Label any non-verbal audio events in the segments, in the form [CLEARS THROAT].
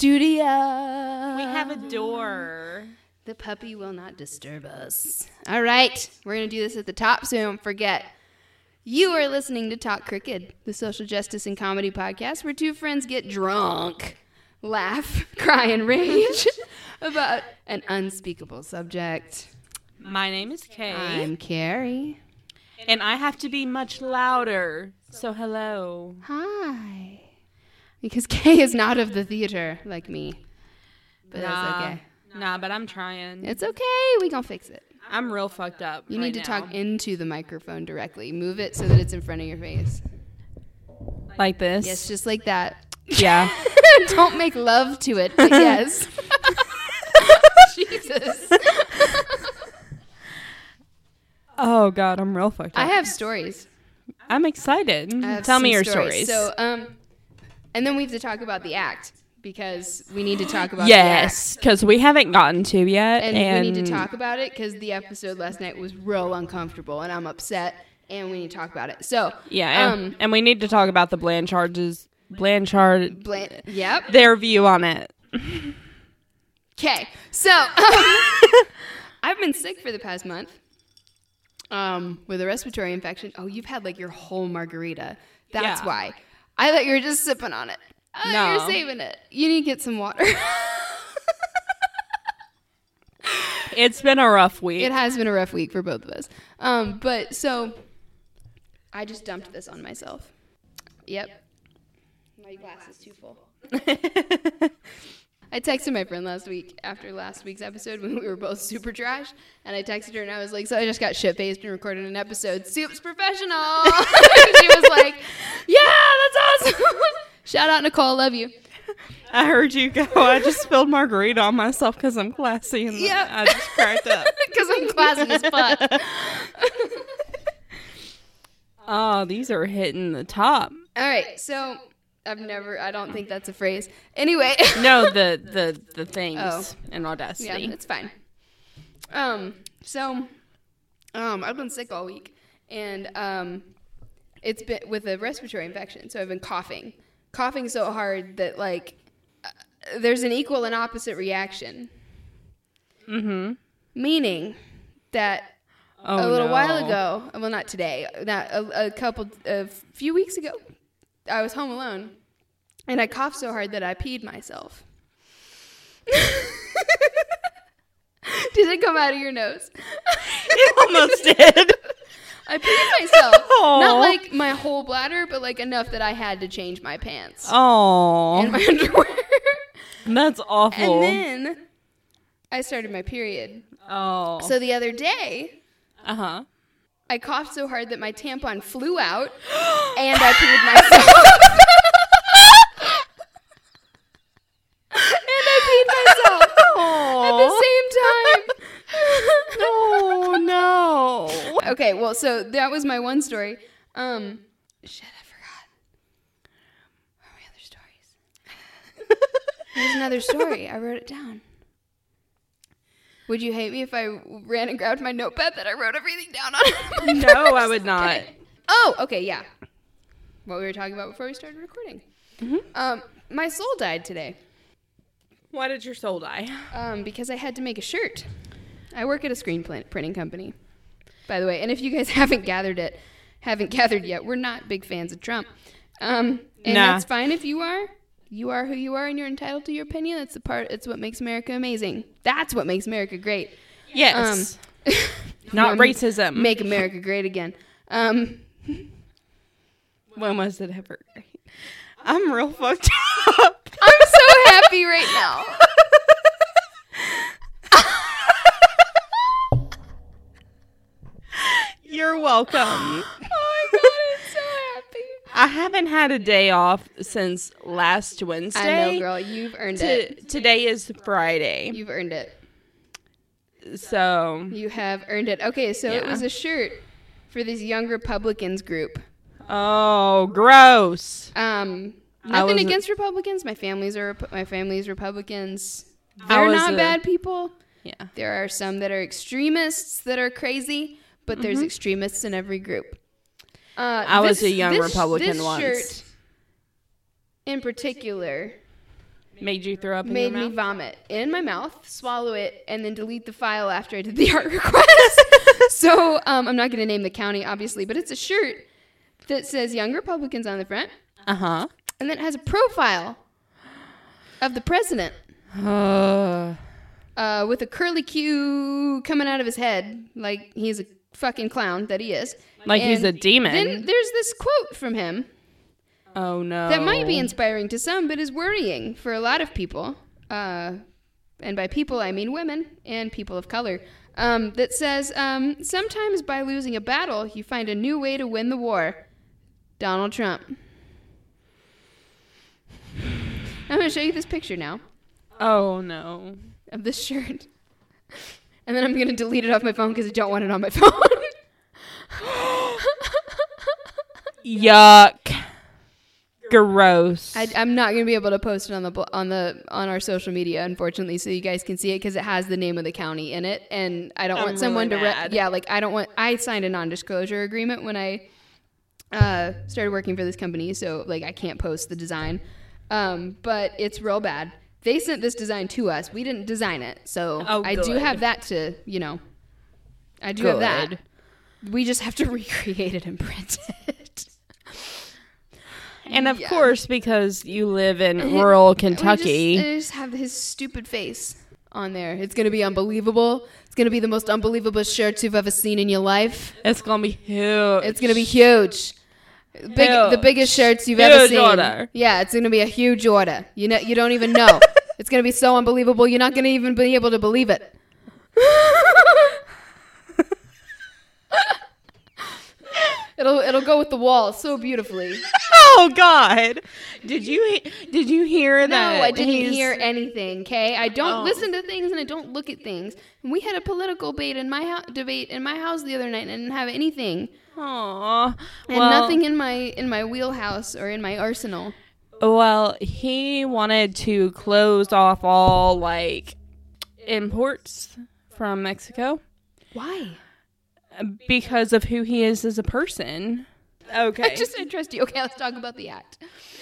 studio. We have a door. The puppy will not disturb us. All right, we're gonna do this at the top so we don't forget. You are listening to Talk Crooked, the social justice and comedy podcast where two friends get drunk, laugh, [LAUGHS] cry, and rage [LAUGHS] about an unspeakable subject. My name is Kay, I'm Carrie. and I have to be much louder. So hello. Hi. Because [LAUGHS] Kay is not of the theater like me. But nah, that's okay. Nah, but I'm trying. It's okay. We gonna fix it. I'm real fucked up. You right need to now. talk into the microphone directly. Move it so that it's in front of your face. like this. Yes, just like that. Yeah. [LAUGHS] Don't make love to it, but [LAUGHS] yes. Jesus. oh God, I'm real fucked up. I have stories. I'm excited. Tell me your stories. So, um, and then we have to talk about the act because we need to talk about yes, because we haven't gotten to yet, and, And, we need to talk about it because the episode last night was real uncomfortable, and I'm upset, and we need to talk about it. So, Yeah, and, um, and we need to talk about the Blanchards, Blanchard, Blan- yep. their view on it. Okay, so [LAUGHS] I've been sick for the past month um, with a respiratory infection. Oh, you've had like your whole margarita. That's Yeah. why. I thought you were just sipping on it. Oh, No. You're saving it. You need to get some water. [LAUGHS] It's been a rough week. it has been a rough week for both of us. Um, but so I just dumped this on myself. Yep. My glass is too full. [LAUGHS] I texted my friend last week after last week's episode [LAUGHS] when we were both super trash, and I texted her and I was like, "So I just got shit faced and recorded an episode. Soup's professional." [LAUGHS] she was like, "Yeah, that's awesome." [LAUGHS] Shout out Nicole, love you. I heard you go. I just spilled margarita on myself because I'm classy, and Yep. I just cracked up. Because I'm classy as fuck. Oh, these are hitting the top. All right, so I've never. I don't think that's a phrase. Anyway. [LAUGHS] No, the the the things Oh. in audacity. Yeah, it's fine. Um, so, um, I've been sick all week, and um, it's been with a respiratory infection. So I've been coughing, coughing so hard that like uh, there's an equal and opposite reaction. mm-hmm. Meaning that Oh, a little no. while ago, well, not today, not a, a couple, a few weeks ago, I was home alone, and I coughed so hard that I peed myself. [LAUGHS] Did it come out of your nose? it almost did. I peed myself. Aw. Not like my whole bladder, but like enough that I had to change my pants Oh, and my underwear. [LAUGHS] that's awful. and then I started my period. oh, So the other day, uh huh. I coughed so hard that my tampon flew out [GASPS] and I peed myself. [LAUGHS] and I peed myself at the same time. [LAUGHS] Oh no. okay, well, so that was my one story. Um, shit, I forgot. What are my other stories? [LAUGHS] There's another story. I wrote it down. Would you hate me if I ran and grabbed my notepad that I wrote everything down on? [LAUGHS] [LAUGHS] No, I would not. Okay. Oh, okay, yeah. What we were talking about before we started recording. Um, my soul died today Why did your soul die? um, because I had to make a shirt. I work at a screen printing company, by the way. And if you guys [LAUGHS] haven't gathered it, haven't gathered yet, we're not big fans of Trump. Um, and Nah. that's fine if you are. You are who you are, and you're entitled to your opinion. That's the part. It's what makes America amazing. That's what makes America great. Yes. Um, [LAUGHS] not racism. Make America great again. Um, when was it ever great? I'm real fucked up. I'm so happy right now. [LAUGHS] You're welcome. I haven't had a day off since last Wednesday. I know, girl. You've earned T- it. today is Friday. You've earned it. So, You have earned it. Okay, so it was a shirt for this young Republicans group. oh, gross. Um, nothing against Republicans. My family's are my family's Republicans. They're not a- bad people. Yeah. There are some that are extremists that are crazy, but there's extremists in every group. Uh, I was this- a young this- Republican this once. Shirt in particular Made you throw up in made me vomit in my mouth, swallow it, and then delete the file after I did the [LAUGHS] art request. so um, I'm not going to name the county, obviously, but it's a shirt that says Young Republicans on the front, Uh-huh. and then it has a profile of the president Uh, uh, with a curly Q coming out of his head, like he's a fucking clown that he is. Like he's a demon. Then there's this quote from him oh no. that might be inspiring to some, but is worrying for a lot of people. Uh, and by people, I mean women and people of color. Um, that says, um, sometimes by losing a battle, you find a new way to win the war. Donald Trump. I'm going to show you this picture now Oh no. of this shirt. [LAUGHS] And then I'm going to delete it off my phone because I don't want it on my [LAUGHS] phone. Yuck. Gross. I, I'm not gonna be able to post it on the on the on our social media, unfortunately, so you guys can see it because it has the name of the county in it, and I don't I'm want someone really to re- yeah, like I don't want. I signed a non-disclosure agreement when I uh, started working for this company, so like I can't post the design, um, but it's real bad. They sent this design to us. We didn't design it, so Oh, I do have that to you know. I do have that. We just have to [LAUGHS] recreate it and print it. and of Yeah. course, because you live in [LAUGHS] rural Kentucky, just, just have his stupid face on there. It's gonna be unbelievable. It's gonna be the most unbelievable shirts you've ever seen in your life. it's gonna be huge. It's gonna be huge. Big, the biggest shirts you've ever Huge seen. order. Yeah, it's gonna be a huge order. You know, you don't even know. [LAUGHS] it's gonna be so unbelievable. You're not gonna even be able to believe it. It'll it'll go with the wall so beautifully. [LAUGHS] oh God! Did you did you hear that? No. I didn't he's- hear anything. Okay, I don't Oh. listen to things and I don't look at things. And we had a political debate in my house, debate in my house the other night, and I didn't have anything, Aw. and well, nothing in my in my wheelhouse or in my arsenal. Well, he wanted to close off all like imports from Mexico Why? Because of who he is as a person. Okay. I just I trust you. Okay, let's talk about the act.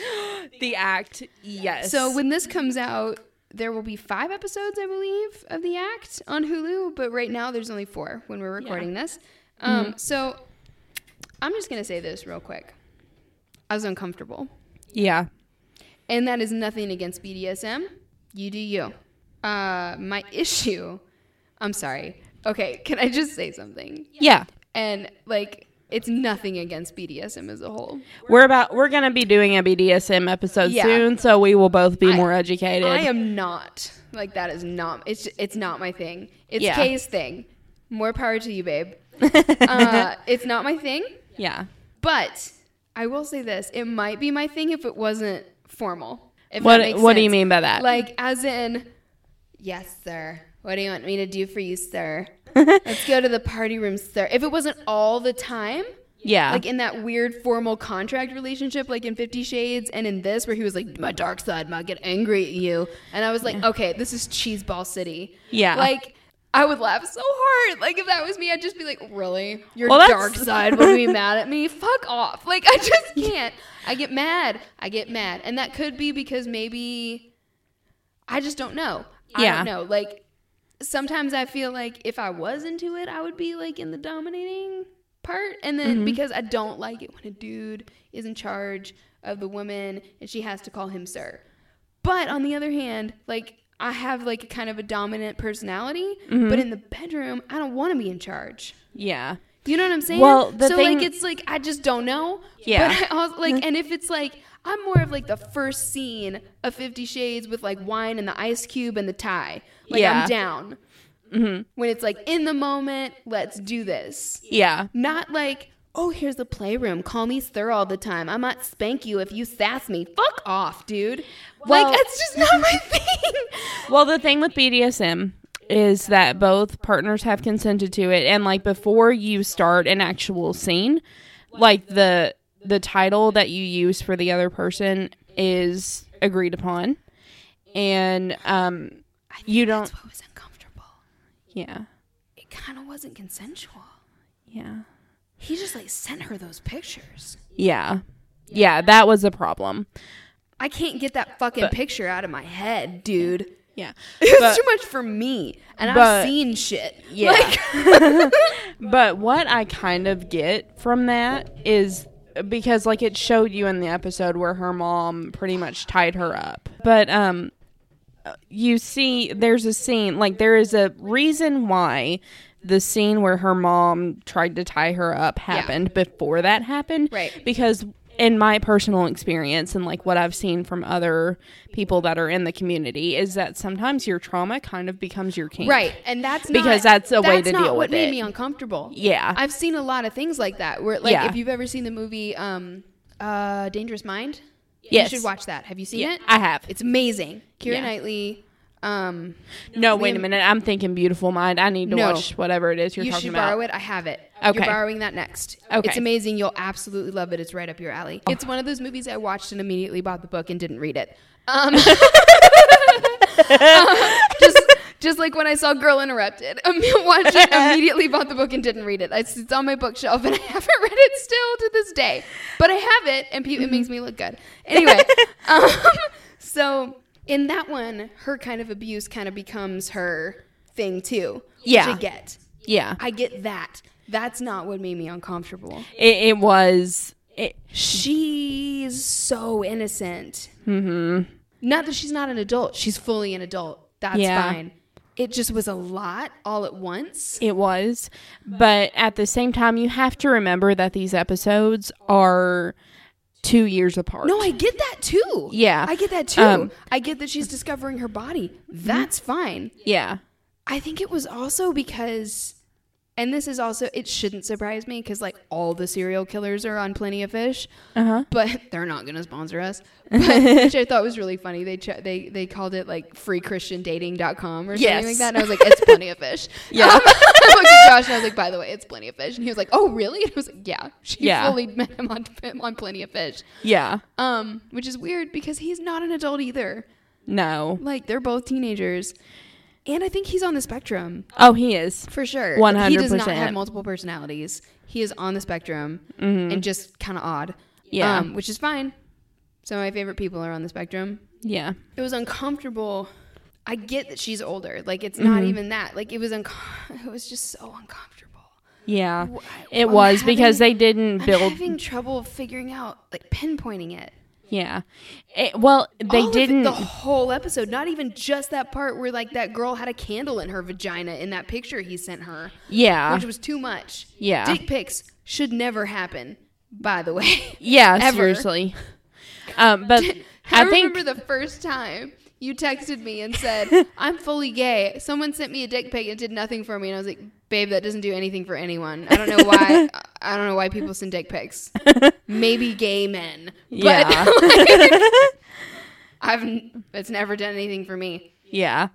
[GASPS] the act, yes. So when this comes out, there will be five episodes, I believe, of the act on Hulu. But right now, there's only four when we're recording this. Um, Mm-hmm. So I'm just gonna say this real quick. I was uncomfortable. yeah, And that is nothing against BDSM. You do you. Uh, my [LAUGHS] issue, I'm sorry. Okay, can I just say something? yeah. And like, it's nothing against BDSM as a whole. We're about we're gonna be doing a BDSM episode Yeah. soon, so we will both be I- more educated. I am not like that. Is not. It's it's not my thing. It's Yeah. Kay's thing. More power to you, babe. [LAUGHS] uh, it's not my thing. yeah. But I will say this: it might be my thing if it wasn't formal. If What that makes What do you mean by that? Like, as in, yes, sir. What do you want me to do for you, sir? [LAUGHS] Let's go to the party room, sir. If it wasn't all the time, yeah. like in that weird formal contract relationship, like in Fifty Shades, and in this, where he was like, my dark side might get angry at you. And I was like, okay, this is Cheeseball City. Yeah. Like, I would laugh so hard. Like, if that was me, I'd just be like, really? Your Well, dark side would be [LAUGHS] mad at me? Fuck off. Like, I just can't. I get mad. I get mad. And that could be because maybe I just don't know. I Yeah. don't know. Like, sometimes I feel like if I was into it, I would be like in the dominating part. And Mm-hmm. then because I don't like it when a dude is in charge of the woman and she has to call him sir. But on the other hand, like I have like a kind of a dominant personality, Mm-hmm. but in the bedroom, I don't want to be in charge. yeah. You know what I'm saying? Well, the so thing- like it's like I just don't know. Yeah. But I also, like, and if it's like I'm more of like the first scene of Fifty Shades with like wine and the ice cube and the tie. Like Yeah. I'm down. Mm-hmm. When it's like in the moment, let's do this. Yeah. Not like, oh, here's the playroom. Call me sir all the time. I might spank you if you sass me. Fuck off, dude. Well- like it's just not my [LAUGHS] thing. Well, the thing with BDSM is that both partners have consented to it, and like before you start an actual scene, like the the title that you use for the other person is agreed upon, and um, you don't. That's what was uncomfortable. Yeah, It kind of wasn't consensual. yeah, He just like sent her those pictures. yeah, yeah. That was a problem. I can't get that fucking But- picture out of my head, dude. Yeah. [LAUGHS] It was But- too much for me, and I've seen shit. Yeah. Like, [LAUGHS] [LAUGHS] But what I kind of get from that is because like it showed you in the episode where her mom pretty much tied her up. But um you see there's a scene like there is a reason why the scene where her mom tried to tie her up happened before that happened. Right. Because in my personal experience and like what I've seen from other people that are in the community is that sometimes your trauma kind of becomes your king. right, and that's Because not, that's a way to deal what with made it. me uncomfortable. Yeah. I've seen a lot of things like that. Where, like, Yeah. if you've ever seen the movie um, uh, Dangerous Mind, Yes. you should watch that. Have you seen Yeah, it? I have. It's amazing. Keira Yeah. Knightley. Um, No, wait a minute. I'm thinking Beautiful Mind. I need to No. watch whatever it is you're you talking should borrow it. I have it. Okay. You're borrowing that next. Okay. It's amazing. You'll absolutely love it. It's right up your alley. It's one of those movies I watched and immediately bought the book and didn't read it. Um, [LAUGHS] [LAUGHS] just, just like when I saw Girl Interrupted, [LAUGHS] I watched it, [LAUGHS] immediately bought the book and didn't read it. It's, it's on my bookshelf and I [LAUGHS] haven't read it still to this day. But I have it and it makes me look good. Anyway, um, so in that one, her kind of abuse kind of becomes her thing too. Yeah. Which I get. Yeah, I get that. That's not what made me uncomfortable. it, it was. It, She's so innocent. Mm-hmm. Not that she's not an adult. She's fully an adult. That's Yeah. fine. It just was a lot all at once. it was, but at the same time, you have to remember that these episodes are two years apart. No, I get that too. Yeah. I get that too. Um, I get that she's discovering her body. That's fine. yeah, I think it was also because, and this is also, it shouldn't surprise me because like all the serial killers are on Plenty of Fish, uh huh. but [LAUGHS] they're not going to sponsor us. But, which I thought was really funny. They ch- they they called it like freechristiandating.com or something Yes. like that. And I was like, it's Plenty of Fish. [LAUGHS] Yeah. Um, [LAUGHS] I looked at Josh and I was like, by the way, it's Plenty of Fish. And he was like, oh, really? And I was like, yeah. She Yeah. fully met him on, on Plenty of Fish. Yeah, Um, which is weird because he's not an adult either. no. Like they're both teenagers. And I think he's on the spectrum. Oh, he is. For sure. 100%. He does not have multiple personalities. He is on the spectrum and just kind of odd. Mm-hmm. Yeah. Um, which is fine. Some of my favorite people are on the spectrum. Yeah, It was uncomfortable. I get that she's older. Like it's not Mm-hmm. even that. Like it was unco- [LAUGHS] it was just so uncomfortable. yeah. It I'm was because they didn't build. I'm build. having trouble figuring out like pinpointing it. Yeah. It, well, they All didn't. the whole episode, not even just that part where like that girl had a candle in her vagina in that picture he sent her. yeah. which was too much. Yeah. Dick pics should never happen, by the way. yeah. [LAUGHS] ever. Seriously. Um, but [LAUGHS] I, I think remember the first time you texted me and said, [LAUGHS] I'm fully gay. Someone sent me a dick pic. It did nothing for me. And I was like, babe, that doesn't do anything for anyone. I don't know why. [LAUGHS] I don't know why people send dick pics. [LAUGHS] Maybe gay men. But Yeah. I've, it's never done anything for me. Yeah.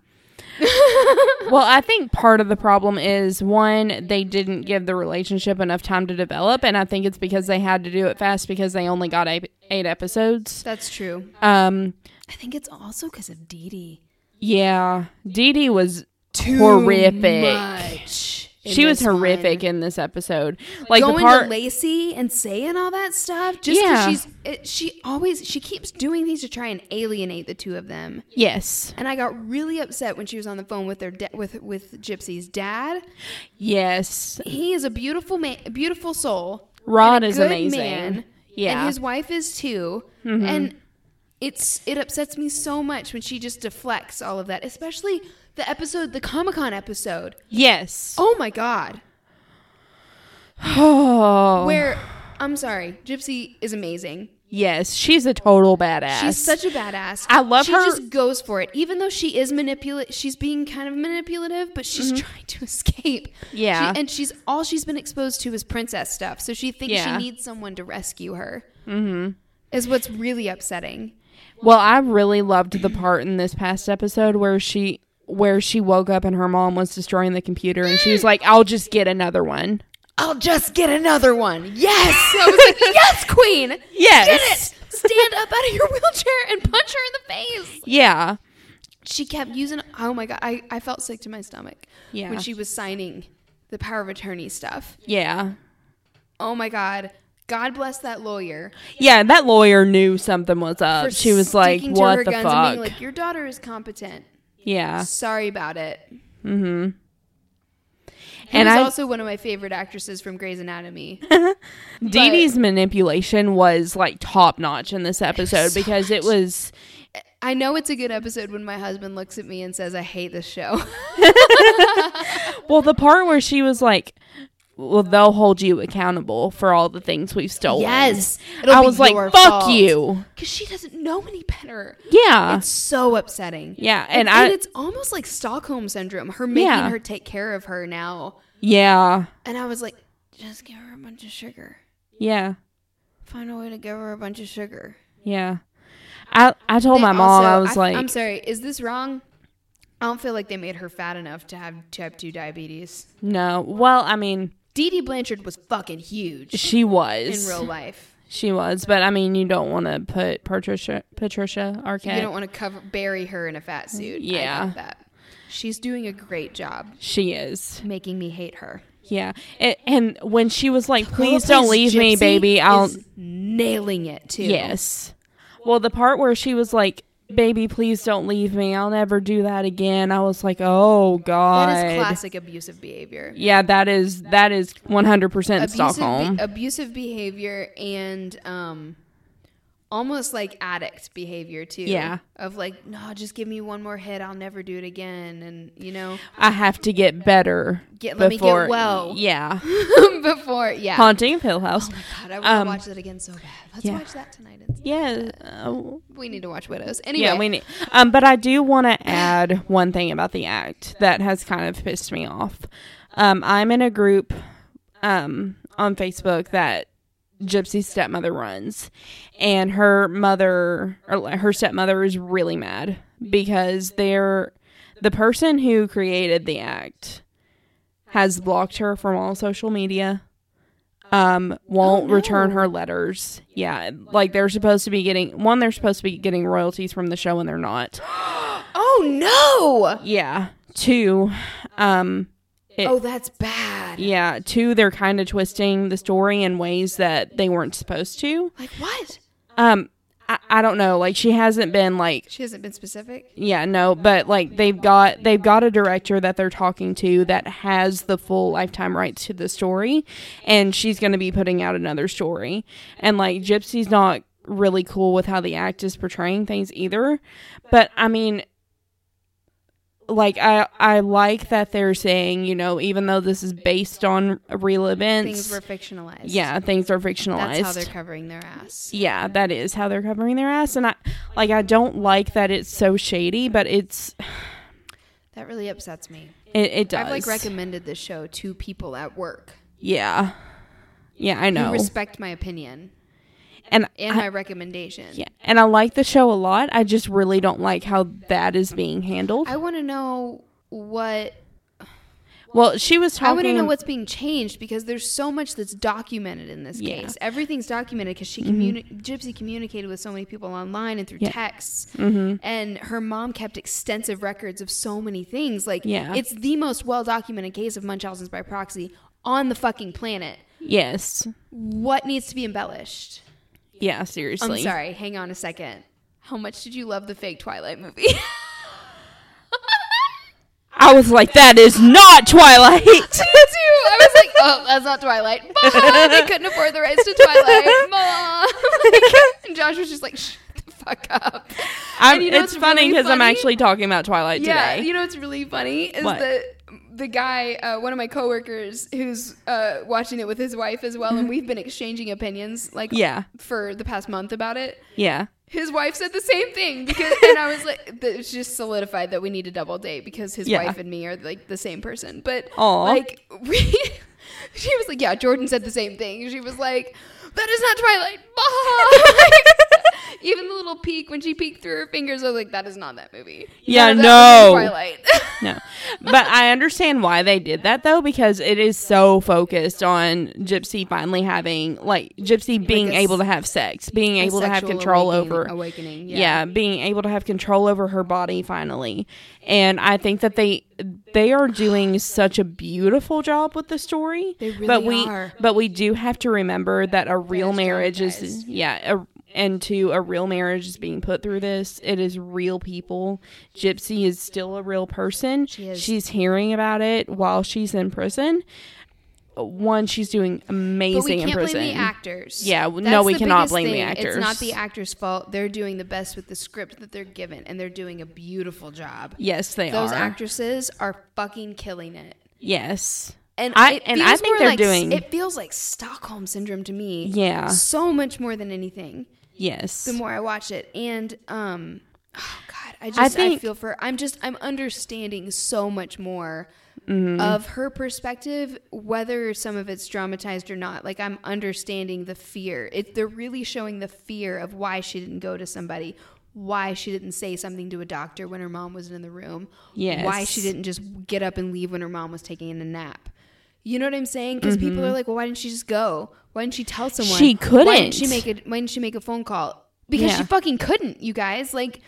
well, I think part of the problem is one, they didn't give the relationship enough time to develop, and I think it's because they had to do it fast because they only got eight, eight episodes. That's true. Um, I think it's also because of Dee Dee. yeah, Dee Dee was horrific. Much She was this one. horrific in this episode. Like going the part, to Lacey and saying all that stuff just Yeah. she's it, she always she keeps doing things to try and alienate the two of them yes, and i got really upset when she was on the phone with their da- with with gypsy's dad yes, he is a beautiful man beautiful soul Rod is amazing. man, Yeah. Mm-hmm. and his wife is too and it's it upsets me so much when she just deflects all of that especially the episode the comic-con episode yes. oh my god Oh, [SIGHS] where i'm sorry gypsy is amazing yes, she's a total badass. She's such a badass. I love she her- She just goes for it, even though she is manipulate. She's being kind of manipulative, but she's trying to [LAUGHS] escape. Mm-hmm. Yeah. She- and she's all she's been exposed to is princess stuff, so she thinks Yeah. she needs someone to rescue her. Mm-hmm. Is what's really upsetting. Well, I really loved the part in this past episode where she where she woke up and her mom was destroying the computer and she was like, "I'll just get another one." I'll just get another one. Yes, I was like, [LAUGHS] yes, queen. Yes. get it. Stand up out of your wheelchair and punch her in the face. Yeah. She kept using. Oh my god, I I felt sick to my stomach. Yeah. when she was signing the power of attorney stuff. Yeah. oh my god God bless that lawyer. Yeah, that lawyer knew something was up. She was like, "What her the guns and fuck?" being like, Your daughter is competent. yeah. Sorry about it. Mm-hmm. He And was I- also one of my favorite actresses from Grey's Anatomy. [LAUGHS] Dee Dee's manipulation was like top notch in this episode so because it was I know it's a good episode when my husband looks at me and says, I hate this show. [LAUGHS] well the part where she was like, "Well, they'll hold you accountable for all the things we've stolen." yes. I was like, "Fuck you." Because she doesn't know any better. Yeah, It's so upsetting. yeah, And, and I it's almost like Stockholm syndrome. Her making Yeah. her take care of her now. yeah, And I was like, just give her a bunch of sugar. yeah, Find a way to give her a bunch of sugar. yeah. I I told my mom also- I was like, I'm sorry, is this wrong? I don't feel like they made her fat enough to have type 2 diabetes. "No." Well, I mean, Dee Dee Blanchard was fucking huge she was in real life. She was, but I mean, you don't want to put Patricia Patricia Arquette. You don't want to cover bury her in a fat suit. Yeah. that. She's doing a great job she is. making me hate her. Yeah, and, and when she was like, "Please don't leave me, baby," I'll nailing it too. yes. Well, the part where she was like, "Baby, please don't leave me. I'll never do that again." I was like, "Oh God." that is classic abusive behavior. Yeah, that is that is one hundred percent Stockholm. be- abusive behavior and um, almost like addict behavior too. Yeah. of like, no, just give me one more hit. I'll never do it again. And you know, I have to get better. Get- let me get well. [LAUGHS] Yeah, [LAUGHS] before yeah. haunting of Hill House. Oh my god, I want Um, to watch that again so bad. Let's yeah. watch that tonight. It's- Yeah. uh, we need to watch Widows. Anyway, Yeah, we need. Um, but I do want to add one thing about the act that has kind of pissed me off. Um, I'm in a group, um, on Facebook that Gypsy's stepmother runs, and her mother or her stepmother is really mad because they're the person who created the act has blocked her from all social media. Um, won't Oh, no. return her letters. Yeah, like they're supposed to be getting one. They're supposed to be getting royalties from the show, and they're not. [GASPS] oh no! Yeah. Two, um, It- oh, that's bad. yeah. Two, they're kind of twisting the story in ways that they weren't supposed to. Like what? Um, I, I don't know. Like she hasn't been like She hasn't been specific. Yeah, no, but like they've got they've got a director that they're talking to that has the full lifetime rights to the story and she's going to be putting out another story. And like Gypsy's not really cool with how the act is portraying things either. But I mean like I I like that they're saying, you know, even though this is based on real events, Things were fictionalized. yeah, things are fictionalized. that's how they're covering their ass. Yeah, that is how they're covering their ass and I like I don't like that it's so shady, but it's That really upsets me. it, it does. I've like recommended this show to people at work Yeah. Yeah, I know. respect my opinion and and I, my recommendation. yeah, and I like the show a lot. I just really don't like how that is being handled. I want to know what well, she was talking. I want to know what's being changed because there's so much that's documented in this Yeah. case. Everything's documented because she communi- Gypsy communicated with so many people online and through Yeah. texts, Mhm. and her mom kept extensive records of so many things. Like, Yeah. it's the most well documented case of Munchausen's by proxy on the fucking planet. Yes. What needs to be embellished? Yeah, seriously. I'm sorry. Hang on a second. How much did you love the fake Twilight movie? [LAUGHS] I was like that is not Twilight. [LAUGHS] Me too. I was like, oh, that's not Twilight. Mom, [LAUGHS] they couldn't afford the rights to Twilight. Mom. and Josh was just like, shut the fuck up. I'm, you know it's funny really because I'm actually talking about Twilight today. Yeah, today. you know what's really funny is What? that the guy, uh, one of my coworkers, who's uh, watching it with his wife as well, and we've been exchanging opinions like Yeah. for the past month about it. Yeah. His wife said the same thing because, and I was like, [LAUGHS] it's just solidified that we need a double date because his Yeah. wife and me are like the same person. But Aw. like we, [LAUGHS] she was like, yeah, Jordan said the same thing. She was like, that is not Twilight. [LAUGHS] [LAUGHS] Even the little peek when she peeked through her fingers, I was like, "That is not that movie." Yeah, None of that no. Twilight. [LAUGHS] no. But I understand why they did that though, because it is so focused on Gypsy finally having like Gypsy being a s- able to have sex, being able to have control awakening- over awakening. yeah. Yeah. being able to have control over her body finally. And I think that they they are doing such a beautiful job with the story. They really but we are. but we do have to remember that a real marriage is yeah, a, and to a real marriage is being put through this. It is real people. Gypsy is still a real person. She is. She's hearing about it while she's in prison. One, she's doing amazing But we in can't prison. blame the actors. Yeah, That's no, we cannot blame the actors. It's not the actors' fault. They're doing the best with the script that they're given, and they're doing a beautiful job. Yes, they Those are. Those actresses are fucking killing it. yes. And I- and I think they're like, doing- It feels like Stockholm syndrome to me. Yeah. So much more than anything. Yes. The more I watch it, and um, oh god, I just I I, feel for. I'm just I'm understanding so much more Mm-hmm. of her perspective, whether some of it's dramatized or not. Like I'm understanding the fear. It, they're really showing the fear of why she didn't go to somebody. Why she didn't say something to a doctor when her mom wasn't in the room. Yes. Why she didn't just get up and leave when her mom was taking a nap. You know what I'm saying? Because people are like, well, why didn't she just go? Why didn't she tell someone? Mm-hmm. She Why didn't she make it? Why didn't she make a phone call? Because Yeah. she fucking couldn't. You guys like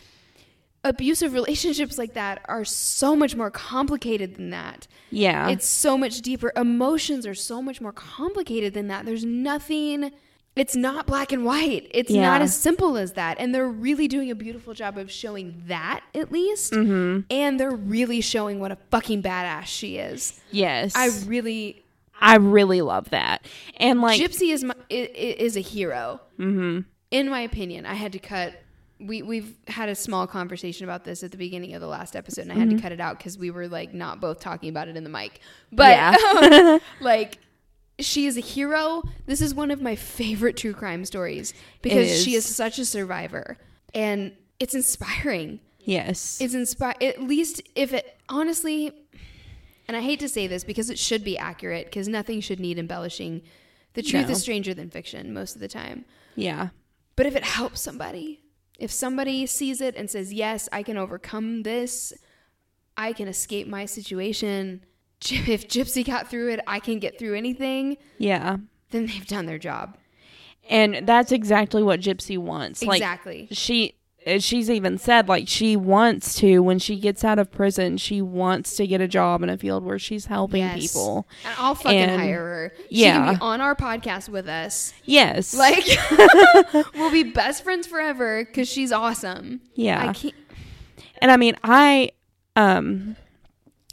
abusive relationships like that are so much more complicated than that. yeah. It's so much deeper. Emotions are so much more complicated than that. There's nothing. It's not black and white. It's Yeah. not as simple as that. And they're really doing a beautiful job of showing that, at least. Mm-hmm. And they're really showing what a fucking badass she is. yes. I really. I really love that. And like Gypsy is my, is a hero. Mm-hmm. In my opinion, I had to cut. We we've had a small conversation about this at the beginning of the last episode, and I Mm-hmm. had to cut it out because we were like not both talking about it in the mic. But Yeah. [LAUGHS] um, like, she is a hero. This is one of my favorite true crime stories because is. she is such a survivor, and it's inspiring. yes. It's inspire at least if it honestly and I hate to say this because it should be accurate because nothing should need embellishing. The truth No. is stranger than fiction most of the time. yeah. But if it helps somebody, if somebody sees it and says, "Yes, I can overcome this. I can escape my situation. If Gypsy got through it, I can get through anything." Yeah. Then they've done their job. And that's exactly what Gypsy wants. Like exactly. she uh, she's even said like she wants to when she gets out of prison, she wants to get a job in a field where she's helping Yes. people. And I'll fucking And- hire her. She yeah. can be on our podcast with us. Yes. Like, [LAUGHS] [LAUGHS] we'll be best friends forever because she's awesome. yeah. I can't. and I mean, I um she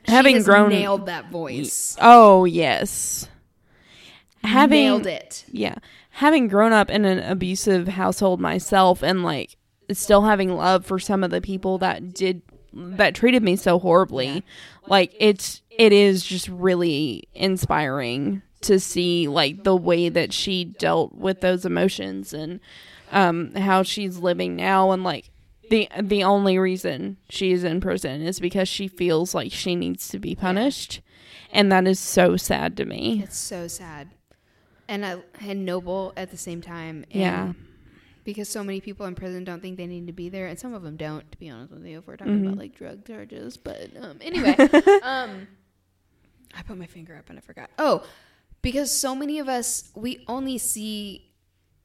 having grown nailed that voice. Oh, yes. Having nailed it. Yeah. Having grown up in an abusive household myself and like still having love for some of the people that did that treated me so horribly. Like it's it is just really inspiring to see like the way that she dealt with those emotions and um how she's living now and like the the only reason she is in prison is because she feels like she needs to be punished. And that is so sad to me. It's so sad, and uh, and noble at the same time. And Yeah. Because so many people in prison don't think they need to be there, and some of them don't. To be honest with you, if we're talking Mm-hmm. about like drug charges, but um, anyway, [LAUGHS] um, I put my finger up and I forgot. Oh, because so many of us we only see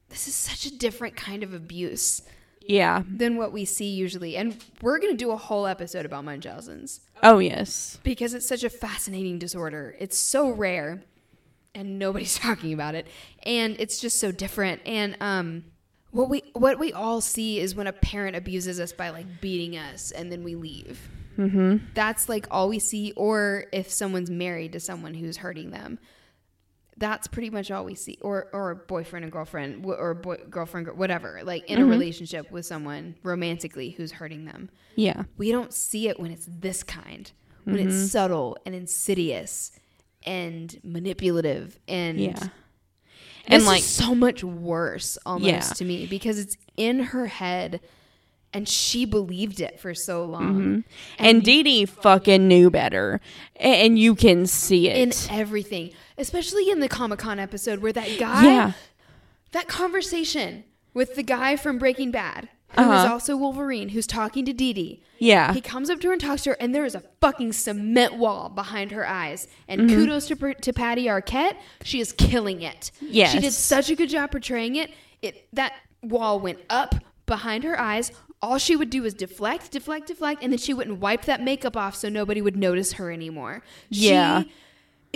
this is such a different kind of abuse Yeah. than what we see usually. And we're going to do a whole episode about Munchausen's Oh yes. because it's such a fascinating disorder. It's so rare and nobody's [LAUGHS] talking about it. And it's just so different. And um what we what we all see is when a parent abuses us by like beating us and then we leave. Mm-hmm. That's like all we see or if someone's married to someone who's hurting them. That's pretty much all we see, or or a boyfriend and girlfriend, or boy, girlfriend, gir- whatever. Like in a relationship with someone romantically who's hurting them Yeah. we don't see it when it's this kind when Mm-hmm. it's subtle and insidious and manipulative and Yeah. And like so much worse almost Yeah. to me because it's in her head and she believed it for so long Mm-hmm. and Dee Dee fucking knew better. And you can see it in everything especially in the comic-con episode where that guy yeah. that conversation with the guy from Breaking Bad, who is Uh-huh. also Wolverine, who's talking to Dee Dee. Yeah. He comes up to her and talks to her, and there is a fucking cement wall behind her eyes. And Mm-hmm. kudos to, to Patty Arquette, she is killing it. Yes. she did such a good job portraying it. It that wall went up behind her eyes. All she would do was deflect, deflect, deflect, and then she wouldn't wipe that makeup off so nobody would notice her anymore. Yeah. She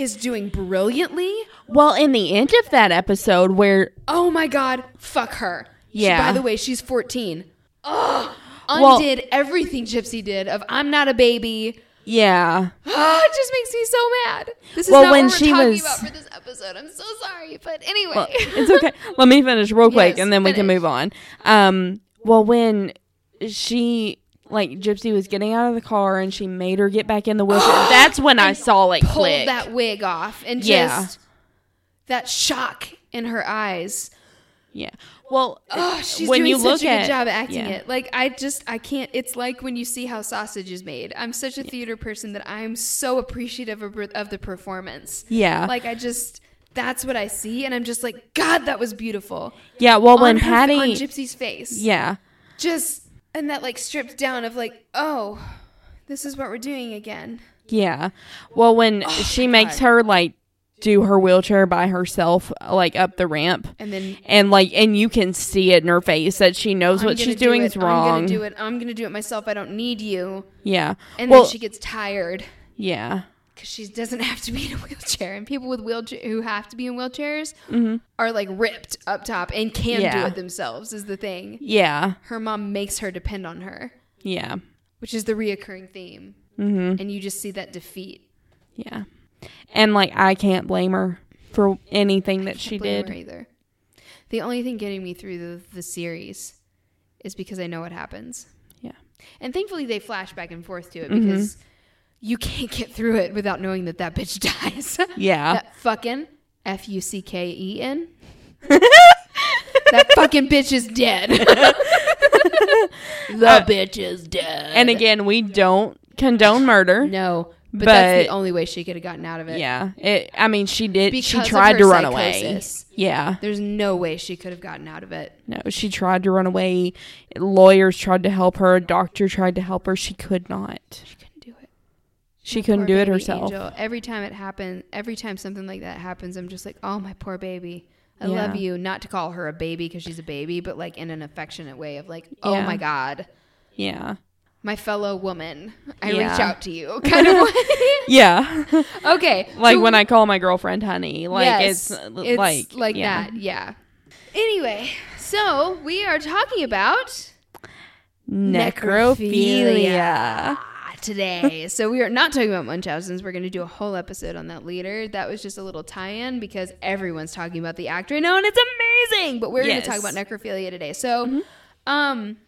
is doing brilliantly. well, in the end of that episode where Oh my god, fuck her. She- Yeah. by the way, she's 14. Oh, Well- undid everything Gypsy did of I'm not a baby. yeah. Oh, [GASPS] it just makes me so mad. This is Well, not when what we're she talking was- about for this episode. I'm so sorry, but anyway. Well, it's okay. [LAUGHS] Let me finish real quick Yes, and then we can move on. Um well when she like Gypsy was getting out of the car and she made her get back in the wheelchair. [GASPS] that's when I saw it pulled click. that wig off and just Yeah. that shock in her eyes. Yeah. Well, Oh, she's when doing you such a good at job acting yeah. it. Like I just I can't. It's like when you see how sausage is made. I'm such a theater person that I'm so appreciative of, of the performance. Yeah. Like I just that's what I see, and I'm just like, God, that was beautiful. yeah. Well, when on her- Patty, on Gypsy's face, yeah, just and that like stripped down of like, oh, this is what we're doing again. yeah. Well, when oh she makes God. her like do her wheelchair by herself, like up the ramp, And then and like, and you can see it in her face that she knows I'm what she's do doing it, is wrong. I'm gonna do it. I'm gonna do it myself. I don't need you. Yeah. And well, then she gets tired. yeah. Because she doesn't [LAUGHS] have to be in a wheelchair, and people with wheelchair who have to be in wheelchairs Mm-hmm. are like ripped up top and can do it themselves. Is the thing. Yeah. Her mom makes her depend on her, Yeah. which is the reoccurring theme, Mm-hmm. and you just see that defeat. Yeah. And like I can't blame her for anything that she Blame did. her either. The only thing getting me through the, the series is because I know what happens. Yeah. And thankfully, they flash back and forth to it Mm-hmm. You can't get through it without knowing that that bitch [LAUGHS] dies. Yeah. that fucking F U C K E N. [LAUGHS] that fucking bitch is dead. [LAUGHS] the bitch is dead. Uh, And again, we don't condone murder. no, but, that's the only way she could have gotten out of it. Yeah. It I mean, she did she Because of tried to run away. Yeah. There's no way she could have gotten out of it. No, she tried to run away. Lawyers tried to help her. A doctor tried to help her. She could not. She it. She My couldn't do it herself. Angel. Every time it happens, every time something like that happens, I'm just like, oh, my poor baby. I Yeah. love you. Not to call her a baby because she's a baby, but like in an affectionate way of like, oh Yeah. my God, Yeah. my fellow woman, I Yeah. reach out to you kind of way. Yeah. okay. [LAUGHS] like so- when I call my girlfriend honey. Like yes, it's, uh, like like yeah. that. Yeah. Anyway, so we are talking about Necrophilia. Today. so we are not talking about Munchausen's. We're going to do a whole episode on that later. That was just a little tie-in because everyone's talking about the actor now, and it's amazing. But we're going to talk about necrophilia today. So, um,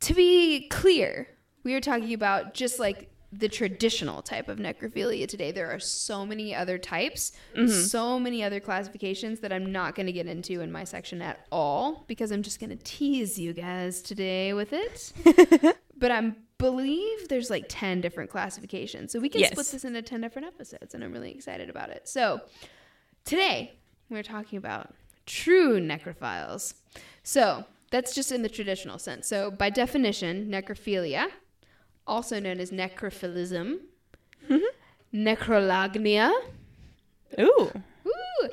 to be clear, we are talking about just like the traditional type of necrophilia today. There are so many other types, so many other classifications that I'm not going to get into in my section at all because I'm just going to tease you guys today with it. [LAUGHS] but I believe there's like 10 different classifications. So we can Yes. split this into 10 different episodes, and I'm really excited about it. So today we're talking about true necrophiles. So that's just in the traditional sense. So by definition, necrophilia, also known as necrophilism, mm-hmm. necrolagnia, Ooh. ooh,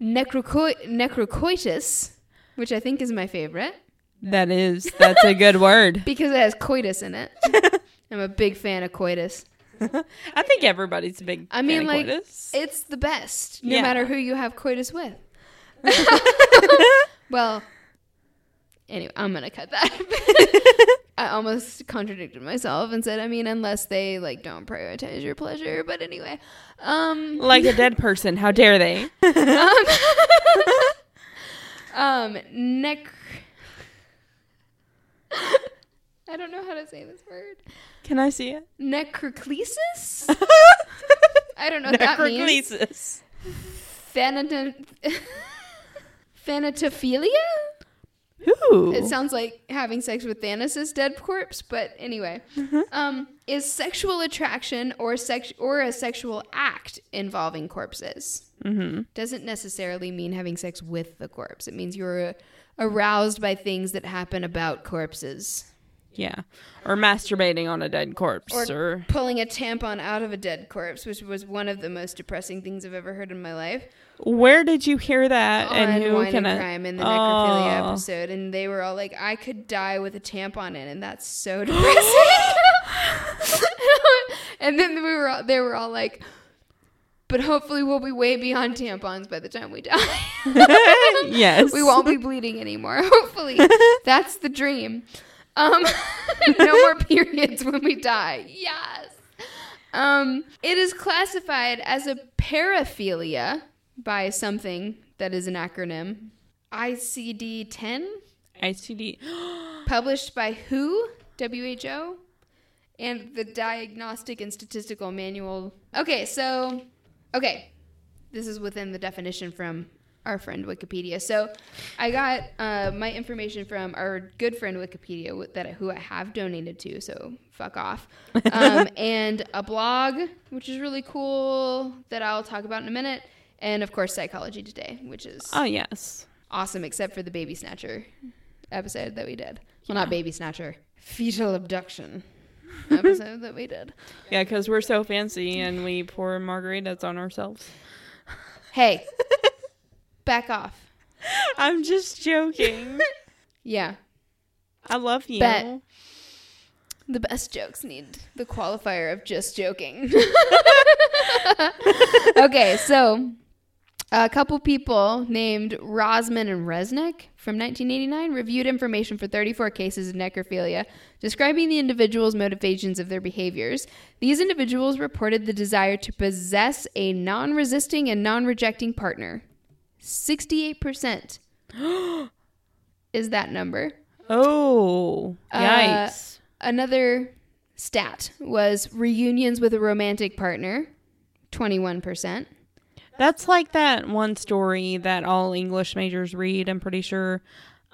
necroco- necrocoitus, which I think is my favorite That is that's a good word. [LAUGHS] because it has coitus in it. [LAUGHS] I'm a big fan of coitus. I think everybody's a big I mean, like, coitus. it's the best, no Yeah. matter who you have coitus with. [LAUGHS] well, anyway, I'm gonna cut that. I almost contradicted myself and said, I mean, unless they like don't prioritize your pleasure. But anyway, um, like a dead person. How dare they? um, nec. [LAUGHS] I don't know how to say this word. Can I see it? Necrochlesis. [LAUGHS] I don't know what that means. Necrochlesis. Thanat- Thanatophilia? [LAUGHS] Ooh. It sounds like having sex with Thanos' dead corpse, but anyway. Um, is sexual attraction or sex or a sexual act involving corpses. mm-hmm. Doesn't necessarily mean having sex with the corpse. It means you're aroused by things that happen about corpses. Yeah. Or masturbating on a dead corpse Or- or, Pulling a tampon out of a dead corpse, which was one of the most depressing things I've ever heard in my life. where did you hear that on and who Wine can and I- Crime in the necrophilia Oh. episode, and they were all like, "I could die with a tampon in," and that's so [LAUGHS] depressing. [LAUGHS] and then we were all, they were all like, "But hopefully, we'll be way beyond tampons by the time we die. [LAUGHS] yes. we won't be bleeding anymore. Hopefully, [LAUGHS] that's the dream. Um, [LAUGHS] no more periods when we die. Yes." Um, it is classified as a paraphilia by something that is an acronym. ICD 10, ICD. [GASPS] published by WHO, WHO, and the Diagnostic and Statistical Manual. Okay, so, okay, this is within the definition from our friend Wikipedia. So, I got uh, my information from our good friend Wikipedia that who I have donated to. So, fuck off. Um, [LAUGHS] and a blog, which is really cool that I'll talk about in a minute. And of course, Psychology Today, which is Oh yes. awesome, except for the baby snatcher episode that we did. Well, not baby snatcher, fetal abduction [LAUGHS] episode that we did. Yeah, because we're so fancy and we pour margaritas on ourselves. Hey, back off. I'm just joking. [LAUGHS] Yeah, I love you. The best jokes need the qualifier of just joking. [LAUGHS] okay, so a couple people named Rosman and Resnick from 1989 reviewed information for 34 cases of necrophilia, describing the individuals' motivations of their behaviors. These individuals reported the desire to possess a non resisting and non rejecting partner. 68% [GASPS] is that number. Oh, Uh, yikes. Another stat was reunions with a romantic partner, 21%. That's like that one story that all English majors read, I'm pretty sure,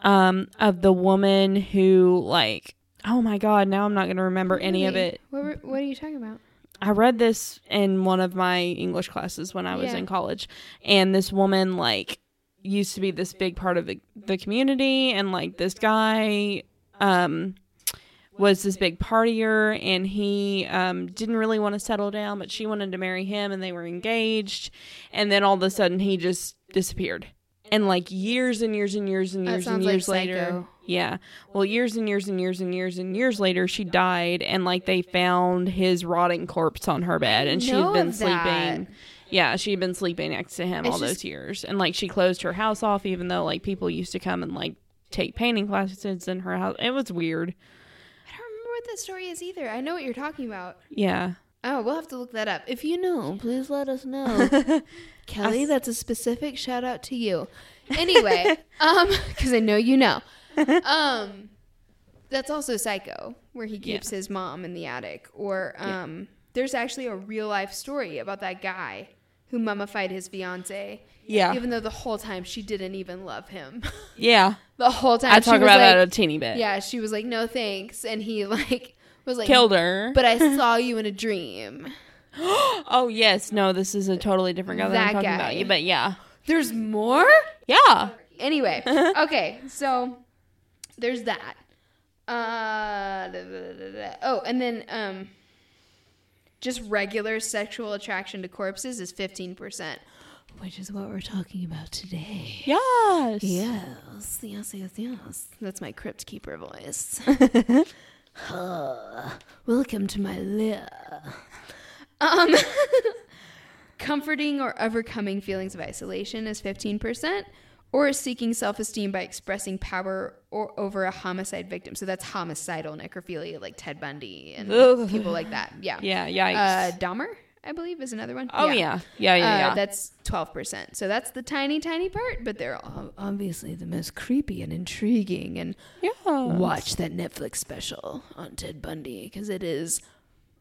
um, of the woman who, like, oh my God, now I'm not going to remember any of it. What, were- what are you talking about? I read this in one of my English classes when I was Yeah. in college, and this woman like used to be this big part of the, the community, and like this guy um was this big partier, and he um didn't really want to settle down, but she wanted to marry him, and they were engaged, and then all of a sudden he just disappeared. And like years and years and years and years and sounds like years later, Psycho. yeah. Well, years and years and years and years and years later, she died, and like they found his rotting corpse on her bed, and she had been sleeping. Yeah, she'd been sleeping next to him It's all those years, and like she closed her house off, even though like people used to come and like take painting classes in her house. It was weird. I don't remember what that story is either. I know what you're talking about. Yeah. Oh, we'll have to look that up. If you know, please let us know. [LAUGHS] Kelly, that's a specific shout out to you. Anyway, [LAUGHS] um, because I know you know. [LAUGHS] Um, that's also Psycho, where he keeps his mom in the attic. Or um, there's actually a real life story about that guy who mummified his fiance. Yeah. Even though the whole time she didn't even love him. [LAUGHS] Yeah. the whole time I talk about like, that a teeny bit. Yeah, she was like, "No thanks," and he [LAUGHS] like was like, Killed her. But I [LAUGHS] saw you in a dream. [GASPS] oh yes, no, this is a totally different guy that That I'm talking guy. about you. But yeah. There's more. Yeah. Anyway, okay, so there's that. Uh, da, da, da. oh, and then um, just regular sexual attraction to corpses is fifteen percent, which is what we're talking about today. Yes. Yes, yes, yes, yes. That's my crypt keeper voice. [LAUGHS] Uh, welcome to my lair. Um, [LAUGHS] comforting or overcoming feelings of isolation is 15%, or seeking self esteem by expressing power or over a homicide victim. So that's homicidal necrophilia, like Ted Bundy and Ugh. people like that. Yeah. Yeah. Yeah. Uh, Dahmer, I believe, is another one. oh yeah. Yeah. Yeah. Uh, Yeah. That's 12%. So that's the tiny, tiny part, but they're obviously the most creepy and intriguing. And yeah. watch that Netflix special on Ted Bundy because it is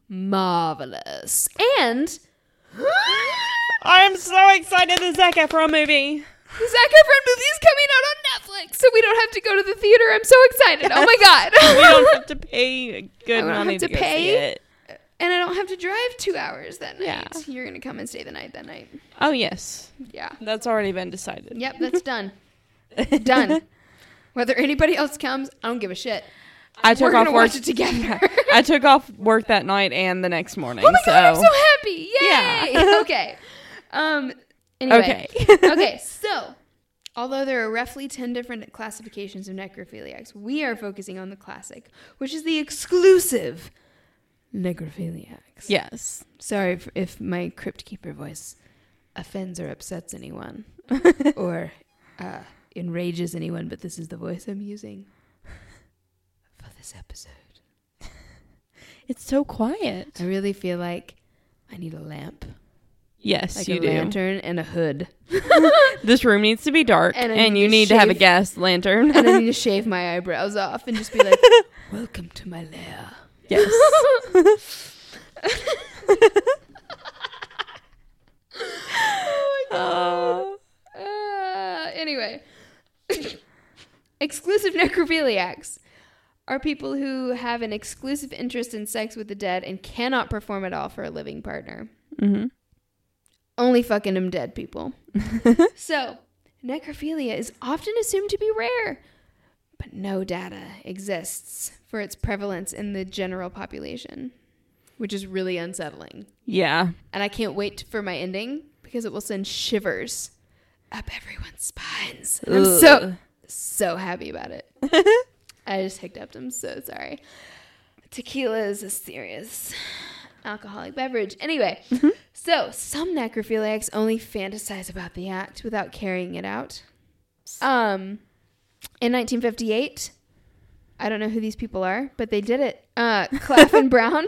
marvelous. And [GASPS] I'm so excited the Zac Efron movie. The Zac Efron movie is coming out on Netflix, so we don't have to go to the theater. I'm so excited. Oh my god. [LAUGHS] we don't have to [LAUGHS] pay good money to, to pay? it. and I don't have to drive two hours that night. Yeah. You're gonna come and stay the night that night. Oh yes, Yeah. that's already been decided. Yep, that's done. [LAUGHS] done. Whether anybody else comes, I don't give a shit. I took We're off work together. I took off work that night and the next morning. Oh my so god, I'm so happy! Yay! Yeah. okay. Um. Anyway. okay. [LAUGHS] okay. [LAUGHS] So, although there are roughly ten different classifications of necrophiliacs, we are focusing on the classic, which is the exclusive necrophiliacs. yes. Sorry if, if my crypt keeper voice offends or upsets anyone, [LAUGHS] or uh, enrages anyone, but this is the voice I'm using for this episode. It's so quiet. I really feel like I need a lamp. Yes, like you a do. lantern and a hood. [LAUGHS] This room needs to be dark, And and, need you to need to have a gas lantern. and I need to [LAUGHS] shave my eyebrows off and just be like, [LAUGHS] "Welcome to my lair." yes. oh my god. Uh, anyway, [COUGHS] exclusive necrophiliacs are people who have an exclusive interest in sex with the dead and cannot perform at all for a living partner. hmm Only fucking them dead people. [LAUGHS] so, necrophilia is often assumed to be rare, but no data exists for its prevalence in the general population, which is really unsettling. Yeah. And I can't wait for my ending because it will send shivers up everyone's spines. I'm so so happy about it. [LAUGHS] I just hiccuped. I'm so sorry. Tequila is a serious alcoholic beverage. Anyway, so some necrophiliacs only fantasize about the act without carrying it out. Um, in 1958, I don't know who these people are, but they did it. Uh, Klaf and [LAUGHS] Brown,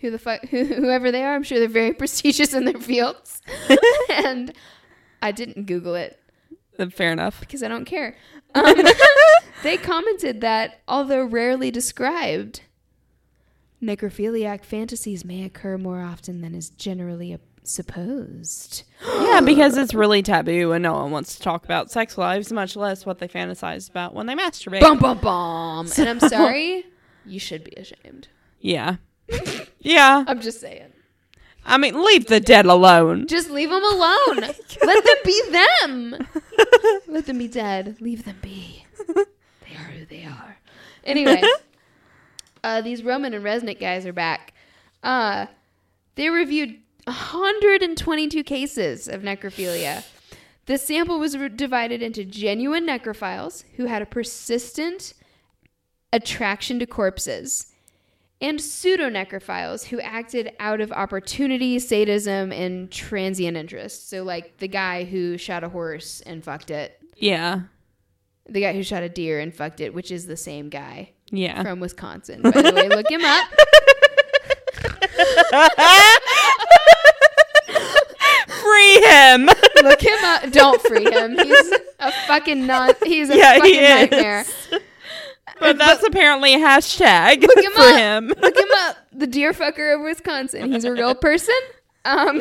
who the fuck, who, whoever they are, I'm sure they're very [LAUGHS] prestigious in their fields. [LAUGHS] and I didn't Google it Uh, Fair enough. because I don't care. Um, they commented that although rarely described, necrophiliac fantasies may occur more often than is generally supposed. Yeah, because it's really taboo and no one wants to talk about sex lives, much less what they fantasize about when they masturbate. Bum bum bum. And I'm [LAUGHS] sorry, you should be ashamed. Yeah. Yeah. [LAUGHS] I'm just saying. I mean, leave the dead alone. Just leave them alone. [LAUGHS] Oh Let them be them. Let them be dead. Leave them be. They are who they are. Anyway, uh, these Rosman and Resnick guys are back. Uh, they reviewed 122 cases of necrophilia. The sample was re- divided into genuine necrophiles who had a persistent attraction to corpses and pseudo necrophiles who acted out of opportunity, sadism, and transient interest. So, like the guy who shot a horse and fucked it, Yeah. the guy who shot a deer and fucked it, which is the same guy Yeah. from Wisconsin. By the way, look him up. Free him. Look him up. Don't free him. He's a fucking nut. He's a Yeah, fucking is. nightmare. but that's apparently a hashtag Look him [LAUGHS] for up. him. Look him up. The deer fucker of Wisconsin. He's a real person. Um,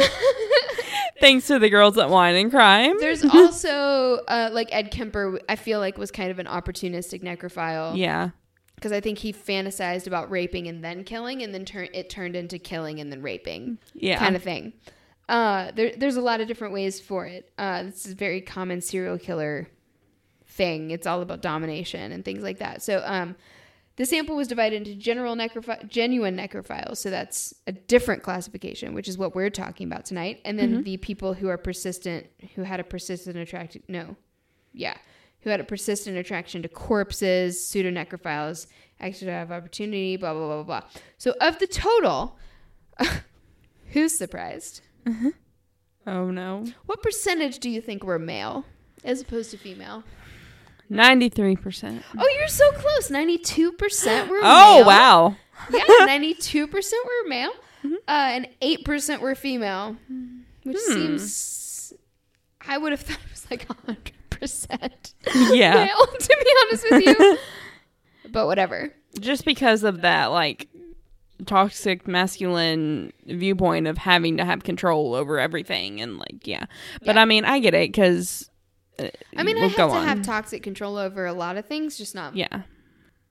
[LAUGHS] Thanks to the girls at Wine and Crime. there's also uh, like Ed Kemper. I feel like was kind of an opportunistic necrophile. Yeah. Because I think he fantasized about raping and then killing, and then turn it turned into killing and then raping, Yeah. kind of thing. Uh, there, there's a lot of different ways for it. Uh, this is a very common serial killer thing. It's all about domination and things like that. So, um, the sample was divided into general necrophi- genuine necrophiles. So that's a different classification, which is what we're talking about tonight. And then the people who are persistent, who had a persistent attraction, no, yeah, who had a persistent attraction to corpses, pseudo necrophiles, out of opportunity, blah, blah, blah, blah, blah. So of the total, [LAUGHS] who's surprised? Oh no. What percentage do you think were male as opposed to female? Ninety-three percent. Oh, you're so close. 92% [GASPS] [LAUGHS] were male. Oh male. wow. Yeah, 92% were male, uh, and 8% were female, which Hmm. seems. I would have [LAUGHS] thought it was like 100% Yeah. [LAUGHS] male, to be honest with you. [LAUGHS] but whatever. Just because of that, like toxic masculine viewpoint of having to have control over everything, and like yeah. But Yeah. I mean, I get it because. Uh, I mean, we'll have go to on. have toxic control over a lot of things, just not. yeah.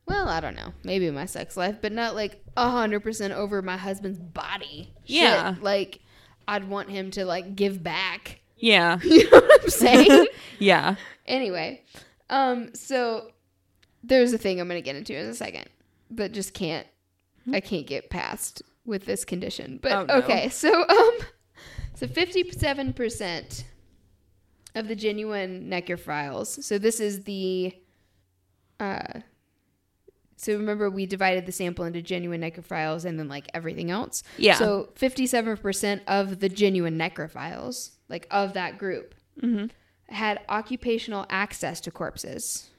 Well, I don't know. Maybe my sex life, but not like 100% over my husband's body. Shit. Yeah. Like, I'd want him to, like, give back. Yeah. [LAUGHS] You know what I'm saying? [LAUGHS] Yeah. anyway, Um, so there's a thing I'm gonna get into in a second, but just can't I can't get past with this condition. But Oh, no. okay, so um so fifty seven percent of the genuine necrophiles. So this is the uh so remember we divided the sample into genuine necrophiles and then like everything else. Yeah. So 57% of the genuine necrophiles, like of that group, Mhm. had occupational access to corpses.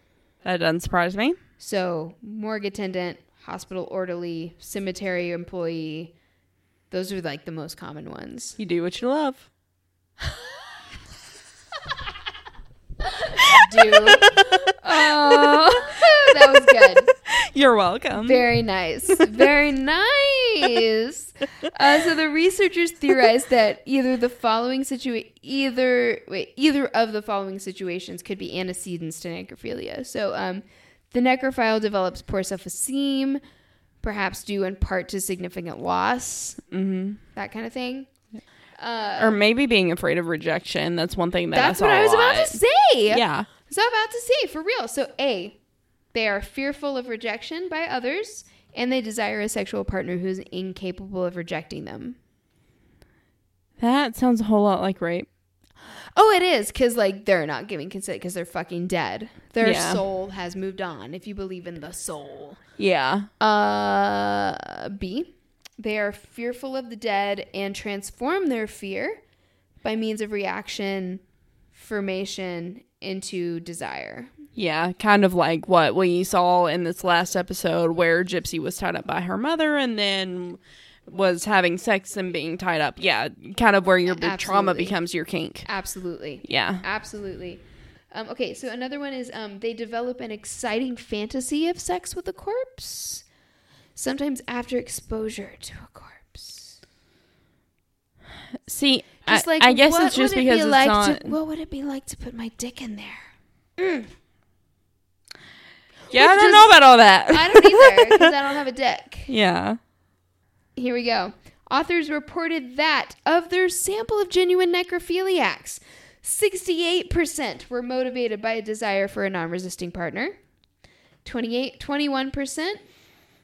That doesn't surprise me. So morgue attendant, hospital orderly, cemetery employee, those are like the most common ones. You do what you love. [LAUGHS] Do [LAUGHS] oh, that was good. You're welcome. Very nice. Very [LAUGHS] nice. Uh, so the researchers theorized that either the following situa- either wait, either of the following situations could be antecedents to necrophilia. So um, the necrophile develops poor self-esteem, perhaps due in part to significant loss, hmm that kind of thing. Uh, Or maybe being afraid of rejection. That's one thing that that's I what I was about to say. Yeah. So I'm about to say for real. So A, they are fearful of rejection by others, and they desire a sexual partner who's incapable of rejecting them. That sounds a whole lot like rape. Oh, it is because like they're not giving consent because they're fucking dead. Their Yeah. soul has moved on. If you believe in the soul. Yeah. Uh, B, they are fearful of the dead and transform their fear by means of reaction, formation into desire. Yeah, kind of like what we saw in this last episode where Gypsy was tied up by her mother and then was having sex and being tied up. Yeah, kind of where your big trauma becomes your kink. Absolutely. Yeah. Absolutely. Um, okay, so another one is um, they develop an exciting fantasy of sex with a corpse, sometimes after exposure to a corpse. See, Just I, like I guess it's just it because be it's like not. To, what would it be like to put my dick in there? Yeah, I don't know about all that. I don't either because I don't have a [LAUGHS] dick. yeah. Here we go. Authors reported that of their sample of genuine necrophiliacs, 68% were motivated by a desire for a non resisting partner, 28, 21%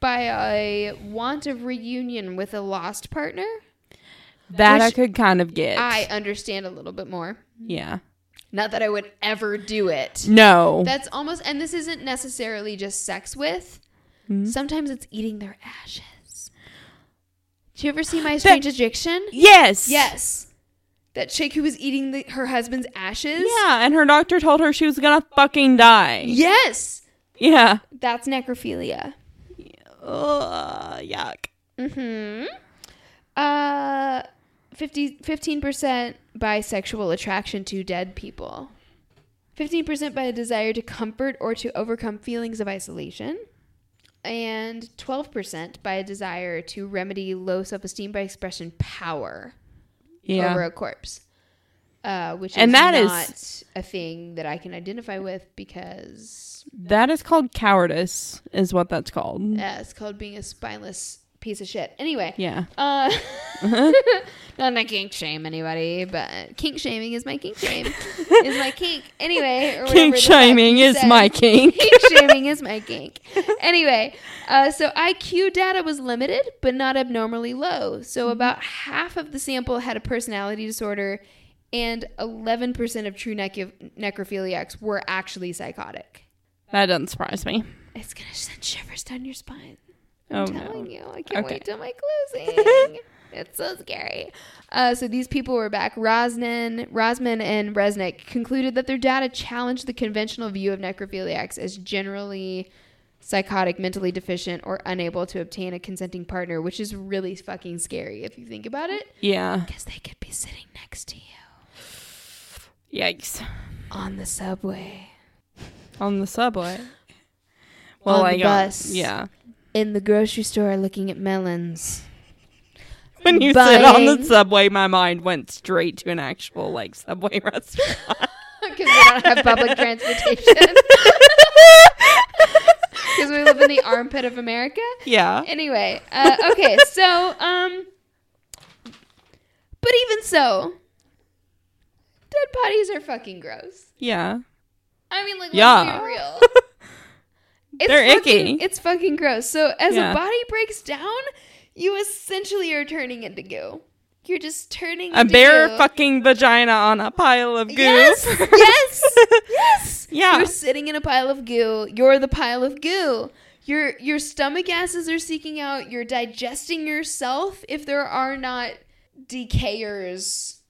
by a want of reunion with a lost partner. That I could kind of get. I understand a little bit more. yeah. Not that I would ever do it. No. That's almost, and this isn't necessarily just sex with. Mhm. Sometimes it's eating their ashes. Did you ever see My [GASPS] Strange Addiction? yes. Yes. That chick who was eating the, her husband's ashes? Yeah, and her doctor told her she was gonna fucking die. Yes. Yeah. That's necrophilia. Ugh, yuck. Mm-hmm. Uh 50, 15% by sexual attraction to dead people. 15% by a desire to comfort or to overcome feelings of isolation. And 12% by a desire to remedy low self-esteem by expression power Yeah. over a corpse. Uh, which And is that is- not a thing that I can identify with because That is called cowardice, is what that's called. Yeah, it's called being a spineless piece of shit. Anyway, Yeah. uh, [LAUGHS] not to kink shame anybody, but kink shaming is my kink shame. [LAUGHS] is my kink. Anyway, or Kink shaming is said. my kink. kink shaming is my [LAUGHS] kink. Anyway, uh, so IQ data was limited, but not abnormally low. So Mm-hmm. about half of the sample had a personality disorder, and 11% of true necro- necrophiliacs were actually psychotic. That doesn't surprise me. It's gonna send shivers down your spine. I'm Oh telling no. you, I can't Okay. wait till my closing. [LAUGHS] it's so scary. Uh, so these people were back. Rosnan, Rosman, and Resnick concluded that their data challenged the conventional view of necrophiliacs as generally psychotic, mentally deficient, or unable to obtain a consenting partner, which is really fucking scary if you think about it, Yeah. because they could be sitting next to you Yikes. on the subway, On the subway. Well, On like the bus. yeah. In the grocery store, looking at melons. When you said on the subway, my mind went straight to an actual like subway [LAUGHS] restaurant. [LAUGHS] Because we don't have public [LAUGHS] transportation. Because we live in the armpit of America. yeah. Anyway, uh, okay, so, um, but even so, dead bodies are fucking gross. Yeah. I mean, like, Yeah. let's be real. It's They're fucking, icky. It's fucking gross. So as Yeah. a body breaks down, you essentially are turning into goo. You're just turning A bare goo. fucking vagina on a pile of goo. Yes, [LAUGHS] yes, yes. Yeah. You're sitting in a pile of goo. You're the pile of goo. Your your stomach acids are seeking out. You're digesting yourself if there are not decayers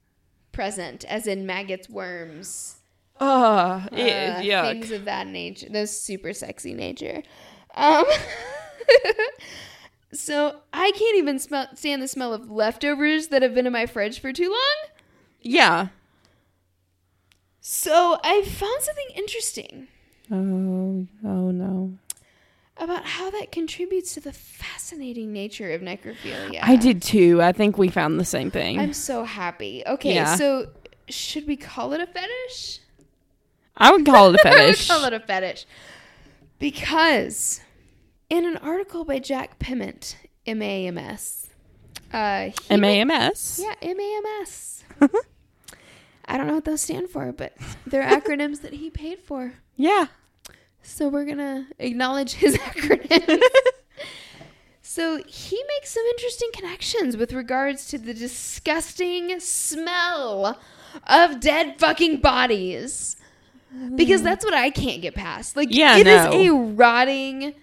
present, as in maggots, worms, It uh, is things of that nature. Those super sexy nature. Um, [LAUGHS] so I can't even smell stand the smell of leftovers that have been in my fridge for too long. Yeah. So I found something interesting Oh, oh no. about how that contributes to the fascinating nature of necrophilia. I did too. I think we found the same thing. I'm so happy. Okay, Yeah. so should we call it a fetish? I would call it a [LAUGHS] I would fetish. call it a fetish. Because in an article by Jack Pemment, M A M S, uh, M A M S. Yeah, M A M S. [LAUGHS] I don't know what those stand for, but they're acronyms that he paid for. Yeah. So we're gonna acknowledge his [LAUGHS] acronyms. so he makes some interesting connections with regards to the disgusting smell of dead fucking bodies. Because hmm. that's what I can't get past. Like Yeah, it is no. a rotting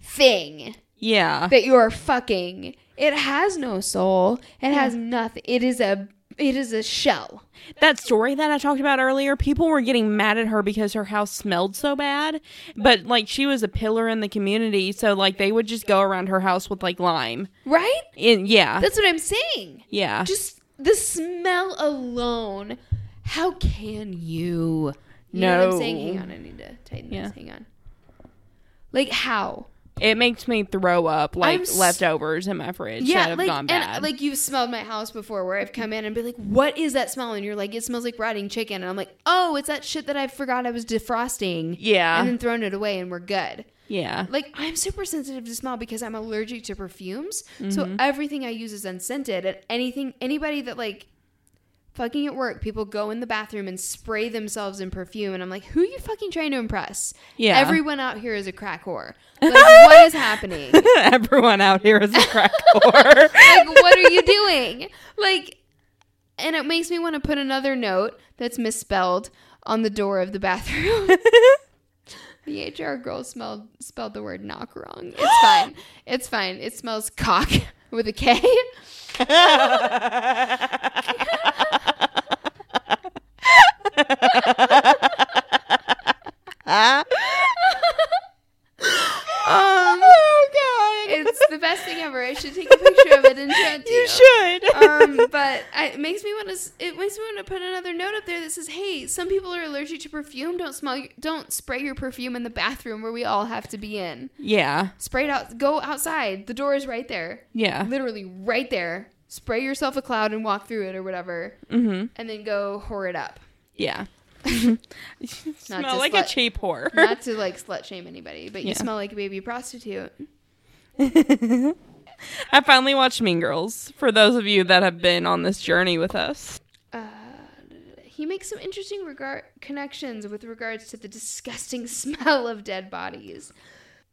thing Yeah. that you're fucking. It has no soul. It has hmm. nothing. It is a it is a shell. That story that I talked about earlier, people were getting mad at her because her house smelled so bad. But like she was a pillar in the community, so like they would just go around her house with like lime. Right? And yeah. That's what I'm saying. yeah. Just the smell alone. How can you? You know what I'm saying? No. Hang on, I need to tighten Yeah. this. Hang on. Like how? it makes me throw up like s- leftovers in my fridge that have like gone bad. and like you've smelled my house before, where I've come in and be like, "What is that smell?" And you're like, "It smells like rotting chicken," and I'm like, "Oh, it's that shit that I forgot I was defrosting." yeah. and then thrown it away, and we're good. yeah. Like I'm super sensitive to smell because I'm allergic to perfumes. Mm-hmm. So everything I use is unscented. And anything anybody that like fucking at work, people go in the bathroom and spray themselves in perfume and I'm like, who are you fucking trying to impress? Yeah. Everyone out here is a crack whore. Like what is happening? [LAUGHS] Everyone out here is a crack [LAUGHS] whore. like what are you doing? Like and it makes me want to put another note that's misspelled on the door of the bathroom. [LAUGHS] The HR girl smelled spelled the word knock wrong. It's fine. [GASPS] It's fine. It smells cock with a K. um, oh god. it's the best thing ever. I should take a picture of it and show it to [LAUGHS] you. you should. um, but I, it makes me want to. It makes me want to put another note up there that says, "Hey, some people are allergic to perfume. Don't smell. Don't spray your perfume in the bathroom where we all have to be in. yeah. Spray it out. Go outside. The door is right there. Yeah. Literally right there. Spray yourself a cloud and walk through it or whatever, Mm-hmm. and then go whore it up. Yeah. [LAUGHS] Not Smell like slut- a cheap whore. [LAUGHS] Not to like slut shame anybody, but you Yeah. smell like a baby prostitute. [LAUGHS] I finally watched Mean Girls. For those of you that have been on this journey with us. Uh, he makes some interesting regard connections with regards to the disgusting smell of dead bodies.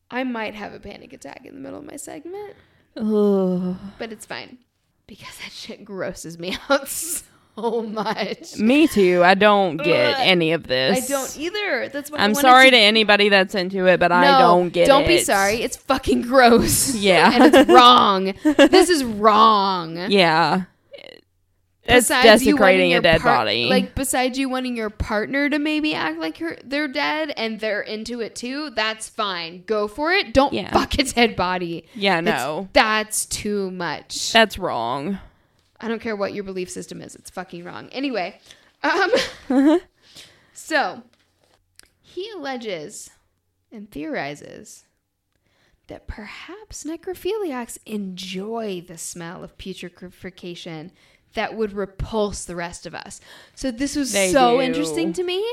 I might have a panic attack in the middle of my segment, Ugh. but it's fine because that shit grosses me out so [LAUGHS] much. Me too. I don't get Ugh. any of this. I don't either. That's why I'm sorry to to anybody that's into it, but I don't get Don't it. be sorry. It's fucking gross. [LAUGHS] Yeah. [LAUGHS] and it's wrong. this is wrong. Yeah. It's Besides desecrating a dead par- body. Like besides you wanting your partner to maybe act like her, they're dead and they're into it too, that's fine. Go for it. Don't Yeah. fuck a dead body. yeah, It's- no. that's too much. That's wrong. I don't care what your belief system is. It's fucking wrong. Anyway, um, [LAUGHS] so he alleges and theorizes that perhaps necrophiliacs enjoy the smell of putrefaction that would repulse the rest of us. So this was They so do. interesting to me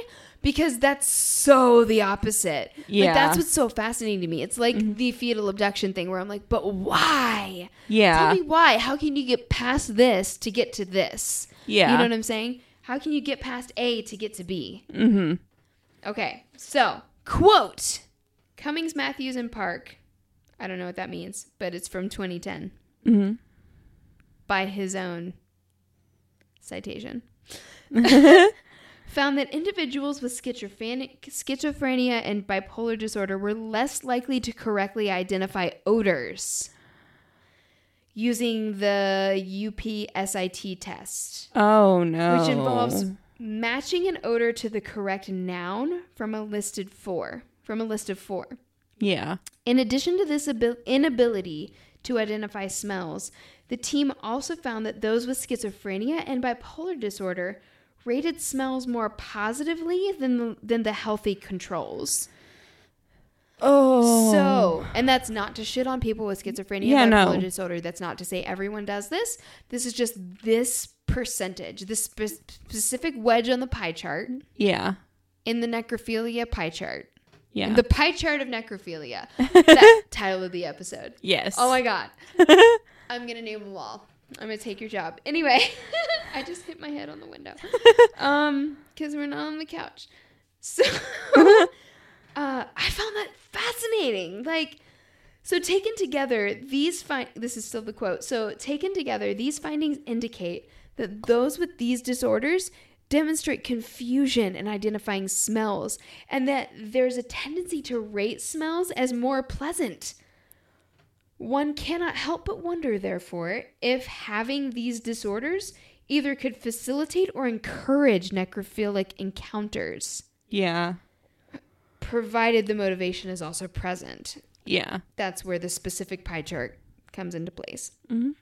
because that's so the opposite. Yeah. Like that's what's so fascinating to me. It's like the fetal abduction thing where I'm like, but why? Yeah. Tell me why. How can you get past this to get to this? Yeah. You know what I'm saying? How can you get past A to get to B? mm-hmm. Okay, so quote Cummings, Matthews, and Park. I don't know what that means, but it's from 2010 hmm by his own citation. [LAUGHS] [LAUGHS] Found that individuals with schizophrenia, and bipolar disorder were less likely to correctly identify odors using the UPSIT test. Oh no. which involves matching an odor to the correct noun from a listed four from a list of four. Yeah. In addition to this abil- inability to identify smells, the team also found that those with schizophrenia and bipolar disorder rated smells more positively than the, than the healthy controls. Oh. So, and that's not to shit on people with schizophrenia Yeah, and no. bipolar disorder. That's not to say everyone does this. This is just this percentage, this spe- specific wedge on the pie chart Yeah. in the necrophilia pie chart. Yeah. The pie chart of necrophilia. [LAUGHS] that title of the episode. yes. Oh my god. [LAUGHS] I'm gonna name them all. I'm gonna take your job. Anyway, [LAUGHS] I just hit my head on the window. [LAUGHS] Um, because we're not on the couch. So [LAUGHS] uh, I found that fascinating. Like, so taken together, these find this is still the quote. So taken together, these findings indicate that those with these disorders demonstrate confusion in identifying smells, and that there's a tendency to rate smells as more pleasant. One cannot help but wonder, therefore, if having these disorders either could facilitate or encourage necrophilic encounters, Yeah. provided the motivation is also present. Yeah. That's where the specific pie chart comes into place. Mhm.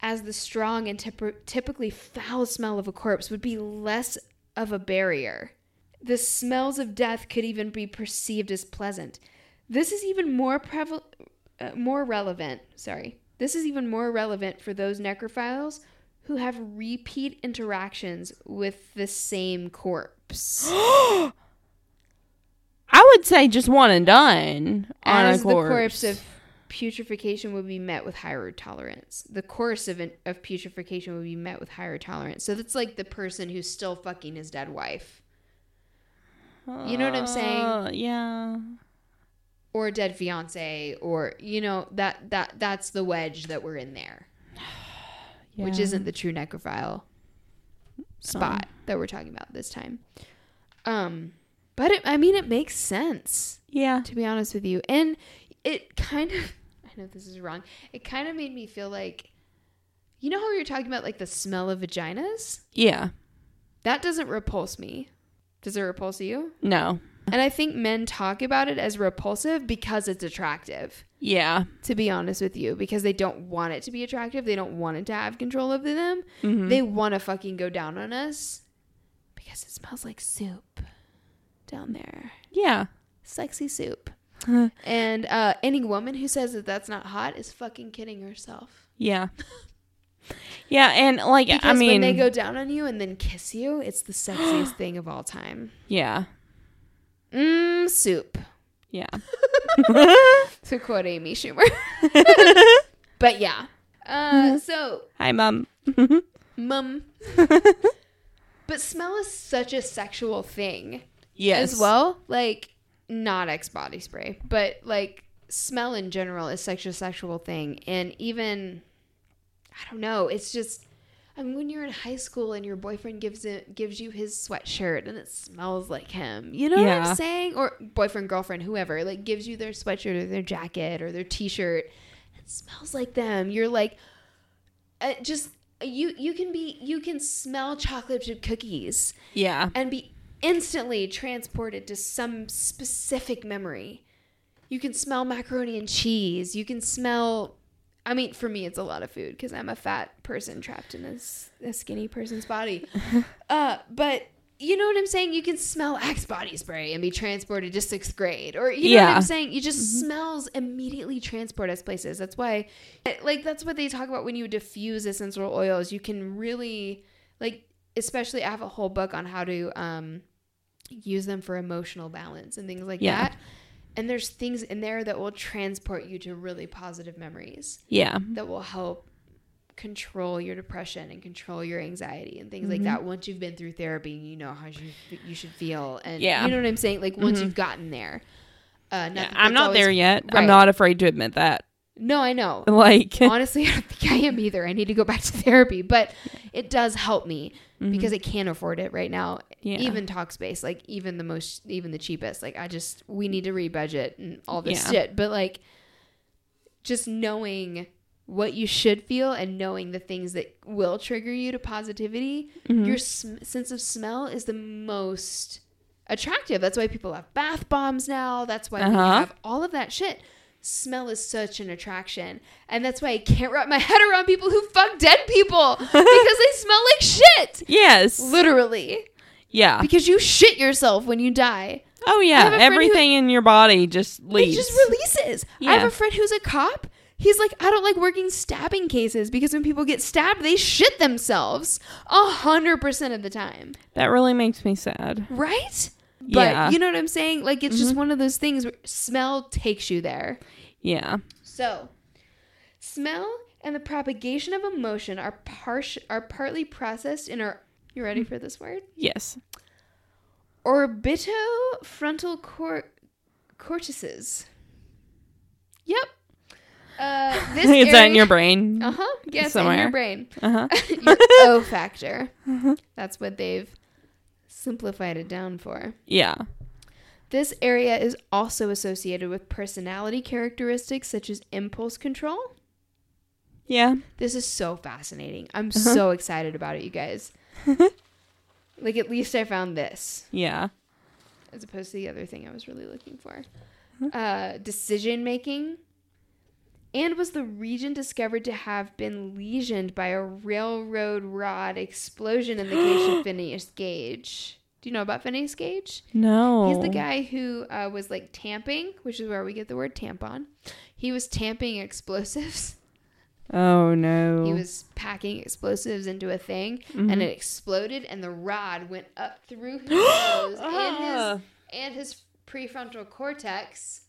As the strong and typ- typically foul smell of a corpse would be less of a barrier. The smells of death could even be perceived as pleasant. This is even more preval- uh, more relevant. Sorry, this is even more relevant for those necrophiles who have repeat interactions with the same corpse. [GASPS] I would say just one and done on as a the corpse. corpse of putrefaction would be met with higher tolerance. The course of an, of putrefaction would be met with higher tolerance. So that's like the person who's still fucking his dead wife you know what I'm saying? Uh, yeah. Or a dead fiance or you know that that that's the wedge that we're in there, [SIGHS] which isn't the true necrophile spot that we're talking about this time. Um but it, I mean it makes sense. Yeah. to be honest with you. And it kind of, [LAUGHS] I know this is wrong, it kind of made me feel like, you know how we were talking about like the smell of vaginas? Yeah. That doesn't repulse me. Does it repulse you? No. And I think men talk about it as repulsive because it's attractive, Yeah. to be honest with you, because they don't want it to be attractive. They don't want it to have control over them. Mhm. They want to fucking go down on us because it smells like soup down there. Yeah. Sexy soup. And uh, any woman who says that that's not hot is fucking kidding herself. Yeah. Yeah, and like Because I mean, when they go down on you and then kiss you, it's the sexiest [GASPS] thing of all time. yeah, Mmm, soup. yeah, [LAUGHS] To quote Amy Schumer. [LAUGHS] but yeah. Uh, so, Hi, mom. mum. [LAUGHS] but smell is such a sexual thing yes. as well. Like, not Axe body spray, but like smell in general is such a sexual thing. And even, I don't know, it's just. I mean, when you're in high school and your boyfriend gives it gives you his sweatshirt and it smells like him, you know what I'm saying? Or boyfriend, girlfriend, whoever, like gives you their sweatshirt or their jacket or their t-shirt, it smells like them. You're like, uh, just you you can be you can smell chocolate chip cookies Yeah. and be instantly transported to some specific memory. You can smell macaroni and cheese. You can smell. I mean, for me, it's a lot of food because I'm a fat person trapped in a skinny person's body. [LAUGHS] uh, but you know what I'm saying? You can smell Axe body spray and be transported to sixth grade, or you know what I'm saying? You just smells immediately transport us places. That's why, like, that's what they talk about when you diffuse essential oils. You can really, like, especially I have a whole book on how to um, use them for emotional balance and things like Yeah. that. And there's things in there that will transport you to really positive memories Yeah. that will help control your depression and control your anxiety and things Mm-hmm. like that once you've been through therapy you know how you, you should feel and Yeah. you know what i'm saying like once Mhm. you've gotten there uh not Yeah, I'm not always- there yet. Right. I'm not afraid to admit that. No i know [LAUGHS] Like, [LAUGHS] honestly i don't think i am either i need to go back to [LAUGHS] therapy but it does help me Mhm. because i can't afford it right now Yeah. even talkspace like even the most even the cheapest like i just we need to rebudget and all this Yeah. shit but like just knowing what you should feel and knowing the things that will trigger you to positivity Mhm. your sm- sense of smell is the most attractive that's why people have bath bombs now that's why we Uh-huh. have all of that shit smell is such an attraction and that's why i can't wrap my [LAUGHS] head around people who fuck dead people because they smell like shit [LAUGHS] yes. literally Yeah. because you shit yourself when you die. Oh yeah. friend who- Everything in your body just leaves. It just releases. I have a friend who's a cop. He's like, I don't like working stabbing cases because when people get stabbed, they shit themselves a hundred percent of the time, that really makes me sad. right? But Yeah. Mm-hmm. you know what I'm saying? Like it's just one of those things where smell takes you there. Yeah. So, smell and the propagation of emotion are par- are partly processed in our. You ready for this word? Yes. orbitofrontal cor- cortices. Yep. Uh, [LAUGHS] this Is that in your brain? brain? Uh huh. Yes, Somewhere. in your brain. Uh huh. [LAUGHS] your O factor. [LAUGHS] Uh-huh. That's what they've simplified it down for. Yeah. This area is also associated with personality characteristics such as impulse control. Yeah. This is so fascinating. I'm Uh-huh. so excited about it, you guys. [LAUGHS] like, at least I found this. Yeah. as opposed to the other thing I was really looking for. Uh, decision making. And was the region discovered to have been lesioned by a railroad rod explosion in the case of [GASPS] Phineas Gage? Do you know about Phineas Gage? No. He's the guy who uh, was like tamping, which is where we get the word tampon. He was tamping explosives. [LAUGHS] Oh no. He was packing explosives into a thing, Mm-hmm. and it exploded, and the rod went up through [GASPS] his nose and Ah. his and his prefrontal cortex.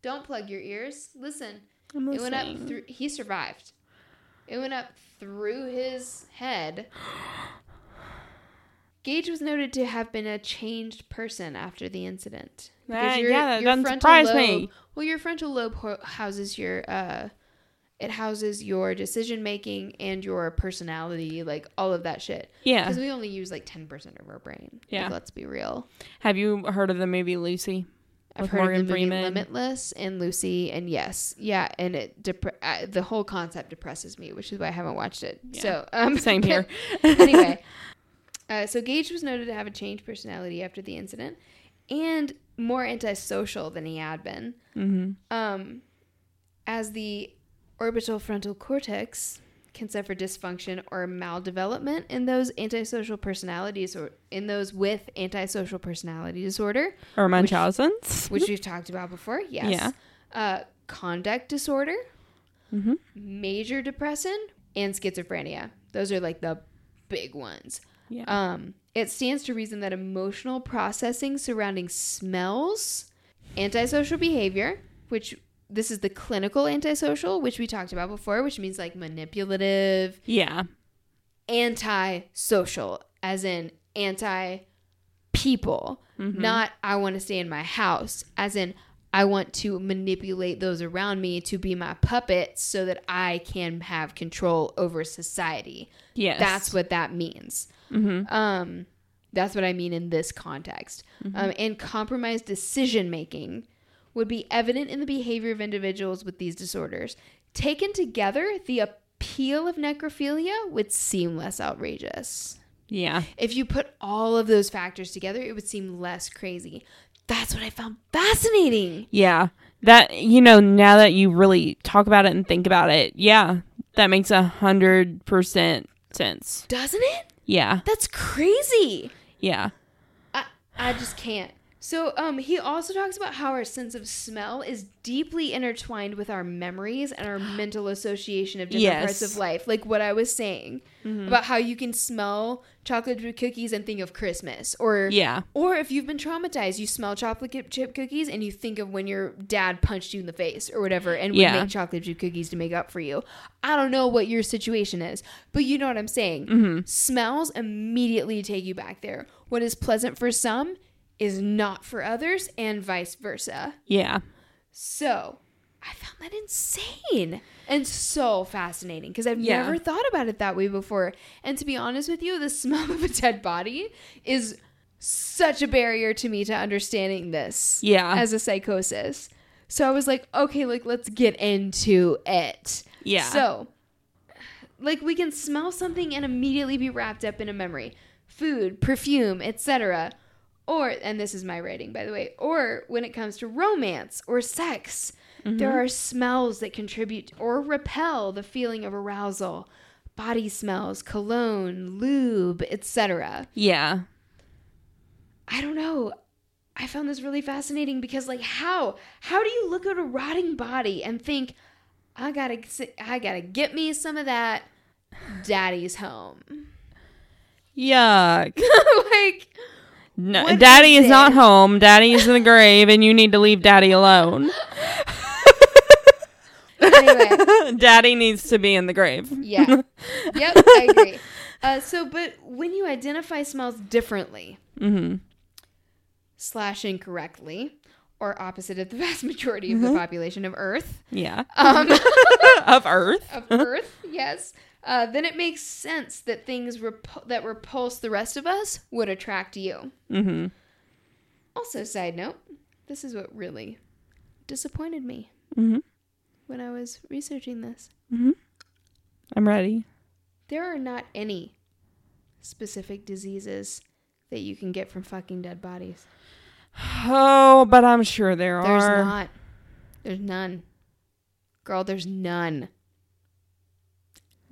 Don't plug your ears. Listen. I'm It went up through. He survived. It went up through his head. [GASPS] Gage was noted to have been a changed person after the incident. That- yeah, that doesn't surprise lobe, me. Well, your frontal lobe ho- houses your uh, it houses your decision making and your personality, like all of that shit. Yeah. Because we only use like ten percent of our brain. Like, Yeah. let's be real. Have you heard of the movie Lucy? I've With heard Morgan of the Freeman? Limitless and Lucy, and yes, yeah, and it depre- uh, the whole concept depresses me, which is why I haven't watched it. Yeah. So um, [LAUGHS] Same here. [LAUGHS] anyway, uh, so Gage was noted to have a changed personality after the incident, and more antisocial than he had been. Mm-hmm. Um, as the orbital frontal cortex can suffer dysfunction or maldevelopment in those antisocial personalities or in those with antisocial personality disorder, Or Which- Munchausen's. which we've talked about before. Yes. Yeah. Uh, conduct disorder, Mm-hmm. major depression, and schizophrenia. Those are like the big ones. Yeah. Um, it stands to reason that emotional processing surrounding smells, antisocial behavior, which this is the clinical antisocial, which we talked about before, which means like manipulative, yeah. antisocial, as in anti people, Mhm. not I want to stay in my house, as in I want to manipulate those around me to be my puppet so that I can have control over society. Yes. That's what that means. Mm-hmm. Um, that's what I mean in this context. Um, and compromised decision making would be evident in the behavior of individuals with these disorders. Taken together, the appeal of necrophilia would seem less outrageous. Yeah. If you put all of those factors together, it would seem less crazy. That's what I found fascinating. Yeah. That you know, now that you really talk about it and think about it, yeah, that makes a hundred percent sense. Doesn't it? Yeah. That's crazy. Yeah. I, I just can't. So um, he also talks about how our sense of smell is deeply intertwined with our memories and our [GASPS] mental association of different parts of life. Like what I was saying Mm-hmm. about how you can smell chocolate chip cookies and think of Christmas, or Yeah. or if you've been traumatized, you smell chocolate chip- chip cookies and you think of when your dad punched you in the face or whatever, and we Yeah. make chocolate chip cookies to make up for you. I don't know what your situation is, but you know what I'm saying. Mm-hmm. Smells immediately take you back there. What is pleasant for some is not for others, and vice versa. Yeah. So I found that insane and so fascinating because I've Yeah. never thought about it that way before. And to be honest with you, the smell [LAUGHS] of a dead body is such a barrier to me to understanding this Yeah. as a psychosis. So I was like, okay, like let's get into it. Yeah. So, like we can smell something and immediately be wrapped up in a memory, food, perfume, etc. Or, and this is my rating, by the way, or when it comes to romance or sex, there mm-hmm. are smells that contribute or repel the feeling of arousal. Body smells, cologne, lube, etc. yeah. I don't know. I found this really fascinating because, like, how how do you look at a rotting body and think, I gotta I gotta get me some of that daddy's home? Yuck. [LAUGHS] like, No, What daddy is is not home. Daddy is in the grave, and you need to leave daddy alone. [LAUGHS] anyway, [LAUGHS] daddy needs to be in the grave. yeah, [LAUGHS] yep, I agree. Uh, so, but when you identify smells differently Mm-hmm. slash incorrectly, or opposite of the vast majority of the population of Earth, Yeah. um, of Earth. of Earth, yes, uh, then it makes sense that things repu- that repulse the rest of us would attract you. Mm-hmm. Also, side note, this is what really disappointed me Mm-hmm. when I was researching this. Mm-hmm. I'm ready. There are not any specific diseases that you can get from fucking dead bodies. Oh, but I'm sure there There's are. There's not. There's none. Girl, there's none.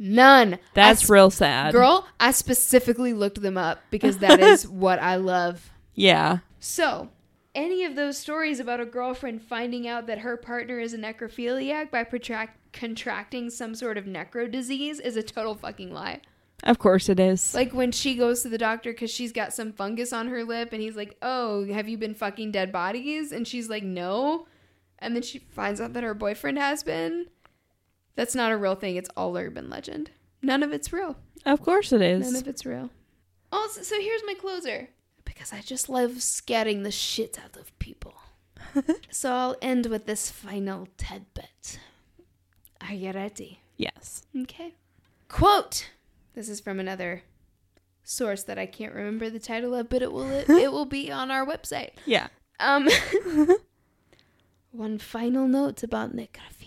None. That's s- real sad. Girl, I specifically looked them up because that is [LAUGHS] what I love. Yeah. So, any of those stories about a girlfriend finding out that her partner is a necrophiliac by protract- contracting some sort of necro disease is a total fucking lie. Of course it is. Like when she goes to the doctor because she's got some fungus on her lip, and he's like, Oh, have you been fucking dead bodies? And she's like, No. And then she finds out that her boyfriend has been. That's not a real thing. It's all urban legend. None of it's real. of course it None is. of it's real. Also, so here's my closer. Because I just love scatting the shit out of people. [LAUGHS] so I'll end with this final TED tidbit. Are you ready? yes. Okay. Quote. This is from another source that I can't remember the title of, but it will it, it will be on our website. [LAUGHS] Yeah. Um [LAUGHS] One final note about necrophilia.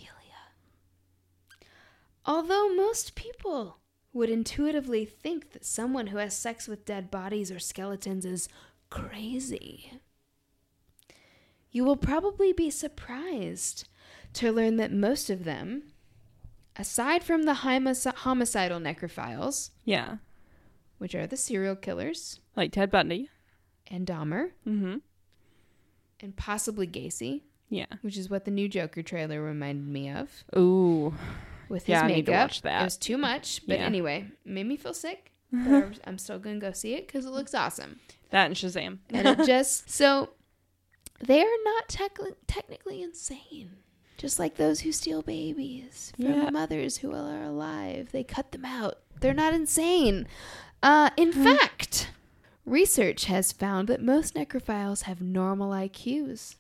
Although most people would intuitively think that someone who has sex with dead bodies or skeletons is crazy, you will probably be surprised to learn that most of them, aside from the homici- homicidal necrophiles, Yeah. which are the serial killers Like Ted Bundy. and Dahmer Mm-hmm. and possibly Gacy, Yeah. which is what the new Joker trailer reminded me of Ooh. With his Yeah, I makeup. need to watch that. It was too much, but Yeah. anyway, made me feel sick. [LAUGHS] But I'm- still gonna go see it because it looks awesome. That and Shazam. [LAUGHS] And it just so they are not tec- technically insane. Just like those who steal babies from Yeah. mothers who are alive, they cut them out. They're not insane. Uh, in Hmm. fact, research has found that most necrophiles have normal IQs,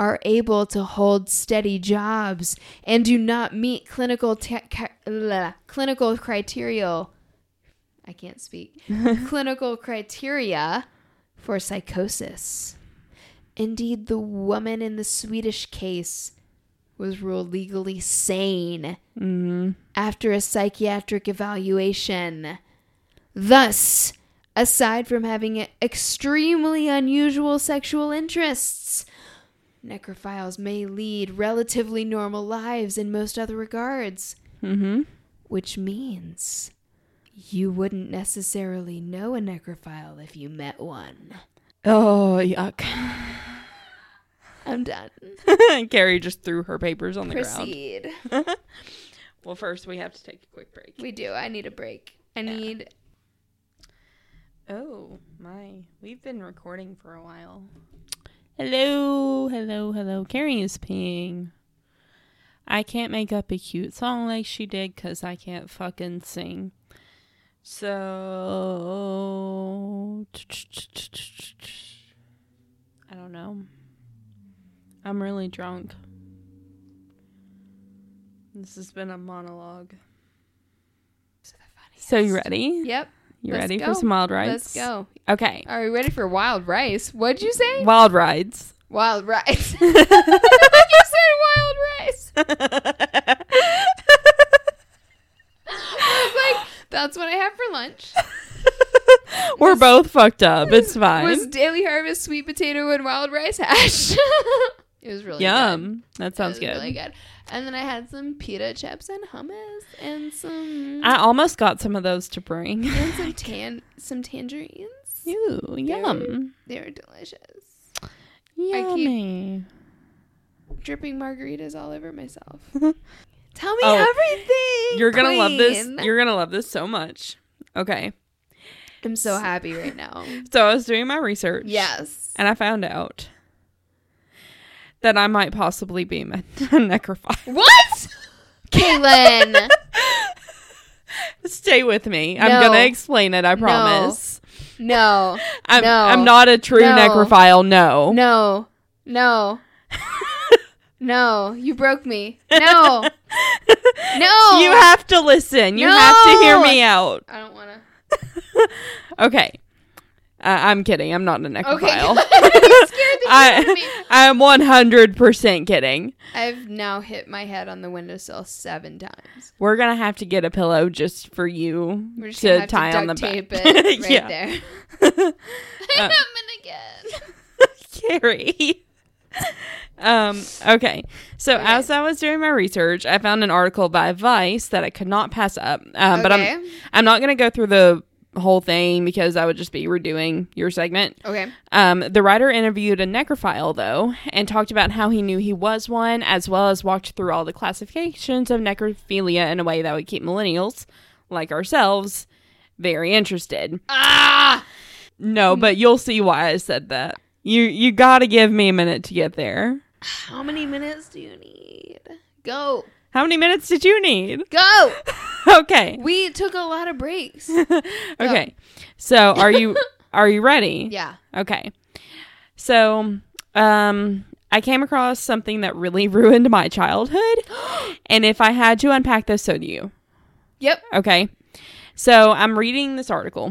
are able to hold steady jobs, and do not meet clinical te- ca- clinical criteria. I can't speak. [LAUGHS] clinical criteria for psychosis. Indeed, the woman in the Swedish case was ruled legally sane Mm-hmm. after a psychiatric evaluation. Thus, aside from having extremely unusual sexual interests, necrophiles may lead relatively normal lives in most other regards, Mm-hmm. which means you wouldn't necessarily know a necrophile if you met one. Oh, yuck. I'm done. [LAUGHS] Carrie just threw her papers on the Proceed. ground. [LAUGHS] Well, first we have to take a quick break. We do. I need a break. I need. Oh, my. We've been recording for a while. Hello, hello, hello. Carrie is peeing. I can't make up a cute song like she did because I can't fucking sing. So. I don't know. I'm really drunk. This has been a monologue. So you ready? Yep. You Let's ready go. for some wild rides? Let's go. Okay. Are we ready for wild rice? What'd you say? Wild rides. Wild rice. [LAUGHS] [LAUGHS] you said wild rice. [LAUGHS] I was like, that's what I have for lunch. We're both fucked up. It's fine. It was Daily Harvest sweet potato and wild rice hash? it was really good. Yum. That It sounds was good. Really good. And then I had some pita chips and hummus and some I almost got some of those to bring. and some [LAUGHS] tan some tangerines. Ew, yum. They were delicious. Yummy. Dripping margaritas all over myself. [LAUGHS] Oh, Tell me Oh, everything. You're gonna love this. You're gonna love this so much. Okay. I'm so happy right now. So I was doing my research. yes. And I found out that I might possibly be [LAUGHS] a necrophile. What? [LAUGHS] Kaylin. [LAUGHS] Stay with me. I'm gonna explain it, I promise. No. I'm, No. I'm not a true No. necrophile, no. No. No. No. You broke me. No. No. You have to listen. You have to hear me out. I don't want to. Okay. Uh, I'm kidding. I'm not a [LAUGHS] necrophile. Okay. [LAUGHS] you scared the shit out me. I, I'm 100% kidding. I've now hit my head on the windowsill seven times. We're going to have to get a pillow just for you We're just to have tie to on the duct back. tape it [LAUGHS] right yeah. there. Uh, I'm again. Carrie. um, okay. So Okay. as I was doing my research, I found an article by Vice that I could not pass up. Um, but I'm I'm not going to go through the whole thing because I would just be redoing your segment. Okay. Um, the writer interviewed a necrophile, though, and talked about how he knew he was one, as well as walked through all the classifications of necrophilia in a way that would keep millennials, like ourselves, very interested. Ah. No, but you'll see why I said that. You you got to give me a minute to get there. How many minutes do you need? Go. How many minutes did you need? Go. [LAUGHS] Okay. We took a lot of breaks. [LAUGHS] Okay. So, are you [LAUGHS] are you ready? Yeah. Okay. So, um, I came across something that really ruined my childhood. [GASPS] and if I had to unpack this, so do you. Yep. Okay. So, I'm reading this article.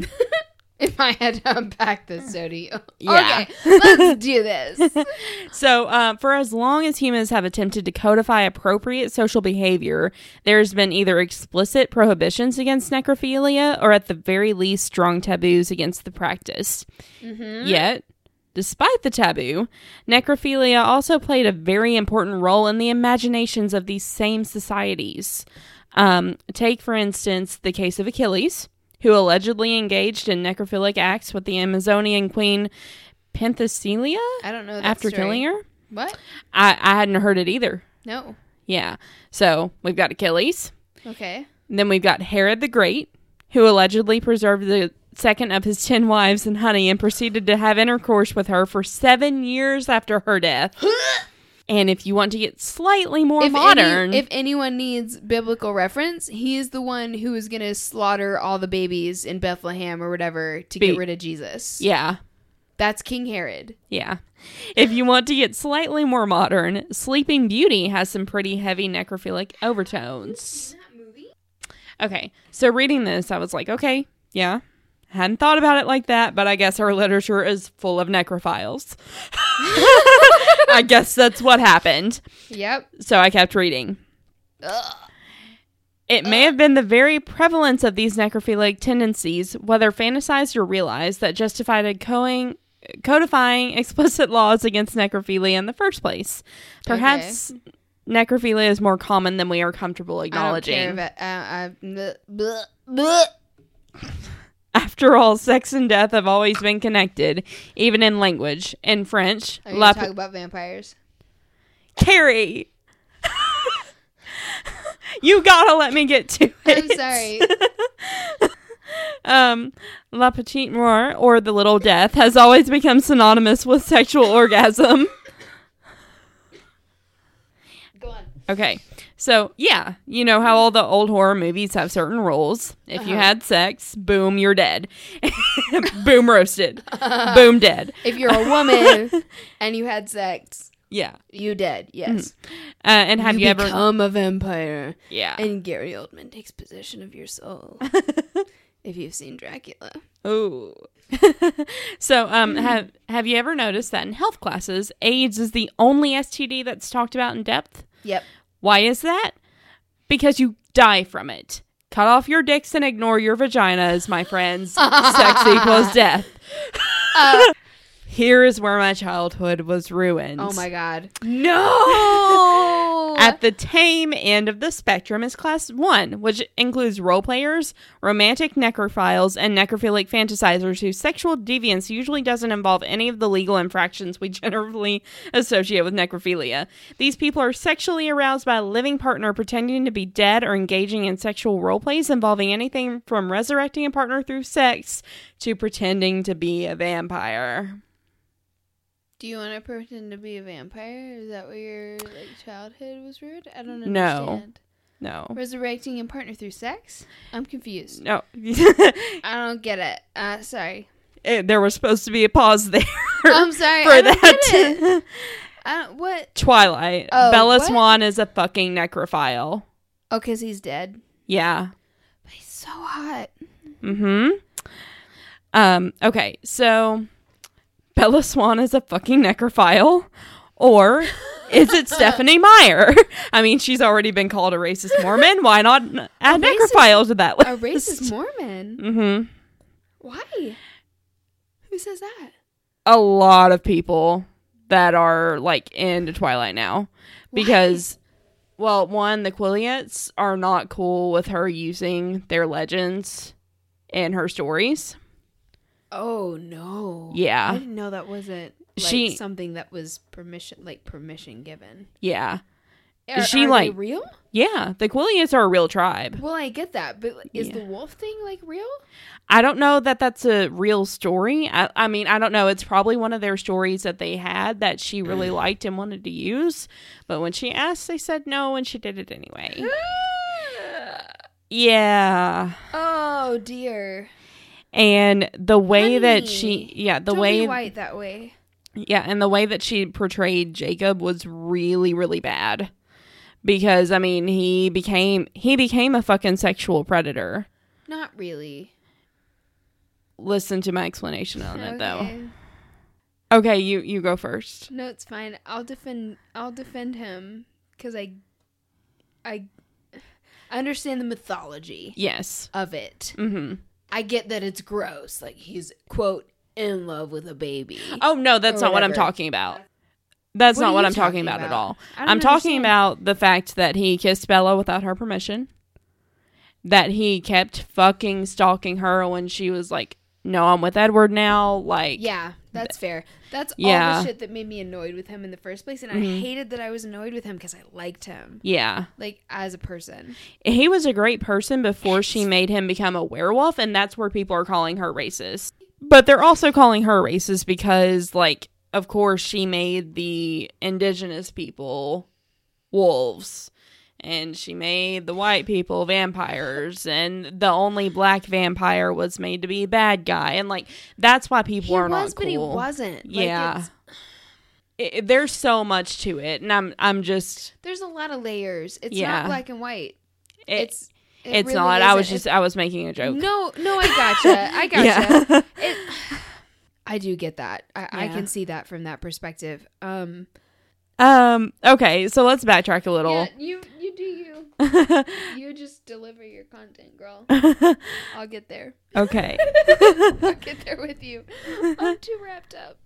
If I had to unpack this, so do you. Yeah. Okay. Let's do this. [LAUGHS] So, uh, for as long as humans have attempted to codify appropriate social behavior, there's been either explicit prohibitions against necrophilia or, at the very least, strong taboos against the practice. Yet, despite the taboo, necrophilia also played a very important role in the imaginations of these same societies. Um, take, for instance, the case of Achilles, who allegedly engaged in necrophilic acts with the Amazonian queen Penthesilea I don't know. After story. killing her. What? I, I hadn't heard it either. No. Yeah. So we've got Achilles. Okay. Then we've got Herod the Great, who allegedly preserved the second of his ten wives in honey and proceeded to have intercourse with her for seven years after her death. [GASPS] [LAUGHS] and if you want to get slightly more If, modern, any, if anyone needs biblical reference, he is the one who is going to slaughter all the babies in Bethlehem or whatever to Be- get rid of Jesus. yeah, That's King Herod. yeah. If you want to get slightly more modern, Sleeping Beauty has some pretty heavy necrophilic overtones. That movie? Okay, so reading this, I was like, okay, yeah. Hadn't thought about it like that, but I guess our literature is full of necrophiles. [LAUGHS] I guess that's what happened. Yep. So I kept reading. Ugh. It may have been the very prevalence of these necrophilic tendencies, whether fantasized or realized, that justified a coing, codifying explicit laws against necrophilia in the first place. Perhaps necrophilia is more common than we are comfortable I don't care acknowledging. uh, uh, bleh, bleh, bleh. After all, sex and death have always been connected, even in language. In French, Are you la talk about vampires? Carrie. you gotta let me get to it. I'm sorry. [LAUGHS] Um, La Petite Mort, or the Little Death, has always become synonymous with sexual orgasm. Go on. Okay, so yeah, you know how all the old horror movies have certain rules. If you Uh-huh. had sex, boom, you're dead. [LAUGHS] boom, roasted. [LAUGHS] boom, dead. If you're a woman [LAUGHS] and you had sex, Yeah. you dead. Yes. Uh, and have you, ever? become a vampire, Yeah. and Gary Oldman takes possession of your soul. if you've seen Dracula. Ooh. so, um, have have you ever noticed that in health classes, AIDS is the only STD that's talked about in depth? Yep. Why is that? Because you die from it. Cut off your dicks and ignore your vaginas, my friends. Sex [LAUGHS] equals death. Uh, Here is where my childhood was ruined. oh my god. No. [LAUGHS] At the tame end of the spectrum is class one, which includes role players, romantic necrophiles, and necrophilic fantasizers whose sexual deviance usually doesn't involve any of the legal infractions we [LAUGHS] generally associate with necrophilia. These people are sexually aroused by a living partner pretending to be dead or engaging in sexual role plays involving anything from resurrecting a partner through sex to pretending to be a vampire. Do you want to pretend to be a vampire? Is that where your like childhood was ruined? I don't understand. No. No. Resurrecting a partner through sex? I'm confused. No. [LAUGHS] I don't get it. Uh, sorry. Eh, there was supposed to be a pause there. [LAUGHS] I'm sorry. for I don't that. it. I [LAUGHS] what? Twilight. Oh, Bella what? Swan is a fucking necrophile. Oh, because he's dead. Yeah. But he's so hot. Mm-hmm. Um, okay, so Bella Swan is a fucking necrophile. Or is it [LAUGHS] Stephenie Meyer? [LAUGHS] I mean, she's already been called a racist Mormon. Why not [LAUGHS] add A racist- necrophile to that list? A racist Mormon. Mm-hmm. Why? Who says that? A lot of people that are like into Twilight now. Because well, one, the Quileutes are not cool with her using their legends in her stories. Oh no. Yeah. I didn't know that wasn't like She- something that was permission like permission given. Yeah. Are, she, are like- real? Yeah, the Quileutes are a real tribe. Well, I get that, but is Yeah. the wolf thing like real? I don't know that that's a real story. I, I mean, I don't know. It's probably one of their stories that they had that she really mm. liked and wanted to use. But when she asked, they said no, and she did it anyway. [GASPS] Yeah. oh dear. And the way that she, yeah, the way, be white that way. yeah, and the way that she portrayed Jacob was really, really bad. Because I mean, he became he became a fucking sexual predator. Not really. Listen to my explanation on it, though. Okay. Okay, you you go first. No, it's fine. I'll defend. I'll defend him because I, I, I understand the mythology Yes. of it. Mm-hmm. I get that it's gross. Like he's quote in love with a baby. Oh no, that's not what I'm talking about. That's What not what I'm talking talking about, at all. I'm talking about the fact that he kissed Bella without her permission. That he kept fucking stalking her when she was like, "No, I'm with Edward now." Like, Yeah, that's fair. That's all Yeah. Mm-hmm. the shit that made me annoyed with him in the first place, and I hated that I was annoyed with him because I liked him, yeah. like as a person. He was a great person before she made him become a werewolf, and that's where people are calling her racist. But they're also calling her racist because, like, of course, she made the indigenous people wolves, and she made the white people vampires, and the only black vampire was made to be a bad guy, and like that's why people He are was, not but he wasn't. Yeah. it's- It- there's so much to it, and I'm I'm just there's a lot of layers. It's Yeah. not black and white. it- it's it it's really not. I was just I was making a joke. No, no, I gotcha. [LAUGHS] I gotcha. Yeah. It, I do get that. I, I can see that from that perspective. Um, Um. Okay. So let's backtrack a little. yeah, you do you. [LAUGHS] You just deliver your content, girl. [LAUGHS] I'll get there. okay. [LAUGHS] I'll get there with you. I'm too wrapped up.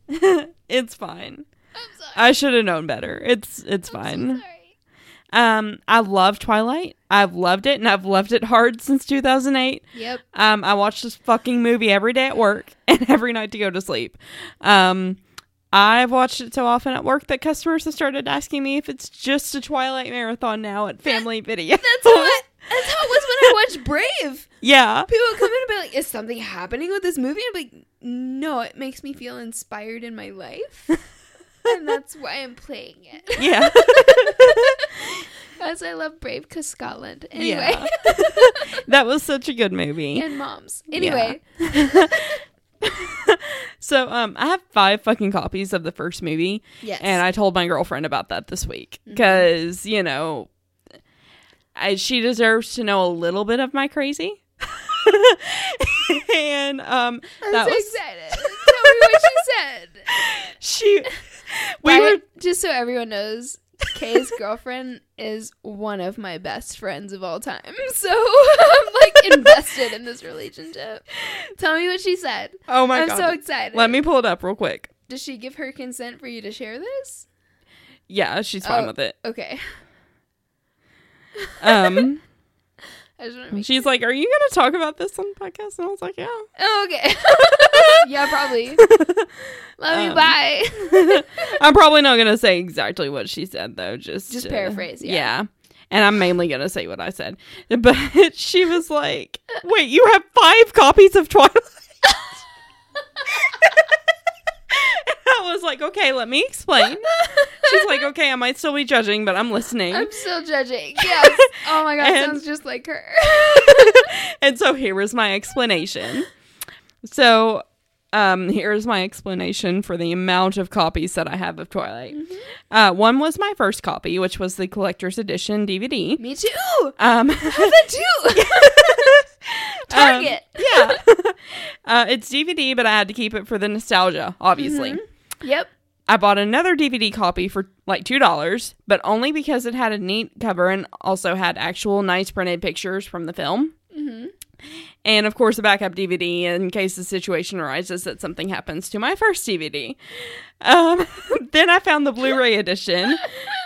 it's fine. I'm sorry. I should have known better. It's it's I'm so fine. sorry. Um, I love Twilight. I've loved it, and I've loved it hard since 2008. Yep. Um, I watch this fucking movie every day at work and every night to go to sleep. Um, I've watched it so often at work that customers have started asking me if it's just a Twilight marathon now at Family Video. [LAUGHS] That's what. That's how it was when I [LAUGHS] watched Brave. yeah. People would come in and be like, "Is something happening with this movie?" I'm like, "No, it makes me feel inspired in my life, and that's why I'm playing it." [LAUGHS] Yeah. As I love Brave because Scotland. Anyway, Yeah. that was such a good movie. and moms. Anyway, So um I have five fucking copies of the first movie yes. and I told my girlfriend about that this week Mm-hmm. cuz you know I, she deserves to know a little bit of my crazy. [LAUGHS] and um I'm that so was excited. Tell me what she said. [LAUGHS] she we were just so everyone knows, Kay's girlfriend is one of my best friends of all time. [LAUGHS] So I'm like invested in this relationship. Tell me what she said. Oh my god. I'm so excited. Let me pull it up real quick. Does she give her consent for you to share this? Yeah, she's fine Oh. with it. Okay. Um [LAUGHS] I just want to make she's like, "Are you going to talk about this on the podcast?" And I was like, "Yeah." Oh, okay. [LAUGHS] yeah, probably. [LAUGHS] Love you. Um, Bye. [LAUGHS] I'm probably not gonna say exactly what she said though. Just Just paraphrase, yeah. And I'm mainly gonna say what I said. But she was like, "Wait, you have five copies of Twilight?" I was like, "Okay, let me explain." She's like, "Okay, I might still be judging, but I'm listening." I'm still judging. [LAUGHS] Yes. Oh my god, And- sounds just like her. [LAUGHS] and so here was my explanation. So, um, here's my explanation for the amount of copies that I have of Twilight. Mm-hmm. Uh, one was my first copy, which was the collector's edition DVD. Me too. Um, That too. [LAUGHS] Target. um, yeah, uh, it's DVD, but I had to keep it for the nostalgia, obviously. Yep. I bought another DVD copy for like two dollars, but only because it had a neat cover and also had actual nice printed pictures from the film. Mm-hmm. And of course, a backup DVD in case the situation arises that something happens to my first DVD. Um, [LAUGHS] then I found the Blu ray edition,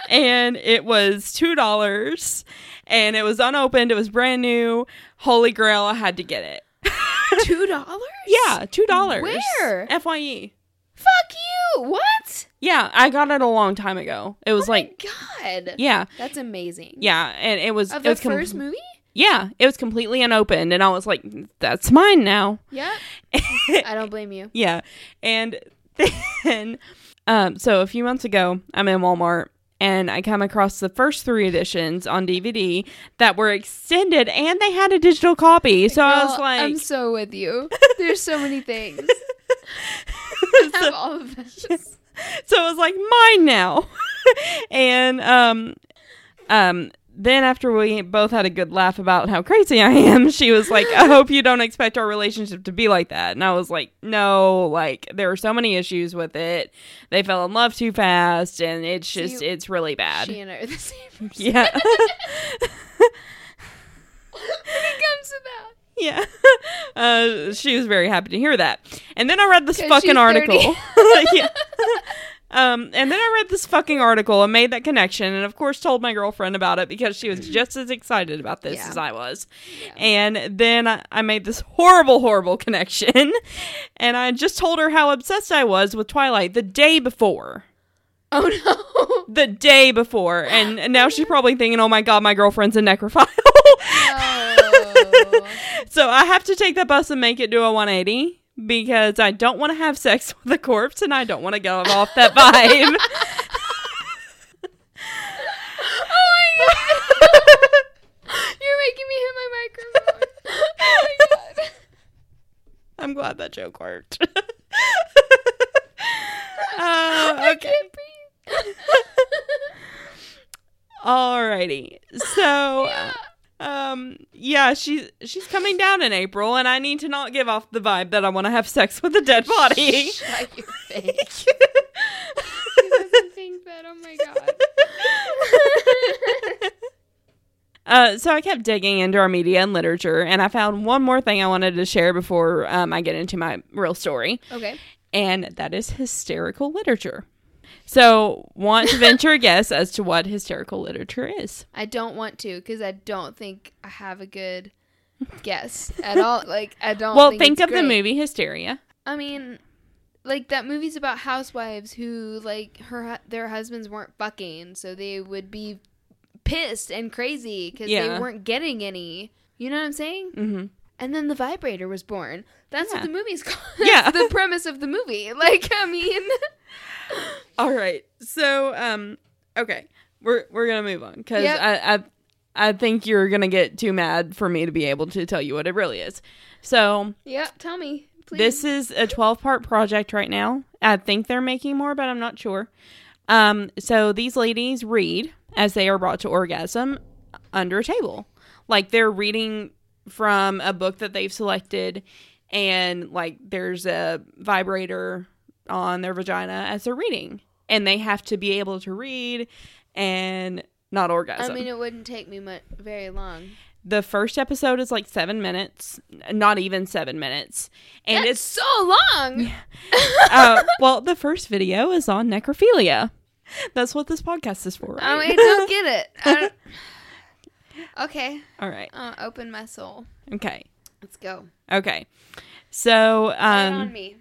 and it was $2, and it was unopened. It was brand new. Holy grail, I had to get it. Two dollars? [LAUGHS] Yeah, $2. Where? FYE. Fuck you. What? Yeah, I got it a long time ago. It was like, God. yeah, That's amazing. yeah, and it was, Of it the was com- first movie? yeah, it was completely unopened, and I was like, that's mine now. Yep. [LAUGHS] I don't blame you. Yeah. And [LAUGHS] then, um, so a few months ago, I'm in Walmart and I come across the first three editions on DVD that were extended and they had a digital copy. So I was like, I'm so with you. [LAUGHS] There's so many things. [LAUGHS] I have all of [LAUGHS] so it was like mine now. [LAUGHS] and, um, um, then after we both had a good laugh about how crazy I am, she was like, "I hope you don't expect our relationship to be like that." And I was like, "No, like there are so many issues with it. They fell in love too fast and it's So just you- it's really bad." She and I are the same person. yeah. it comes about. Yeah. [LAUGHS] Uh, she was very happy to hear that. And then I read this fucking she's article. [LAUGHS] [LAUGHS] yeah. Um, and then I read this fucking article and made that connection, and of course told my girlfriend about it because she was just as excited about this Yeah. as I was. Yeah. And then I, I made this horrible, horrible connection, and I just told her how obsessed I was with Twilight the day before. Oh no. The day before, and, and now she's probably thinking, "Oh my god, my girlfriend's a necrophile." No. [LAUGHS] So I have to take that bus and make it do a 180 because I don't want to have sex [LAUGHS] with a corpse and I don't want to go off that vibe. [LAUGHS] Oh my god. You're making me hit my microphone. Oh my god. I'm glad that joke worked. uh, I okay. can't breathe. Alrighty. So, um, yeah, she's she's coming down in April, and I need to not give off the vibe that I want to have sex with a dead body. [LAUGHS] Shut your [LAUGHS] face. Doesn't think that. Oh my god. [LAUGHS] Uh, so I kept digging into our media and literature, and I found one more thing I wanted to share before um, I get into my real story, Okay. and that is hysterical literature. So, want to venture a guess as to what hysterical literature is? I don't want to because I don't think I have a good guess at all. Like I don't. Well, think, think of the movie Hysteria. I mean, like that movie's about housewives who like her their husbands weren't fucking, so they would be pissed and crazy because Yeah. they weren't getting any. You know what I'm saying? hmm And then the vibrator was born. That's Yeah. what the movie's [LAUGHS] called. [LAUGHS] Yeah. The premise of the movie. [LAUGHS] Like I mean, All right. So, um, okay, we're we're gonna move on because Yep. I, I I think you're gonna get too mad for me to be able to tell you what it really is. So, yeah. Tell me, please. this is a 12 part project right now. I think they're making more, but I'm not sure. Um, so these ladies read as they are brought to orgasm under a table. Like they're reading from a book that they've selected, and like there's a vibrator on their vagina as they're reading, and they have to be able to read and not orgasm. I mean, it wouldn't take me much, very long. the first episode is like seven minutes, not even seven minutes, and That's it's so long. uh, [LAUGHS] well, the first video is on necrophilia. That's what this podcast is for. I mean, don't get it. [LAUGHS] Okay, All right. uh, open my soul. Okay. Let's go. Okay. So, it on um, me.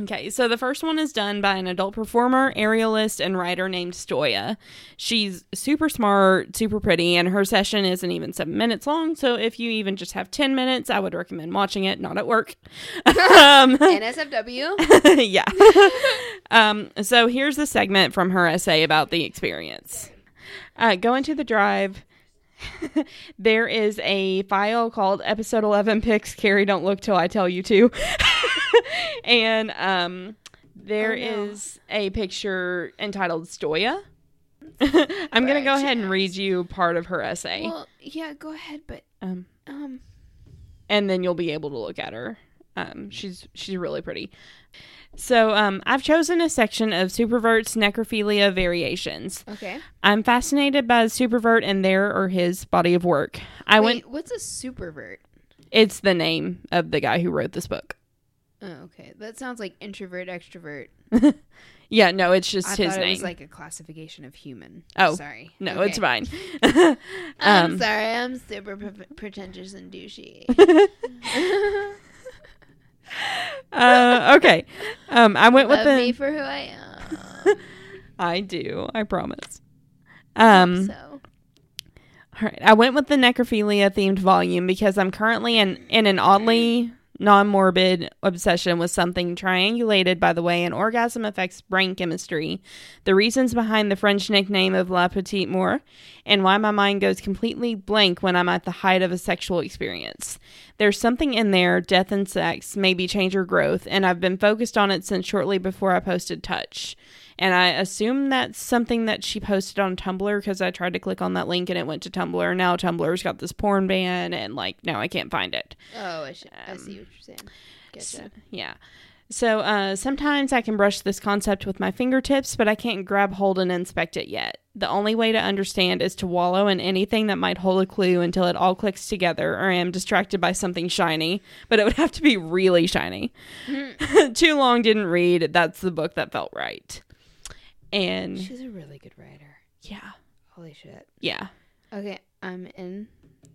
okay. So the first one is done by an adult performer, aerialist, and writer named Stoya. She's super smart, super pretty, and her session isn't even seven minutes long. So if you even just have 10 minutes, I would recommend watching it, not at work. [LAUGHS] um, NSFW. [LAUGHS] yeah. [LAUGHS] um, so here's the segment from her essay about the experience. Uh, go into the drive. [LAUGHS] there is a file called episode 11 pics carrie don't look till i tell you to [LAUGHS] and um there Oh, no. is a picture entitled stoya [LAUGHS] i'm gonna go ahead and read you part of her essay well, yeah, go ahead, but um, um, and then you'll be able to look at her. Um, she's she's really pretty. So um, I've chosen a section of Supervert's necrophilia variations. okay. I'm fascinated by Supervert and their or his body of work. I Wait, went. what's a supervert? It's the name of the guy who wrote this book. Oh, okay. That sounds like introvert, extrovert. [LAUGHS] Yeah, no, it's just I his name. it was like a classification of human. Oh, sorry. no, Okay. it's fine. [LAUGHS] I'm [LAUGHS] um, sorry. I'm super pre- pretentious and douchey. Uh, okay. Um, I went with Love the. me for who I am. [LAUGHS] I do. I promise. Um. so All right. I went with the necrophilia themed volume because I'm currently in, in an oddly non morbid obsession with something triangulated by the way an orgasm affects brain chemistry, the reasons behind the French nickname of La Petite Mort, and why my mind goes completely blank when I'm at the height of a sexual experience. There's something in there, death and sex, maybe change or growth, and I've been focused on it since shortly before I posted Touch. And I assume that's something that she posted on Tumblr because I tried to click on that link and it went to Tumblr. Now Tumblr's got this porn ban and like now I can't find it. Oh, I, should, I Um, see what you're saying. Gotcha. Yeah. So uh, sometimes I can brush this concept with my fingertips, but I can't grab hold and inspect it yet. The only way to understand is to wallow in anything that might hold a clue until it all clicks together, or I am distracted by something shiny. But it would have to be really shiny. [LAUGHS] Too long didn't read. That's the book that felt right. And She's a really good writer. yeah, Holy shit. yeah. Okay, I'm in.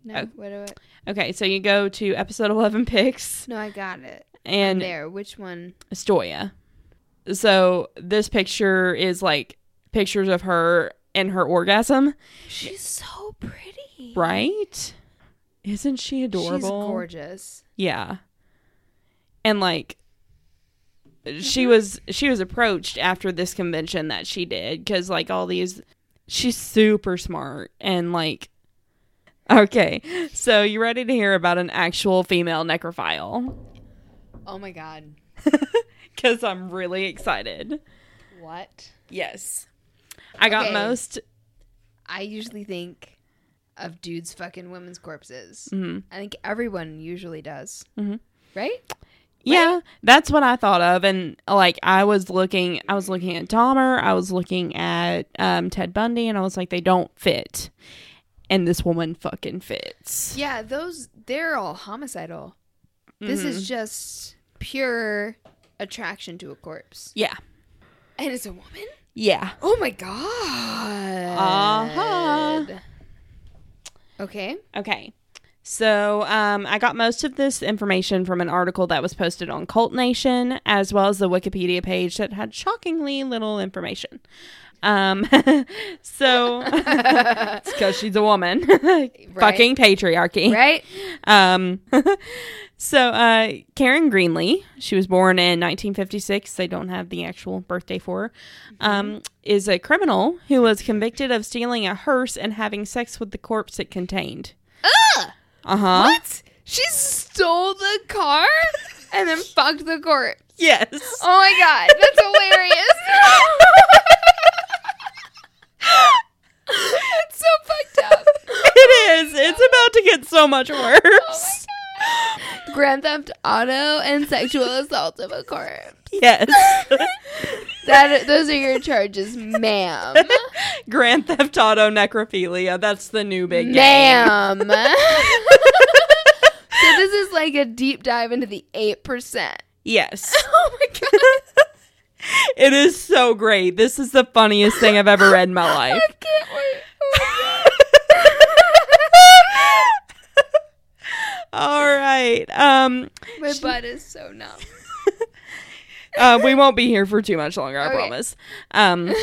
No, Oh. what do I? Okay, so you go to episode 11 pics No, I got it. and there. Which one? Stoya. So this picture is like pictures of her and her orgasm, She's so pretty. right? Isn't she adorable? She's gorgeous. Yeah. And like she was she was approached after this convention that she did cuz like all these she's super smart and like Okay. So you ready to hear about an actual female necrophile? Oh my god. [LAUGHS] Cuz I'm really excited. What? Yes. I got Okay. most I usually think of dudes fucking women's corpses. mhm. I think everyone usually does. Mhm. Right? Yeah, that's what I thought of, and like I was looking, I was looking at Dahmer, I was looking at um, Ted Bundy, and I was like, they don't fit, and this woman fucking fits. Yeah, those they're all homicidal. This is just pure attraction to a corpse. Yeah, And it's a woman? Yeah. Oh my god. Uh-huh. Okay. Okay. So um, I got most of this information from an article that was posted on Cult Nation, as well as the Wikipedia page that had shockingly little information. Um, [LAUGHS] so [LAUGHS] [LAUGHS] it's because she's a woman, fucking patriarchy, Right? Um, so uh, Karen Greenlee, she was born in 1956. They don't have the actual birthday for her. Um, is a criminal who was convicted of stealing a hearse and having sex with the corpse it contained. Ugh! Uh huh. What? She stole the car and then [LAUGHS] fucked the corpse. Yes. Oh my god, that's [LAUGHS] hilarious. [LAUGHS] it's so fucked up. It is. It's about to get so much worse. [LAUGHS] Grand theft auto and sexual assault of a corpse. yes. [LAUGHS] That those are your charges, ma'am. [LAUGHS] Grand Theft Auto necrophilia. That's the new big game. Ma'am. so this is like a deep dive into the eight percent. Yes. Oh my god. It is so great. This is the funniest thing I've ever read in my life. I can't wait. All right. Um my, butt is so numb. [LAUGHS] uh, we won't be here for too much longer, I Okay. promise. Um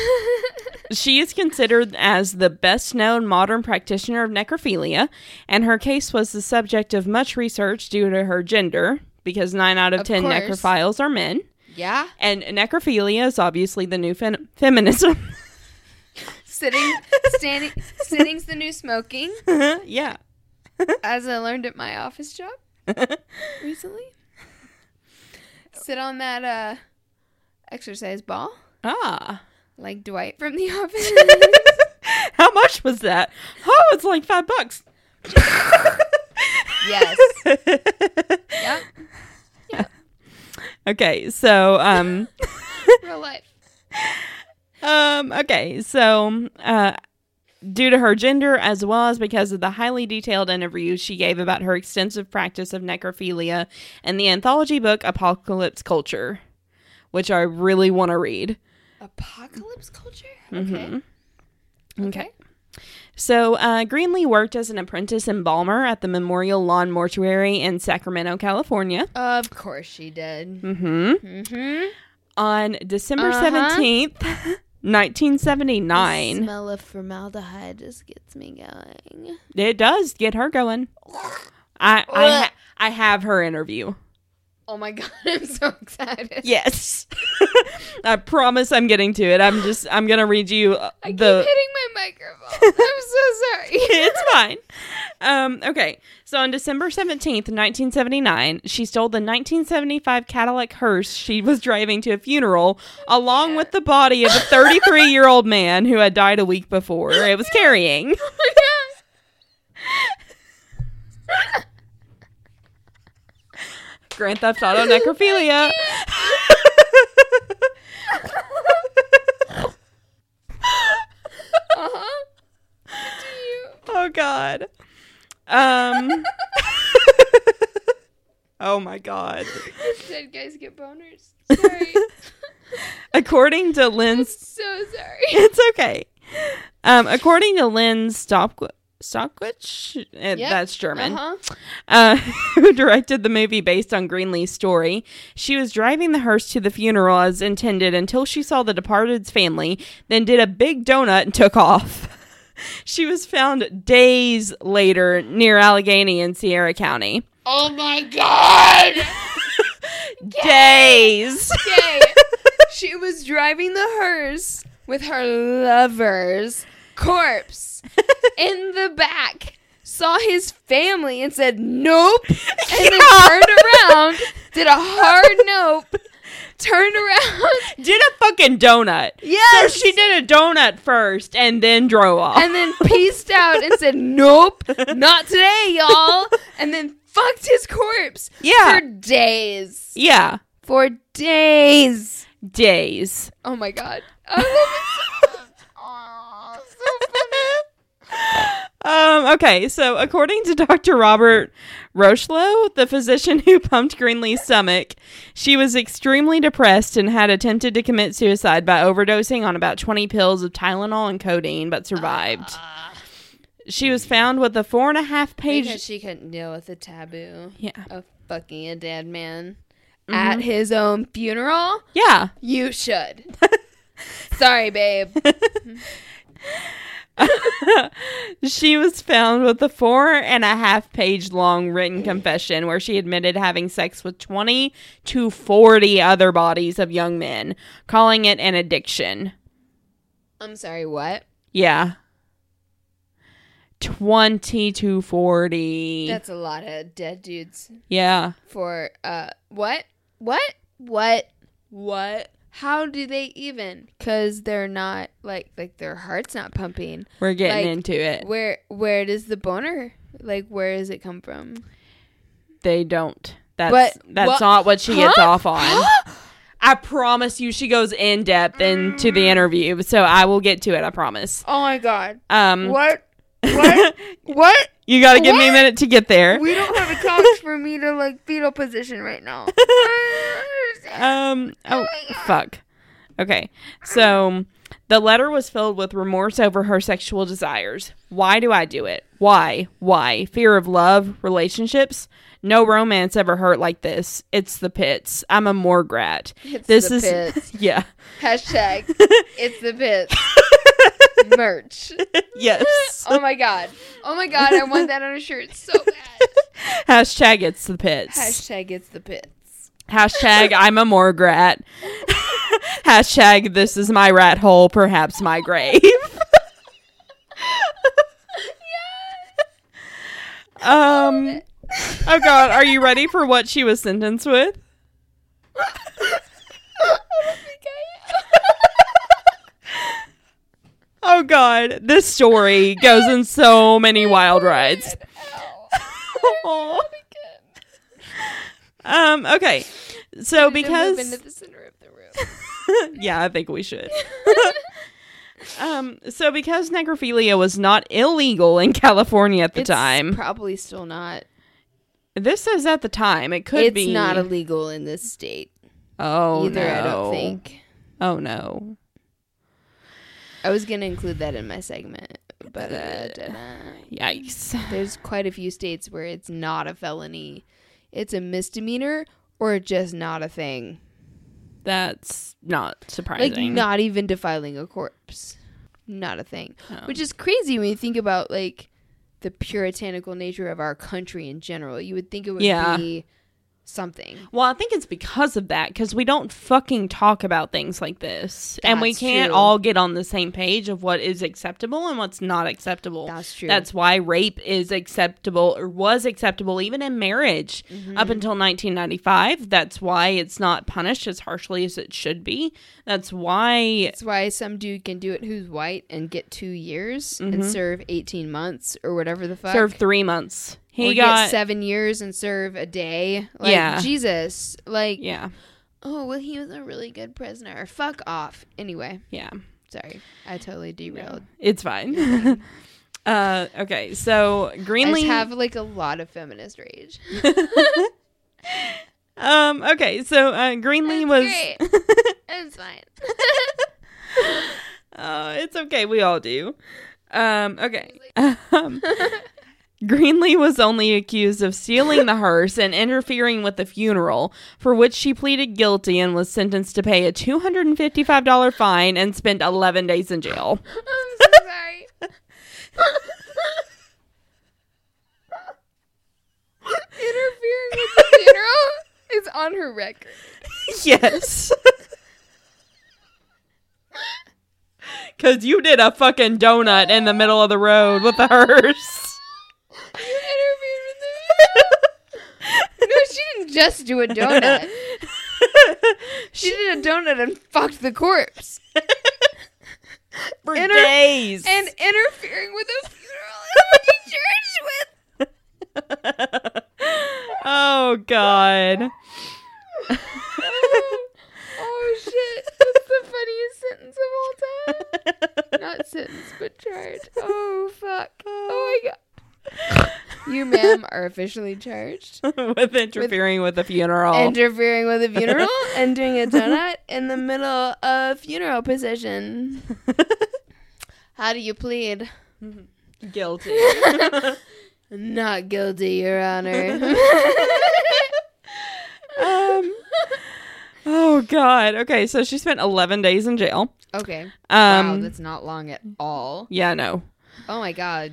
[LAUGHS] she is considered as the best known modern practitioner of necrophilia, and her case was the subject of much research due to her gender, because nine out of, Of ten course. necrophiles are men. yeah. And necrophilia is obviously the new fen- feminism. [LAUGHS] Sitting, standing, sitting's the new smoking, yeah. As I learned at my office job [LAUGHS] recently. Sit on that uh exercise ball ah. like Dwight from The Office. [LAUGHS] How much was that? Oh, it's like five bucks. [LAUGHS] yes. Yep. Yeah. Okay, so um Real life. um okay, so uh due to her gender as well as because of the highly detailed interviews she gave about her extensive practice of necrophilia and the anthology book Apocalypse Culture, which I really want to read. Apocalypse culture? Mm-hmm. Okay. Okay. So, uh, Greenlee worked as an apprentice embalmer at the Memorial Lawn Mortuary in Sacramento, California. Of course she did. hmm Mm-hmm. On December Uh-huh. 17th, 1979. The smell of formaldehyde just gets me going. It does get her going. I I, ha- I have her interview. Oh my god, [LAUGHS] I'm so excited. Yes, [LAUGHS] I promise I'm getting to it. I'm just I'm gonna read you uh, I keep the. hitting my microphone. I'm so [LAUGHS] sorry. it's fine. Um, okay, so on December seventeenth, nineteen seventy nine, she stole the nineteen seventy five Cadillac hearse she was driving to a funeral, along with the body of a thirty three year old man who had died a week before. It was carrying. Oh my god. Grand Theft Auto necrophilia. Uh-huh. Do you? Oh God. Um. [LAUGHS] oh my God. Dead guys get boners. Sorry. [LAUGHS] According to Lynne's, so sorry. it's okay. Um, according to Lynne Stopqu- Stopwich, eh, Yep. that's German, Uh-huh. uh, [LAUGHS] who directed the movie based on Greenlee's story. She was driving the hearse to the funeral as intended until she saw the departed's family, then did a big donut and took off. [LAUGHS] She was found days later near Alleghany in Sierra County. Oh my god. [LAUGHS] Days. Okay. she was driving the hearse with her lover's corpse in the back. Saw his family and said nope, and then [LAUGHS] turned around, did a hard nope, turned around, did a fucking donut. Yes. So she did a donut first and then drove off. and then pieced out and said nope, not today, y'all, and then fucked his corpse Yeah. for days, yeah. for days. Days. Oh my god, I love it so much. Aw, so funny. Um, okay, so according to [LAUGHS] Dr. Robert Rocheleau, the physician who pumped Greenlee's stomach, she was extremely depressed and had attempted to commit suicide by overdosing on about 20 pills of Tylenol and codeine, but survived. Ah. She was found with a four and a half page. Because she couldn't deal with the taboo Yeah. of fucking a dead man at mm-hmm. his own funeral. Yeah. You should. [LAUGHS] Sorry, babe. [LAUGHS] Mm-hmm. [LAUGHS] She was found with a four and a half page long written confession where she admitted having sex with 20 to 40 other bodies of young men, calling it an addiction. I'm sorry, what? Yeah. 20 to 40. That's a lot of dead dudes yeah. for uh what? What? What? What? How do they even? Cuz they're not like like their heart's not pumping. We're getting Like, into it. Where where does the boner like where does it come from? They don't. That's But that's what- not what she gets Huh? off on. I promise you she goes in depth into the interview, so I will get to it, I promise. Oh my god. Um What? [LAUGHS] What? what? you got to give me a minute to get there. We don't have a [LAUGHS] for me to like fetal position right now. Understand. [LAUGHS] Um. Oh, God. fuck. Okay. So the letter was filled with remorse over her sexual desires. Why do I do it? Why? Why? Fear of love, relationships. No romance ever hurt like this. It's the pits. I'm a morgue rat. It's this the is pits. [LAUGHS] yeah. Hashtag it's the pits. Merch. [LAUGHS] yes. [LAUGHS] Oh my god. Oh my god, I want that on a shirt so bad. [LAUGHS] Hashtag it's the pits. Hashtag it's the pits. Hashtag I'm a morgue rat. Hashtag this is my rat hole, perhaps my grave. Yes. Um Oh god, are you ready for what she was sentenced with? Oh god, this story goes in so many wild rides. Aw. [LAUGHS] um okay. So because into the center of the room. [LAUGHS] yeah, I think we should. [LAUGHS] um, so because necrophilia was not illegal in California at the It's time, probably still not. this says at the time it could it's be not illegal in this state Oh either. I no. don't think. Oh no. I was gonna include that in my segment, but uh, didn't. Yikes. there's quite a few states where it's not a felony. It's a misdemeanor or just not a thing. That's not surprising. Like not even defiling a corpse. Not a thing. No. Which is crazy when you think about like the puritanical nature of our country in general. You would think it would Yeah. be something. Well, I think it's because of that because we don't fucking talk about things like this, and we can't true. all get on the same page of what is acceptable and what's not acceptable. That's true. That's why rape is acceptable or was acceptable even in marriage Mm-hmm. up until 1995. That's why it's not punished as harshly as it should be. That's why That's why some dude can do it who's white and get two years and serve eighteen months or whatever the fuck. Serve three months. He got get seven years and serve a day. Like, Yeah. Jesus. Like yeah, Oh, well, he was a really good prisoner. Fuck off. Anyway, yeah. sorry. I totally derailed. It's fine. [LAUGHS] uh, okay, so I Greenlee. just have like a lot of feminist rage. [LAUGHS] um. Okay, so uh, Greenlee was. Great. [LAUGHS] it's fine. Uh, it's okay. We all do. Um, okay. Um, Greenlee was only accused of stealing the hearse and interfering with the funeral, for which she pleaded guilty and was sentenced to pay a $255 fine and spent 11 days in jail. [LAUGHS] I'm so sorry. Interfering with the funeral is on her record. yes. [LAUGHS] Because you did a fucking donut in the middle of the road with the hearse. You interfered with the No, she didn't just do a donut. [LAUGHS] She did a donut and fucked the corpse. For Inter- days. And interfering with a funeral what you charged with. [LAUGHS] oh god. [LAUGHS] oh shit. That's the funniest sentence of all time. Not sentence, but charge. Oh fuck. Oh my You, ma'am, are officially charged. [LAUGHS] with interfering with, a funeral. Interfering with a funeral [LAUGHS] and doing a donut in the middle of funeral procession. How do you plead? Guilty. [LAUGHS] Not guilty, Your Honor. um. Oh God. Okay, so she spent 11 days in jail. okay. wow, Um. that's not long at all. yeah. No. Oh my god.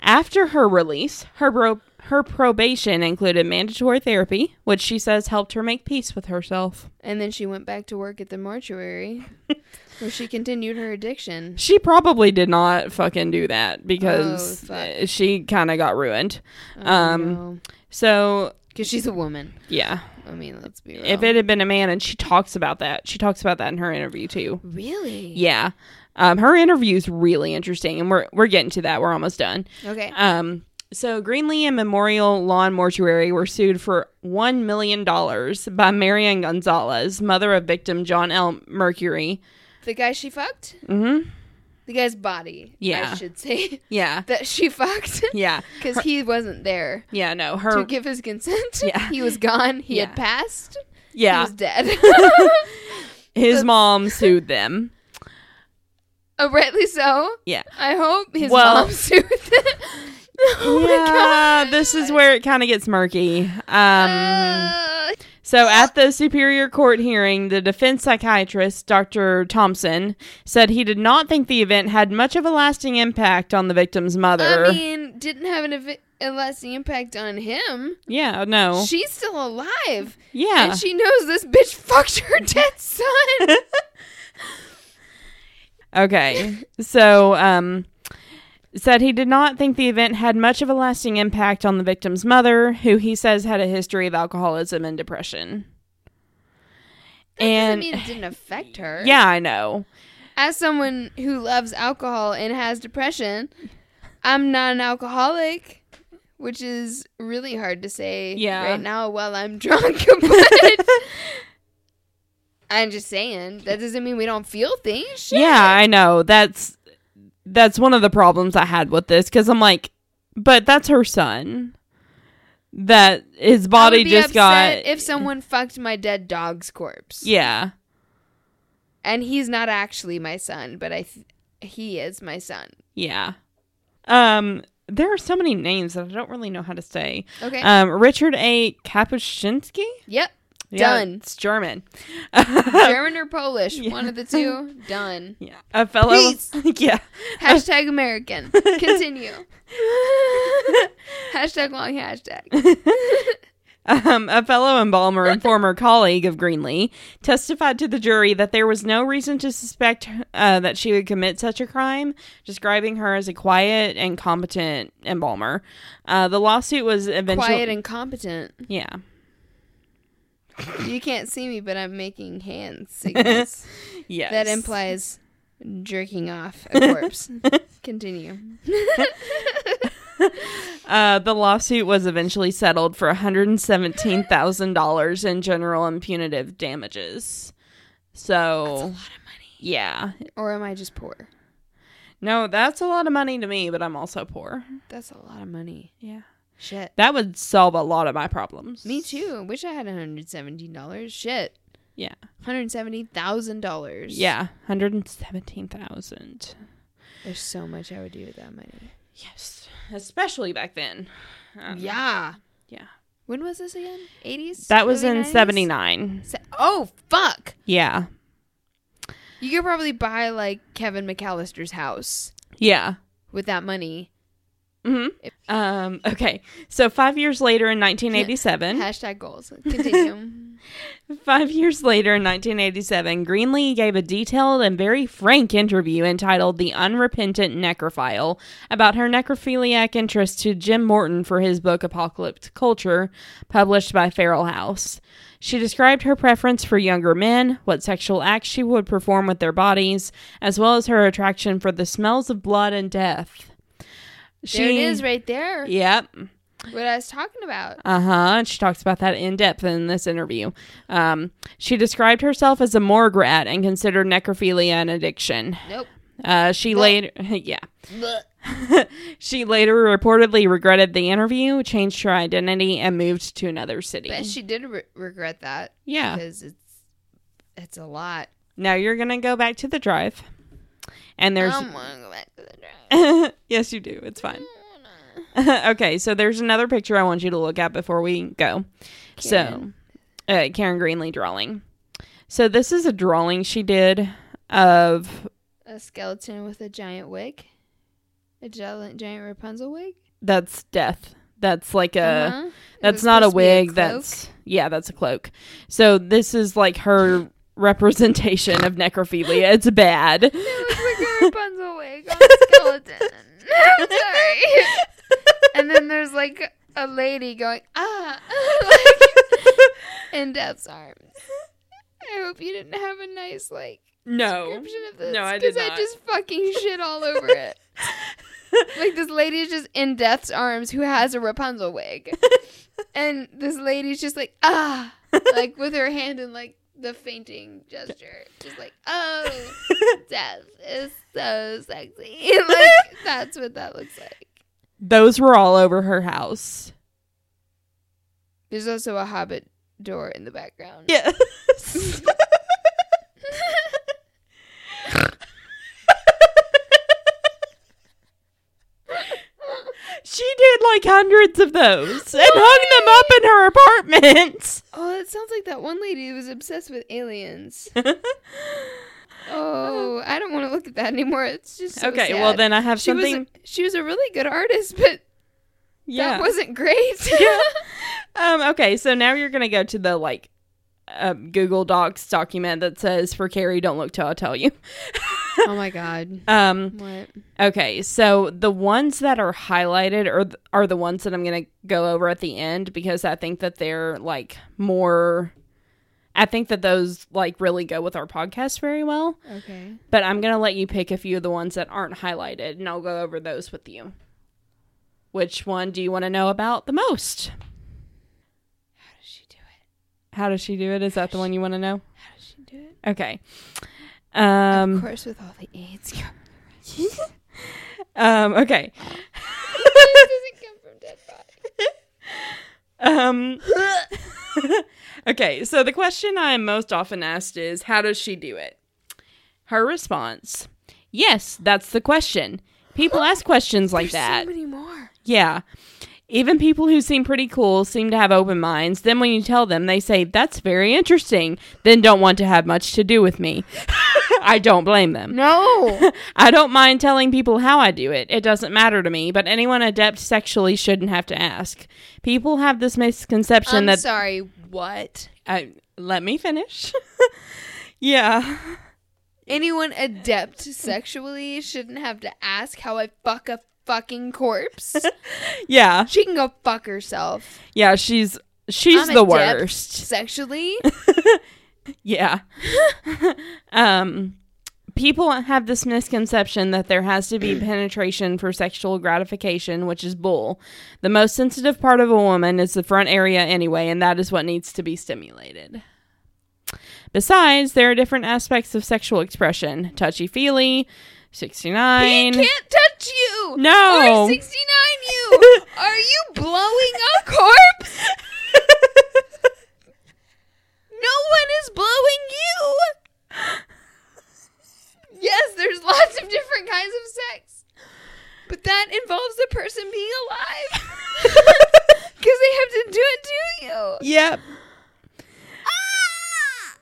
After her release, her bro- her probation included mandatory therapy, which she says helped her make peace with herself. And then she went back to work at the mortuary [LAUGHS] where she continued her addiction. She probably did not fucking do that because Oh, fuck. uh, she kind of got ruined. Oh, Um, So Because she's a woman. yeah, I mean, let's be real. if it had been a man, and she talks about that, she talks about that in her interview too. Really? Yeah, um, her interview is really interesting, and we're we're getting to that. We're almost done. Okay. Um, so Greenlee and Memorial Lawn Mortuary were sued for one million dollars by Marian Gonzalez, mother of victim John L. Mercure. The guy she fucked? Mm-hmm. The guy's body. Yeah. I should say. [LAUGHS] Yeah, that she fucked. yeah, [LAUGHS] Because he wasn't there yeah. No, her to give his consent. [LAUGHS] Yeah. He was gone. He Yeah. had passed. Yeah, he was dead. his mom sued them. Oh, rightly so. Yeah. I hope his Well- mom [LAUGHS] oh my yeah, god. this is where it kind of gets murky. Um, Uh, so at the Superior Court hearing, the defense psychiatrist, Dr. Thompson, said he did not think the event had much of a lasting impact on the victim's mother. I mean, didn't have an ev- a lasting impact on him. yeah, no. She's still alive. yeah. And she knows this bitch fucked her dead son. [LAUGHS] Okay. So, um, said he did not think the event had much of a lasting impact on the victim's mother, who he says had a history of alcoholism and depression. That and doesn't mean it didn't affect her. [SIGHS] yeah, I know. As someone who loves alcohol and has depression, I'm not an alcoholic, which is really hard to say Yeah. right now while I'm [LAUGHS] drunk. but [LAUGHS] I'm just saying that doesn't mean we don't feel things. Shit. Yeah, I know. That's that's one of the problems I had with this cuz I'm like, but that's her son. That his body just got if someone fucked my dead dog's corpse. Yeah. And he's not actually my son, but I th- he is my son. Yeah. Um there are so many names that I don't really know how to say. Okay. Um Richard A. Kapuscinski? yep. Yeah, Done. It's German. German or Polish, [LAUGHS] one of the two. Done. yeah. A fellow Peace. [LAUGHS] Yeah. Hashtag American. [LAUGHS] Continue. hashtag long hashtag. Um, a fellow embalmer and former colleague of Greenlee testified to the jury that there was no reason to suspect uh, that she would commit such a crime, describing her as a quiet and competent embalmer. Uh, the lawsuit was eventually Quiet and competent. yeah, You can't see me, but I'm making hand signals. [LAUGHS] yes, that implies jerking off a corpse. [LAUGHS] Continue. [LAUGHS] Uh, the lawsuit was eventually settled for one hundred and seventeen thousand dollars in general and punitive damages. So, yeah, Or am I just poor? no, that's a lot of money to me, but I'm also poor. That's a lot of money. Yeah. Shit. That would solve a lot of my problems. Me too. Wish I had $117. Shit. Yeah. $170,000. Yeah. Hundred and seventeen thousand. There's so much I would do with that money. Yes. Especially back then. Um, yeah. Yeah. When was this again? 80s? That was in 90s? seventy nine. Se- oh, fuck. Yeah. You could probably buy like Kevin McAllister's house Yeah. with that money. Hmm Um, okay. So five years later in 1987, Hashtag goals. Continue. [LAUGHS] [LAUGHS] five years later in 1987, Greenlee gave a detailed and very frank interview entitled The Unrepentant Necrophile about her necrophiliac interest to Jim Morton for his book Apocalypse Culture, published by Feral House. She described her preference for younger men, what sexual acts she would perform with their bodies, as well as her attraction for the smells of blood and death. There it is right there. Yep. What I was talking about. Uh huh. And she talks about that in depth in this interview. Um, she described herself as a morgue rat and considered necrophilia an addiction. Nope. Uh, she Blech. later, [LAUGHS] yeah. [LAUGHS] She later reportedly regretted the interview, changed her identity, and moved to another city. Bet she did re- regret that yeah. because it's it's a lot. Now you're gonna go back to the drive, and there's I don't want to go back to the drive. [LAUGHS] yes, you do. It's fine. I don't wanna. okay, so there's another picture I want you to look at before we go. Karen. So, uh, Karen Greenlee drawing. So this is a drawing she did of A skeleton with a giant wig, a giant giant Rapunzel wig. that's death. That's like a Uh-huh. That's not a supposed to be wig. cloak. that's yeah, that's a cloak. So this is like her representation of necrophilia. It's bad. It looks like a Rapunzel wig on a skeleton. [LAUGHS] I'm sorry. And then there's like a lady going ah, [LAUGHS] like, in Death's arms. I hope you didn't have a nice like no. description of this. No, I did not. Because I just fucking [LAUGHS] shit all over it. like this lady is just in Death's arms who has a Rapunzel wig, and this lady's just like ah, like with her hand in like the fainting gesture, just like oh, [LAUGHS] Death is so sexy. [LAUGHS] like that's what that looks like. Those were all over her house. There's also a Hobbit door in the background. Yes. [LAUGHS] she did like hundreds of those and hung them up in her apartment. [LAUGHS] Oh, it sounds like that one lady who was obsessed with aliens. [LAUGHS] Oh, I don't want to look at that anymore. It's just so okay, sad. well then I have she something. was a, she was a really good artist, but yeah. that wasn't great. [LAUGHS] um. Okay, so now you're gonna go to the like. Um, Google Docs document that says for Carrie, don't look till I tell you. [LAUGHS] oh my god. Um, What? Okay, so the ones that are highlighted are th- are the ones that I'm going to go over at the end because I think that they're like more I think that those like really go with our podcast very well, Okay. but I'm going to let you pick a few of the ones that aren't highlighted and I'll go over those with you. Which one do you want to know about the most? How does she do it? How does she do it? Is that the one you want to know? How does she do it? Okay. Um of course, with all the AIDS. [LAUGHS] um okay. doesn't come from dead body. [LAUGHS] Um [LAUGHS] Okay, so the question I am most often asked is how does she do it? Her response, "Yes, that's the question." People ask questions like There's that. so many more. Yeah. Even people who seem pretty cool seem to have open minds. Then when you tell them, they say, "That's very interesting." Then don't want to have much to do with me. [LAUGHS] I don't blame them. No. [LAUGHS] I don't mind telling people how I do it. It doesn't matter to me, but anyone adept sexually shouldn't have to ask. People have this misconception I'm that sorry. What? I let me finish. [LAUGHS] yeah. Anyone adept sexually shouldn't have to ask how I fuck a fucking corpse. Yeah. she can go fuck herself. Yeah, she's she's I'm the worst. Sexually? Yeah. [LAUGHS] um people have this misconception that there has to be [CLEARS THROAT] penetration for sexual gratification, which is bull. The most sensitive part of a woman is the front area anyway, and that is what needs to be stimulated. Besides, there are different aspects of sexual expression. Touchy-feely, 69. He can't touch you. No. Or 69 you. [LAUGHS] Are you blowing a corpse? [LAUGHS] No one is blowing you. Yes, there's lots of different kinds of sex. But that involves the person being alive. [LAUGHS] Because they have to do it to you. Yep. Ah!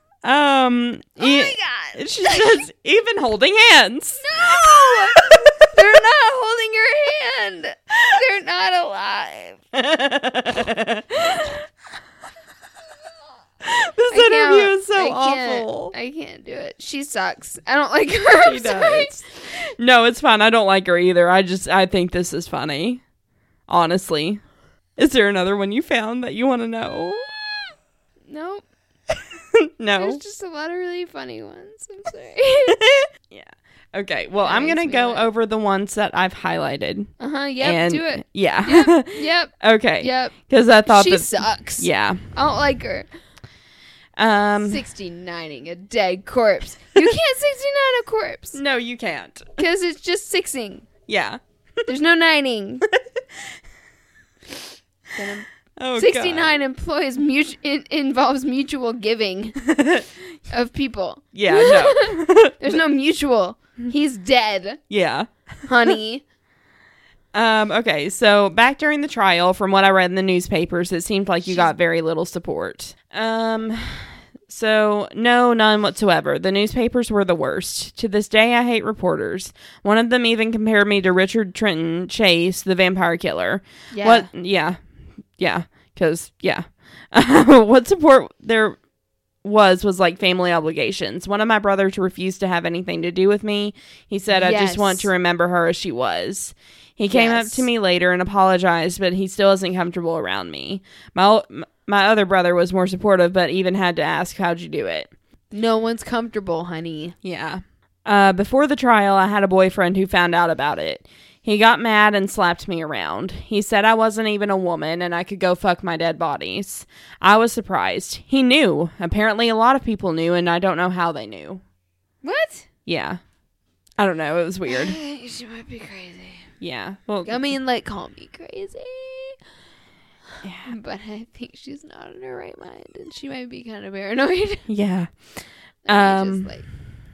Um Oh e- my god. [LAUGHS] she says even holding hands. No! They're not holding your hand. They're not alive. [LAUGHS] this I interview is so I awful. I can't do it. She sucks. I don't like her. [LAUGHS] I'm She sorry. does. No, it's fine. I don't like her either. I just I think this is funny. Honestly. Is there another one you found that you want to know? [LAUGHS] Nope. [LAUGHS] no. There's just a lot of really funny ones. I'm sorry. yeah. Okay. Well, That I'm going to go laugh. over the ones that I've highlighted. Uh huh. Yep. and do it. Yeah. Yep. Yep. okay. Yep. Cuz I thought She that sucks. Yeah. I don't like her. Um 69ing a dead corpse. You [LAUGHS] can't 69 a corpse no, you can't. [LAUGHS] because it's just sixing. Yeah. There's no nining. [LAUGHS] Oh, God. 69 employs mutu- in- involves mutual giving of people. Yeah, no. There's no mutual. He's dead, yeah. honey. Um, okay, so back during the trial, from what I read in the newspapers, it seemed like you got very little support. Um, so no, none whatsoever. The newspapers were the worst. To this day, I hate reporters. One of them even compared me to Richard Trenton Chase, the vampire killer. Yeah. What? Yeah, yeah, because yeah, [LAUGHS] what support there was was like family obligations. One of my brothers refused to have anything to do with me. He said, "I just want to remember her as she was." He came up to me later and apologized, but he still isn't comfortable around me. My o- my other brother was more supportive, but even had to ask, "How'd you do it?" No one's comfortable, honey. Yeah. Uh, before the trial, I had a boyfriend who found out about it. He got mad and slapped me around. He said I wasn't even a woman and I could go fuck my dead bodies. I was surprised. He knew. Apparently, a lot of people knew, and I don't know how they knew. What? Yeah. I don't know. It was weird. [SIGHS] she might be crazy. Yeah. Well, I mean, like, call me crazy. [LAUGHS] But I think she's not in her right mind, and she might be kind of paranoid. [LAUGHS] yeah. Um, just like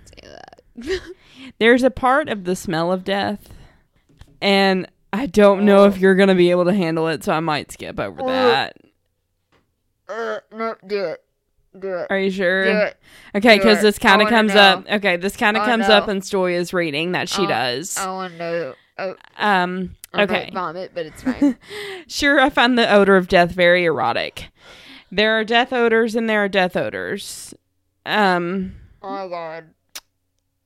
say that. [LAUGHS] There's a part of the smell of death, and I don't know if you're going to be able to handle it, so I might skip over that. uh, no, do it. Do it. Are you sure? Do it. Okay, because this kind of comes know. up. Okay, this kind of comes know. up in Stoya's reading that she I- does. I want to know. Oh, Um. I Okay. might vomit, but it's fine. [LAUGHS] Sure, I find the odor of death very erotic. There are death odors and there are death odors. Um. oh my god.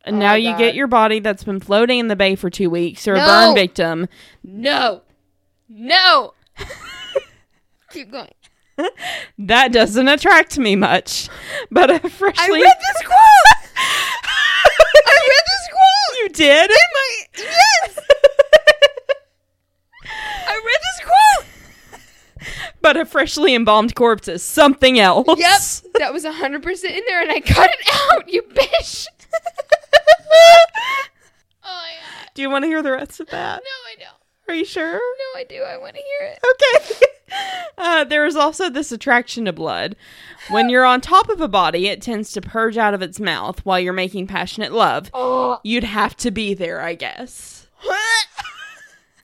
And Oh now my you God. get your body that's been floating in the bay for two weeks or a burn victim. No. No. Keep going. [LAUGHS] That doesn't attract me much. But a freshly. I read this quote. [LAUGHS] I read this quote. You did? In my yes. I read this quote. But a freshly embalmed corpse is something else. Yep, [LAUGHS] that was hundred percent in there, and I cut it out. You bitch. [LAUGHS] oh my god. Do you want to hear the rest of that? No, I don't. Are you sure? No, I do. I want to hear it. Okay. [LAUGHS] Uh, there is also this attraction to blood. When you're on top of a body, it tends to purge out of its mouth while you're making passionate love. Oh. You'd have to be there, I guess.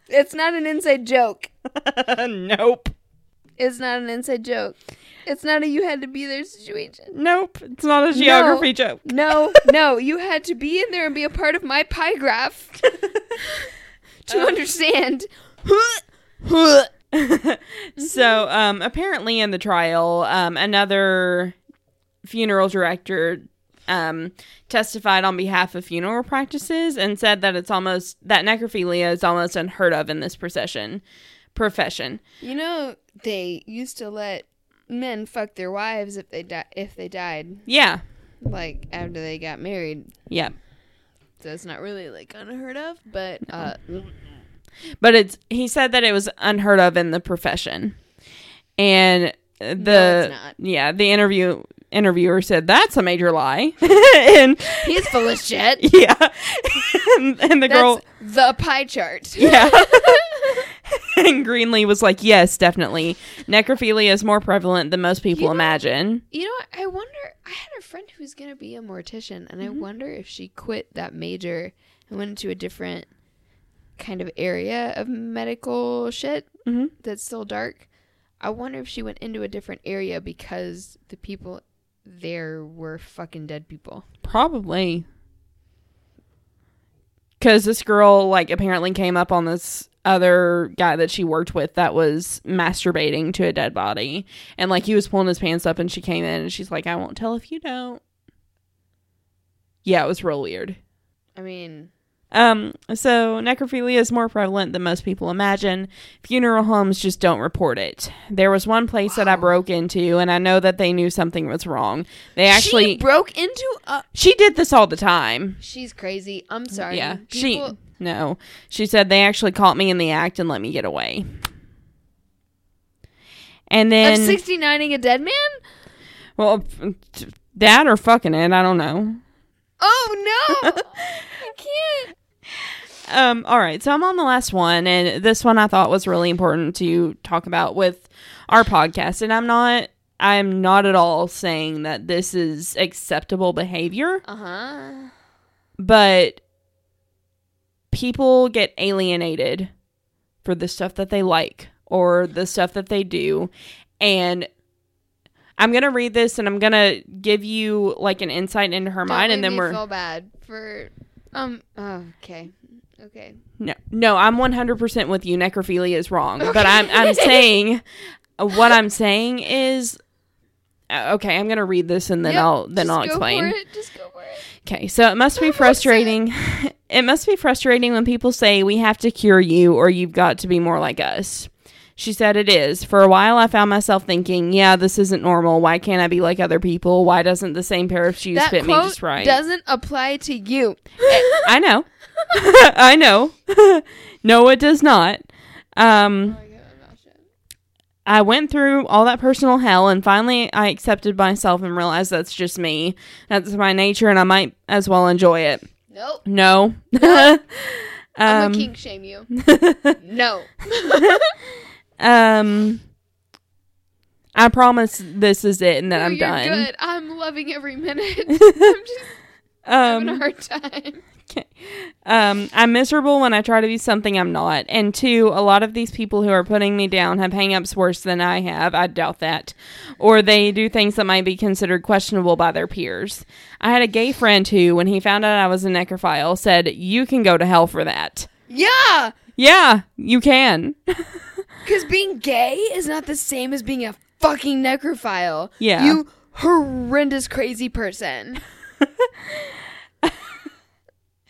It's not an inside joke. nope. It's not an inside joke. It's not a you had to be there situation. Nope. It's not a geography joke. No, no, [LAUGHS] you had to be in there and be a part of my pie graph [LAUGHS] to understand. [LAUGHS] so, um, apparently in the trial, um, another funeral director um, testified on behalf of funeral practices and said that it's almost that necrophilia is almost unheard of in this procession profession. You know, they used to let men fuck their wives if they di- if they died, Yeah. like after they got married. Yeah. So it's not really like unheard of, but uh, But it's he said that it was unheard of in the profession. And the it's not. yeah, the interview interviewer said that's a major lie. [LAUGHS] and he's full of shit. [LAUGHS] yeah. [LAUGHS] and, and the girl the pie chart. Yeah. [LAUGHS] and Greenlee was like, "Yes, definitely. Necrophilia is more prevalent than most people You know- imagine." You know, what? I wonder. I had a friend who's gonna be a mortician, and I wonder if she quit that major and went into a different kind of area of medical shit Mhm. that's still dark. I wonder if she went into a different area because the people there were fucking dead people. Probably. Cuz this girl like apparently came up on this other guy that she worked with that was masturbating to a dead body and like he was pulling his pants up and she came in and she's like, "I won't tell if you don't." Yeah, it was real weird. I mean, Um, so necrophilia is more prevalent than most people imagine. Funeral homes just don't report it. There was one place that I broke into, and I know that they knew something was wrong. They actually, she broke into a. she did this all the time. She's crazy. I'm sorry. yeah, People- she no, she said they actually caught me in the act and let me get away. And then. of then, 69ing a dead man? well, that or fucking it, I don't know. Oh no! [LAUGHS] I can't. Um, all right, so I'm on the last one, and this one I thought was really important to talk about with our podcast. And I'm not, I'm not at all saying that this is acceptable behavior, Uh huh. but people get alienated for the stuff that they like or the stuff that they do, and I'm gonna read this, and I'm gonna give you like an insight into her mind, and then we're feel bad for um. Oh, okay. Okay. No, no, I'm 100% with you. Necrophilia is wrong, but I'm I'm [LAUGHS] saying what I'm saying is okay. I'm gonna read this and then Yep, I'll then just I'll go explain. For it. Just go for it. Okay, so it must be frustrating. [LAUGHS] it must be frustrating when people say we have to cure you or you've got to be more like us. She said it is. For a while, I found myself thinking, yeah, this isn't normal. Why can't I be like other people? Why doesn't the same pair of shoes That fit me just right? It doesn't apply to you. I know. [LAUGHS] I know. [LAUGHS] no, it does not. Um, I went through all that personal hell and finally I accepted myself and realized that's just me. That's my nature and I might as well enjoy it. Nope. No. [LAUGHS] I'm um, gonna kink shame you. [LAUGHS] no. [LAUGHS] um I promise this is it and then No, I'm done. good. I'm loving every minute. I'm just having a Um hard time. [LAUGHS] Um, I'm miserable when I try to be something I'm not. And two, a lot of these people who are putting me down have hangups worse than I have. I doubt that. Or they do things that might be considered questionable by their peers. I had a gay friend who, when he found out I was a necrophile, said, You can go to hell for that. Yeah, Yeah, you can. [LAUGHS] because being gay is not the same as being a fucking necrophile. Yeah. You horrendous crazy person. [LAUGHS]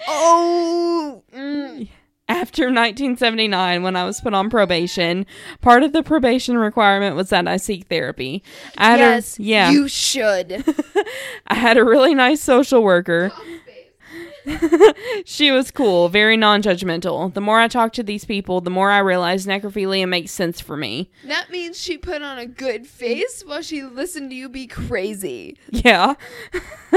oh. mm. After 1979, when I was put on probation, part of the probation requirement was that I seek therapy. I had Yes. a, yeah. You should. [LAUGHS] I had a really nice social worker. [LAUGHS] she was cool, very non judgmental. The more I talked to these people, the more I realized necrophilia makes sense for me. that means she put on a good face while she listened to you be crazy. Yeah. [LAUGHS]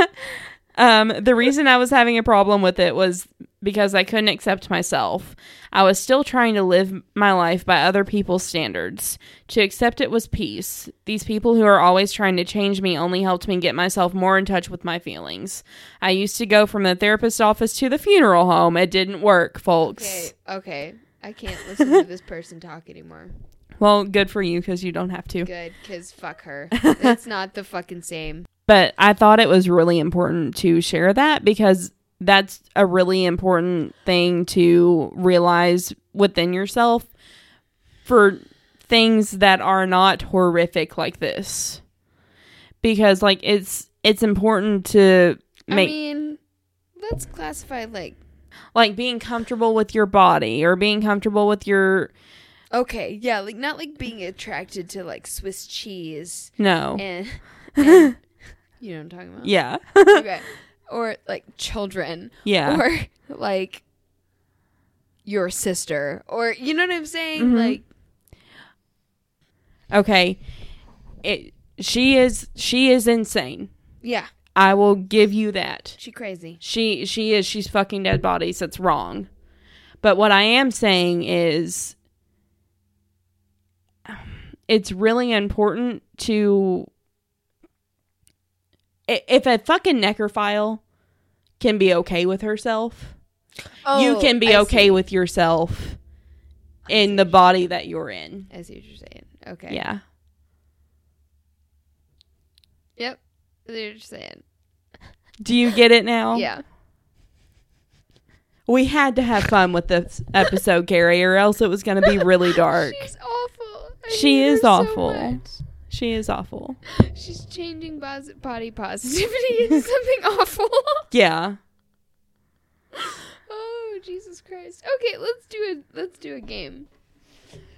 um, the reason I was having a problem with it was because I couldn't accept myself. I was still trying to live my life by other people's standards. To accept it was peace. These people who are always trying to change me only helped me get myself more in touch with my feelings. I used to go from the therapist's office to the funeral home. It didn't work, folks. Okay, okay. I can't listen to this person talk anymore. Well, good for you because you don't have to. Good, because fuck her. [LAUGHS] It's not the fucking same. But I thought it was really important to share that because that's a really important thing to realize within yourself for things that are not horrific like this. Because like it's it's important to make I mean, let's classify like like being comfortable with your body or being comfortable with your okay, yeah, like not like being attracted to like Swiss cheese no. and, [LAUGHS] and you know what I'm talking about. yeah. Okay. [LAUGHS] Or like children. yeah. Or like your sister. Or you know what I'm saying? Mhm. Like okay. It she is she is insane. yeah, I will give you that. she crazy. She she is she's fucking dead bodies. That's wrong. But what I am saying is it's really important to if a fucking necrophile can be okay with herself, you Oh, can be oh, I okay see. with yourself in the body that you're in. I see what you're saying. Okay. Yeah. Yep. I see what you're saying. Do you get it now? Yeah. We had to have fun with this episode, Carrie, or else it was going to be really [LAUGHS] dark. She's awful. I She is so awful. much. She is awful. She's changing bos- body positivity [LAUGHS] into something awful. Yeah. [LAUGHS] oh Jesus Christ! Okay, let's do a let's do a game.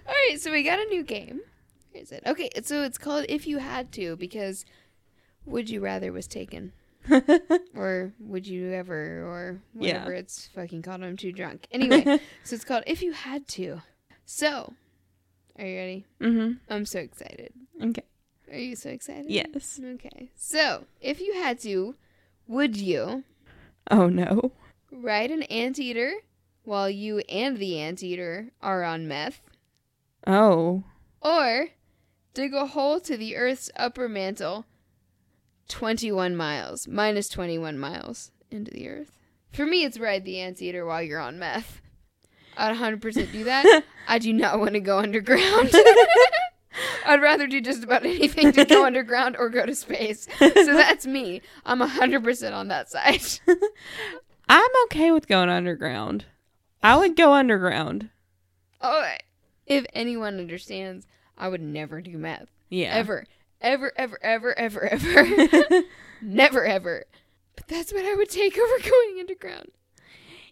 All right, so we got a new game. Where is it? Okay, so it's called If You Had to because Would You Rather was taken, [LAUGHS] or Would You Ever, or Yeah. whatever it's fucking called. I'm too drunk. Anyway, so it's called If You Had to. So, are you ready? mm-hmm I'm so excited. Okay. Are you so excited? Yes. Okay. So, if you had to, would you Oh no. ride an anteater while you and the anteater are on meth, Oh. or dig a hole to the Earth's upper mantle 21 miles, minus 21 miles into the Earth. For me, it's ride the anteater while you're on meth. I'd 100% do that. [LAUGHS] I do not want to go underground. [LAUGHS] [LAUGHS] I'd rather do just about anything to go [LAUGHS] underground or go to space. So [LAUGHS] that's me. I'm 100% on that side. I'm okay with going underground. I would go underground. Oh, if anyone understands, I would never do meth. Yeah. Ever. Ever, ever, ever, ever, ever. Never, ever. But that's what I would take over going underground.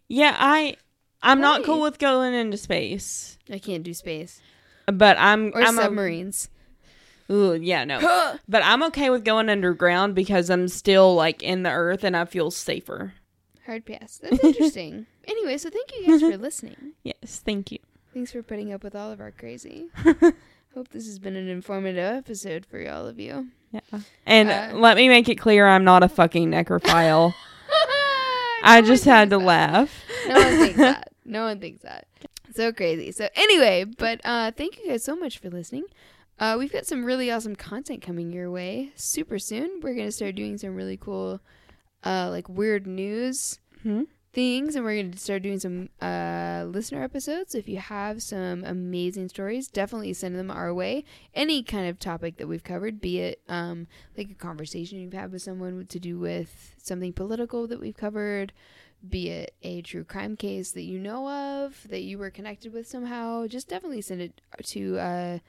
Yeah, I I'm not cool with going into space. I can't do space. But I'm Or I'm a- submarines. ooh, yeah, no. But I'm okay with going underground because I'm still like in the earth and I feel safer. Hard pass. That's [LAUGHS] interesting. anyway, so thank you guys for [LAUGHS] listening. Yes, thank you. Thanks for putting up with all of our crazy. [LAUGHS] Hope this has been an informative episode for all of you. Yeah. And Uh, let me make it clear I'm not a fucking necrophile. I just had to laugh. No one thinks that. No one thinks that. So crazy. So anyway, but uh thank you guys so much for listening. Uh we've got some really awesome content coming your way super soon. We're gonna start doing some really cool uh like weird news Hmm? things and we're gonna start doing some uh listener episodes. If you have some amazing stories, definitely send them our way. Any kind of topic that we've covered, be it um like a conversation you've had with someone to do with something political that we've covered, be it a true crime case that you know of that you were connected with somehow, just definitely send it to uh,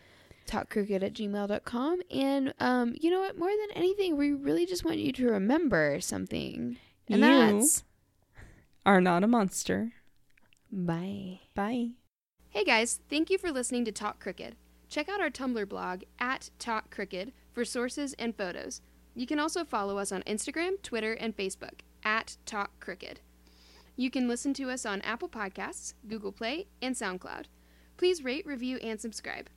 talkcricket at gmail.com. And um, you know what? More than anything, we really just want you to remember something. And You that's Are not a monster. bye. Bye. Hey guys, thank you for listening to Talk Cricket. Check out our Tumblr blog at Talk Cricket for sources and photos. You can also follow us on Instagram, Twitter, and Facebook at Talk Cricket. You can listen to us on Apple Podcasts, Google Play, and SoundCloud. Please rate, review, and subscribe.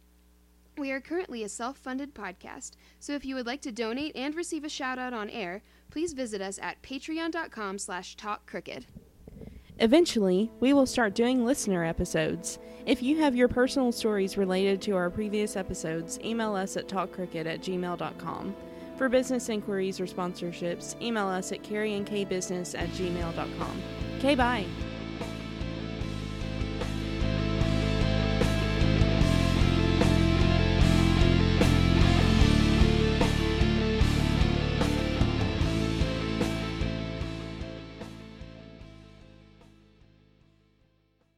We are currently a self-funded podcast, so if you would like to donate and receive a shout-out on air, please visit us at patreon.com slash talkcricket. Eventually, we will start doing listener episodes. If you have your personal stories related to our previous episodes, email us at talkcricket at gmail.com. For business inquiries or sponsorships, email us at carrieandkbusiness at gmail.com. Okay, bye.